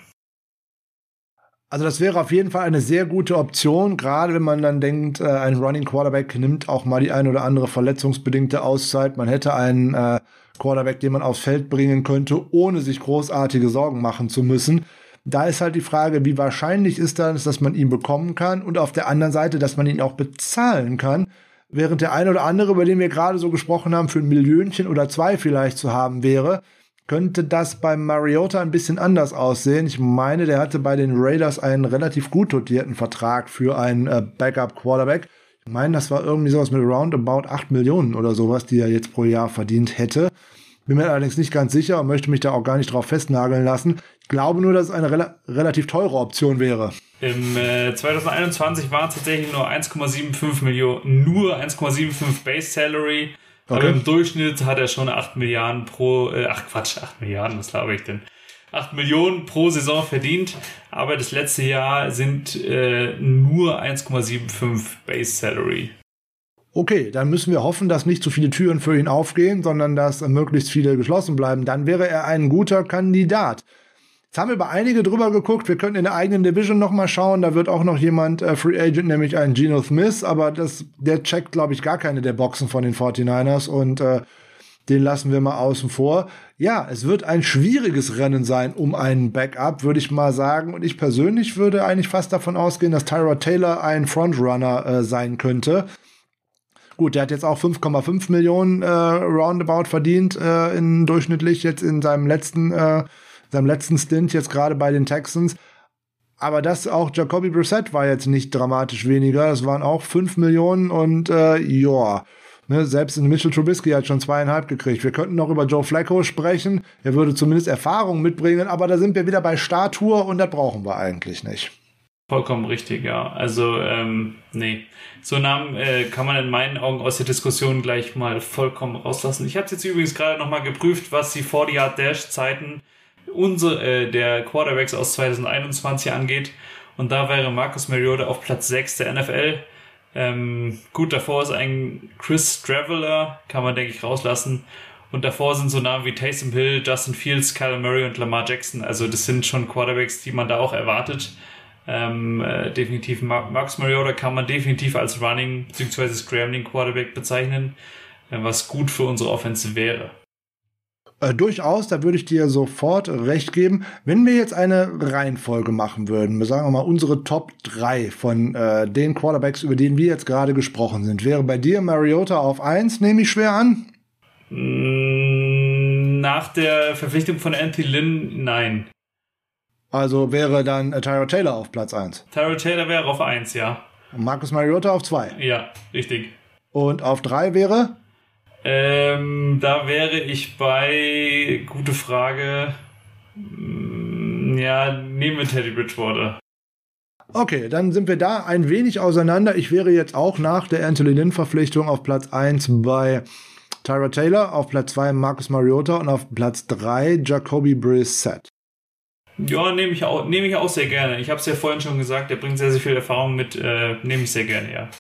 Also das wäre auf jeden Fall eine sehr gute Option, gerade wenn man dann denkt, äh, ein Running Quarterback nimmt auch mal die ein oder andere verletzungsbedingte Auszeit. Man hätte einen äh, Quarterback, den man aufs Feld bringen könnte, ohne sich großartige Sorgen machen zu müssen. Da ist halt die Frage, wie wahrscheinlich ist das, dass man ihn bekommen kann und auf der anderen Seite, dass man ihn auch bezahlen kann. Während der eine oder andere, über den wir gerade so gesprochen haben, für ein Millionchen oder zwei vielleicht zu haben wäre, könnte das beim Mariota ein bisschen anders aussehen. Ich meine, der hatte bei den Raiders einen relativ gut dotierten Vertrag für einen äh, Backup-Quarterback. Ich meine, das war irgendwie sowas mit roundabout 8 Millionen oder sowas, die er jetzt pro Jahr verdient hätte. Bin mir allerdings nicht ganz sicher und möchte mich da auch gar nicht drauf festnageln lassen. Ich glaube nur, dass es eine rela relativ teure Option wäre. Im äh, 2021 waren es tatsächlich nur 1,75 Millionen, nur 1,75 Base Salary Okay. Aber im Durchschnitt hat er schon 8 Milliarden pro, äh, ach Quatsch, 8 Milliarden, was glaube ich denn? 8 Millionen pro Saison verdient, aber das letzte Jahr sind äh, nur 1,75 Base Salary. Okay, dann müssen wir hoffen, dass nicht zu viele Türen für ihn aufgehen, sondern dass möglichst viele geschlossen bleiben. Dann wäre er ein guter Kandidat. Jetzt haben wir bei einige drüber geguckt. Wir könnten in der eigenen Division noch mal schauen. Da wird auch noch jemand äh, Free Agent, nämlich ein Geno Smith. Aber das, der checkt, glaube ich, gar keine der Boxen von den 49ers. Und äh, den lassen wir mal außen vor. Ja, es wird ein schwieriges Rennen sein um einen Backup, würde ich mal sagen. Und ich persönlich würde eigentlich fast davon ausgehen, dass Tyra Taylor ein Frontrunner äh, sein könnte. Gut, der hat jetzt auch 5,5 Millionen äh, Roundabout verdient, äh, in, durchschnittlich jetzt in seinem letzten äh, seinem letzten Stint jetzt gerade bei den Texans. Aber das auch Jacoby Brissett war jetzt nicht dramatisch weniger. Das waren auch fünf Millionen und äh, ja. Ne, selbst in Mitchell Trubisky hat schon zweieinhalb gekriegt. Wir könnten noch über Joe Flacco sprechen. Er würde zumindest Erfahrung mitbringen, aber da sind wir wieder bei Statue und das brauchen wir eigentlich nicht. Vollkommen richtig, ja. Also, ähm, nee. So Namen äh, kann man in meinen Augen aus der Diskussion gleich mal vollkommen rauslassen. Ich habe jetzt übrigens gerade nochmal geprüft, was die 40-Yard-Dash-Zeiten unsere, äh, der Quarterbacks aus 2021 angeht. Und da wäre Marcus Mariota auf Platz 6 der NFL. Ähm, gut, davor ist ein Chris Traveler, kann man denke ich rauslassen. Und davor sind so Namen wie Taysom Hill, Justin Fields, Kyle Murray und Lamar Jackson. Also das sind schon Quarterbacks, die man da auch erwartet. Ähm, äh, definitiv Mar Marcus Mariota kann man definitiv als Running bzw. Scrambling Quarterback bezeichnen, äh, was gut für unsere Offense wäre. Äh, durchaus, da würde ich dir sofort recht geben. Wenn wir jetzt eine Reihenfolge machen würden, wir sagen mal unsere Top 3 von äh, den Quarterbacks, über den wir jetzt gerade gesprochen sind, wäre bei dir Mariota auf 1, nehme ich schwer an? Mm, nach der Verpflichtung von Anthony Lynn, nein. Also wäre dann äh, Tyra Taylor auf Platz 1. Tyra Taylor wäre auf 1, ja. Und Marcus Mariota auf 2. Ja, richtig. Und auf 3 wäre? Ähm, da wäre ich bei, gute Frage, mm, ja, nehmen wir Teddy Bridgewater. Okay, dann sind wir da ein wenig auseinander. Ich wäre jetzt auch nach der Anthony Lynn Verpflichtung auf Platz 1 bei Tyra Taylor, auf Platz 2 Marcus Mariota und auf Platz 3 Jacoby Brissett. Ja, nehme ich, auch, nehme ich auch sehr gerne. Ich habe es ja vorhin schon gesagt, er bringt sehr, sehr viel Erfahrung mit. Äh, nehme ich sehr gerne, ja.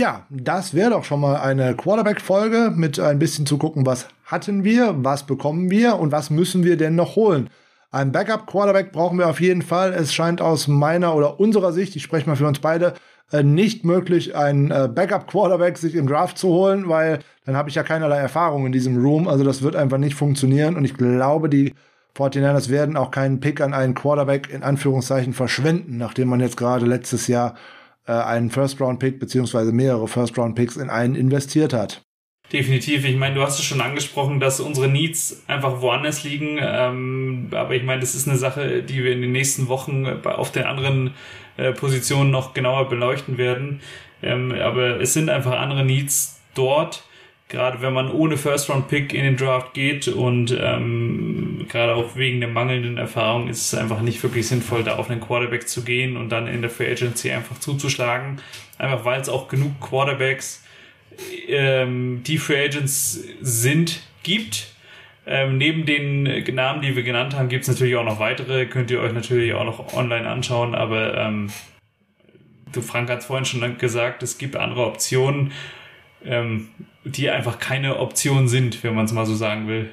Ja, das wäre doch schon mal eine Quarterback-Folge mit ein bisschen zu gucken, was hatten wir, was bekommen wir und was müssen wir denn noch holen. Ein Backup-Quarterback brauchen wir auf jeden Fall. Es scheint aus meiner oder unserer Sicht, ich spreche mal für uns beide, äh, nicht möglich, einen äh, Backup-Quarterback sich im Draft zu holen, weil dann habe ich ja keinerlei Erfahrung in diesem Room. Also das wird einfach nicht funktionieren und ich glaube, die 49ers werden auch keinen Pick an einen Quarterback in Anführungszeichen verschwenden, nachdem man jetzt gerade letztes Jahr äh, einen First-Round-Pick beziehungsweise mehrere First-Round-Picks in einen investiert hat. Definitiv. Ich meine, du hast es schon angesprochen, dass unsere Needs einfach woanders liegen. Ähm, aber ich meine, das ist eine Sache, die wir in den nächsten Wochen auf den anderen äh, Positionen noch genauer beleuchten werden. Ähm, aber es sind einfach andere Needs dort, gerade wenn man ohne First-Round-Pick in den Draft geht und ähm, gerade auch wegen der mangelnden Erfahrung ist es einfach nicht wirklich sinnvoll, da auf einen Quarterback zu gehen und dann in der Free Agency einfach zuzuschlagen. Einfach weil es auch genug Quarterbacks ähm, die Free Agents sind, gibt. Ähm, neben den Namen, die wir genannt haben, gibt es natürlich auch noch weitere. Könnt ihr euch natürlich auch noch online anschauen. Aber ähm, Frank hat es vorhin schon gesagt, es gibt andere Optionen, ähm, die einfach keine Option sind, wenn man es mal so sagen will.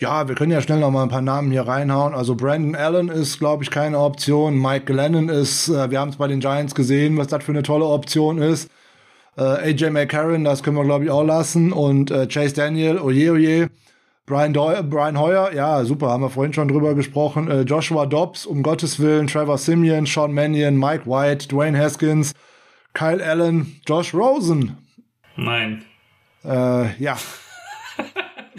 Ja, wir können ja schnell noch mal ein paar Namen hier reinhauen. Also Brandon Allen ist, glaube ich, keine Option. Mike Glennon ist, äh, wir haben es bei den Giants gesehen, was das für eine tolle Option ist. Äh, AJ McCarron, das können wir, glaube ich, auch lassen. Und äh, Chase Daniel, oje, oje. Brian, Doy Brian Hoyer, ja, super, haben wir vorhin schon drüber gesprochen. Äh, Joshua Dobbs, um Gottes Willen, Trevor Simeon, Sean Mannion, Mike White, Dwayne Haskins, Kyle Allen, Josh Rosen. Nein. Äh, ja.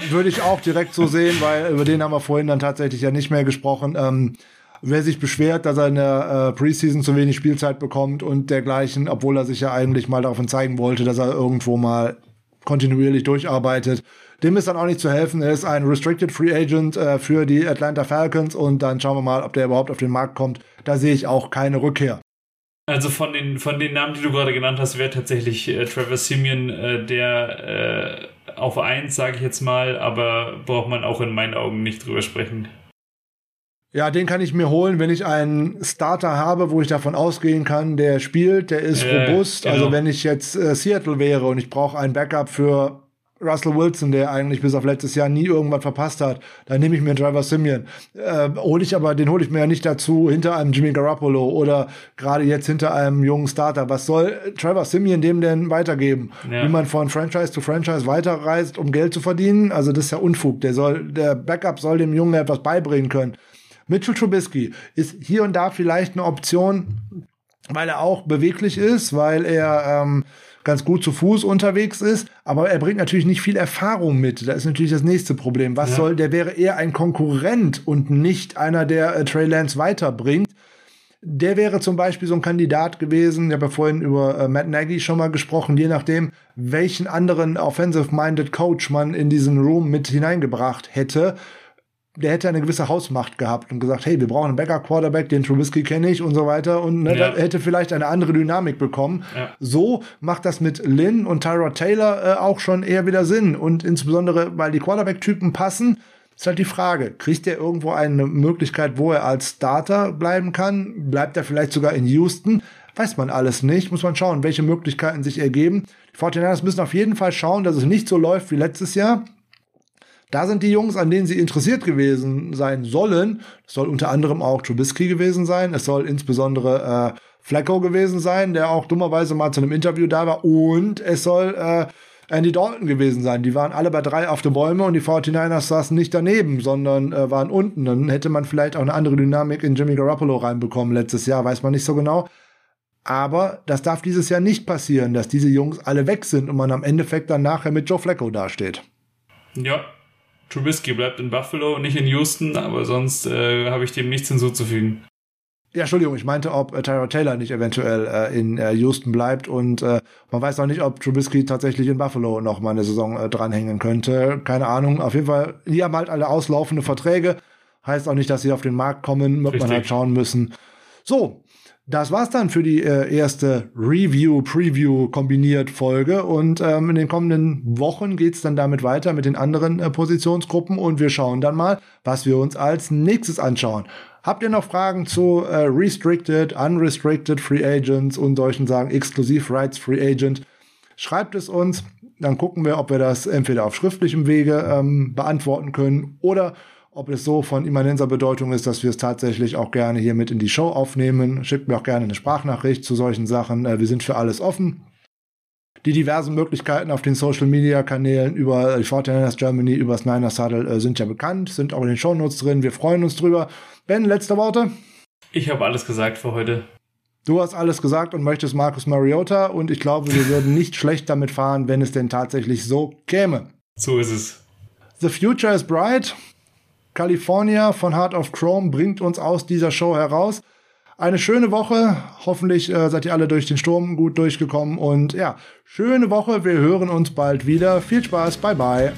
Würde ich auch direkt so sehen, weil über den haben wir vorhin dann tatsächlich ja nicht mehr gesprochen. Ähm, wer sich beschwert, dass er in der äh, Preseason zu wenig Spielzeit bekommt und dergleichen, obwohl er sich ja eigentlich mal davon zeigen wollte, dass er irgendwo mal kontinuierlich durcharbeitet. Dem ist dann auch nicht zu helfen. Er ist ein Restricted Free Agent äh, für die Atlanta Falcons und dann schauen wir mal, ob der überhaupt auf den Markt kommt. Da sehe ich auch keine Rückkehr. Also von den, von den Namen, die du gerade genannt hast, wäre tatsächlich äh, Trevor Simeon äh, der äh, auf eins, sage ich jetzt mal, aber braucht man auch in meinen Augen nicht drüber sprechen. Ja, den kann ich mir holen, wenn ich einen Starter habe, wo ich davon ausgehen kann, der spielt, der ist robust. Genau. Also wenn ich jetzt äh, Seattle wäre und ich brauche ein Backup für Russell Wilson, der eigentlich bis auf letztes Jahr nie irgendwas verpasst hat, dann nehme ich mir Driver Simeon. Äh, hole ich aber, den hole ich mir ja nicht dazu hinter einem Jimmy Garoppolo oder gerade jetzt hinter einem jungen Starter. Was soll Trevor Simeon dem denn weitergeben? Ja. Wie man von Franchise zu Franchise weiterreist, um Geld zu verdienen? Also das ist ja Unfug. Der soll, der Backup soll dem Jungen etwas beibringen können. Mitchell Trubisky ist hier und da vielleicht eine Option, weil er auch beweglich ist, weil er ähm, ganz gut zu Fuß unterwegs ist, aber er bringt natürlich nicht viel Erfahrung mit. Da ist natürlich das nächste Problem. Was ja. soll, der wäre eher ein Konkurrent und nicht einer, der äh, Trey Lance weiterbringt. Der wäre zum Beispiel so ein Kandidat gewesen. Ich habe ja vorhin über äh, Matt Nagy schon mal gesprochen, je nachdem, welchen anderen offensive-minded Coach man in diesen Room mit hineingebracht hätte der hätte eine gewisse Hausmacht gehabt und gesagt, hey, wir brauchen einen Backup-Quarterback, den Trubisky kenne ich und so weiter und ne, ja. hätte vielleicht eine andere Dynamik bekommen. Ja. So macht das mit Lynn und Tyrod Taylor äh, auch schon eher wieder Sinn und insbesondere, weil die Quarterback-Typen passen, ist halt die Frage, kriegt er irgendwo eine Möglichkeit, wo er als Starter bleiben kann? Bleibt er vielleicht sogar in Houston? Weiß man alles nicht. Muss man schauen, welche Möglichkeiten sich ergeben. Die 49ers müssen auf jeden Fall schauen, dass es nicht so läuft wie letztes Jahr. Da sind die Jungs, an denen sie interessiert gewesen sein sollen. Das soll unter anderem auch Trubisky gewesen sein. Es soll insbesondere äh, Flacco gewesen sein, der auch dummerweise mal zu einem Interview da war. Und es soll äh, Andy Dalton gewesen sein. Die waren alle bei drei auf den Bäume und die 49ers saßen nicht daneben, sondern äh, waren unten. Dann hätte man vielleicht auch eine andere Dynamik in Jimmy Garoppolo reinbekommen letztes Jahr, weiß man nicht so genau. Aber das darf dieses Jahr nicht passieren, dass diese Jungs alle weg sind und man am Endeffekt dann nachher mit Joe Flacco dasteht. Ja, Trubisky bleibt in Buffalo, nicht in Houston, aber sonst äh, habe ich dem nichts hinzuzufügen. Ja, Entschuldigung, ich meinte, ob äh, Tyrod Taylor nicht eventuell äh, in äh, Houston bleibt und äh, man weiß noch nicht, ob Trubisky tatsächlich in Buffalo noch mal eine Saison äh, dranhängen könnte. Keine Ahnung. Auf jeden Fall, die haben halt alle auslaufende Verträge. Heißt auch nicht, dass sie auf den Markt kommen, wird Richtig. man halt schauen müssen. So, das war's dann für die äh, erste Review, Preview kombiniert Folge und ähm, in den kommenden Wochen geht's dann damit weiter mit den anderen äh, Positionsgruppen und wir schauen dann mal, was wir uns als nächstes anschauen. Habt ihr noch Fragen zu äh, Restricted, Unrestricted Free Agents und solchen Sagen Exklusiv Rights Free Agent? Schreibt es uns, dann gucken wir, ob wir das entweder auf schriftlichem Wege ähm, beantworten können oder ob es so von immanenter Bedeutung ist, dass wir es tatsächlich auch gerne hier mit in die Show aufnehmen. Schickt mir auch gerne eine Sprachnachricht zu solchen Sachen. Äh, wir sind für alles offen. Die diversen Möglichkeiten auf den Social Media Kanälen über die Fortiners Germany, über das Niners Huddle äh, sind ja bekannt, sind auch in den Shownotes drin. Wir freuen uns drüber. Ben, letzte Worte? Ich habe alles gesagt für heute. Du hast alles gesagt und möchtest Marcus Mariota und ich glaube, wir würden nicht schlecht damit fahren, wenn es denn tatsächlich so käme. So ist es. The Future is Bright. California von Heart of Chrome bringt uns aus dieser Show heraus. Eine schöne Woche. Hoffentlich äh, seid ihr alle durch den Sturm gut durchgekommen. Und ja, schöne Woche. Wir hören uns bald wieder. Viel Spaß. Bye bye.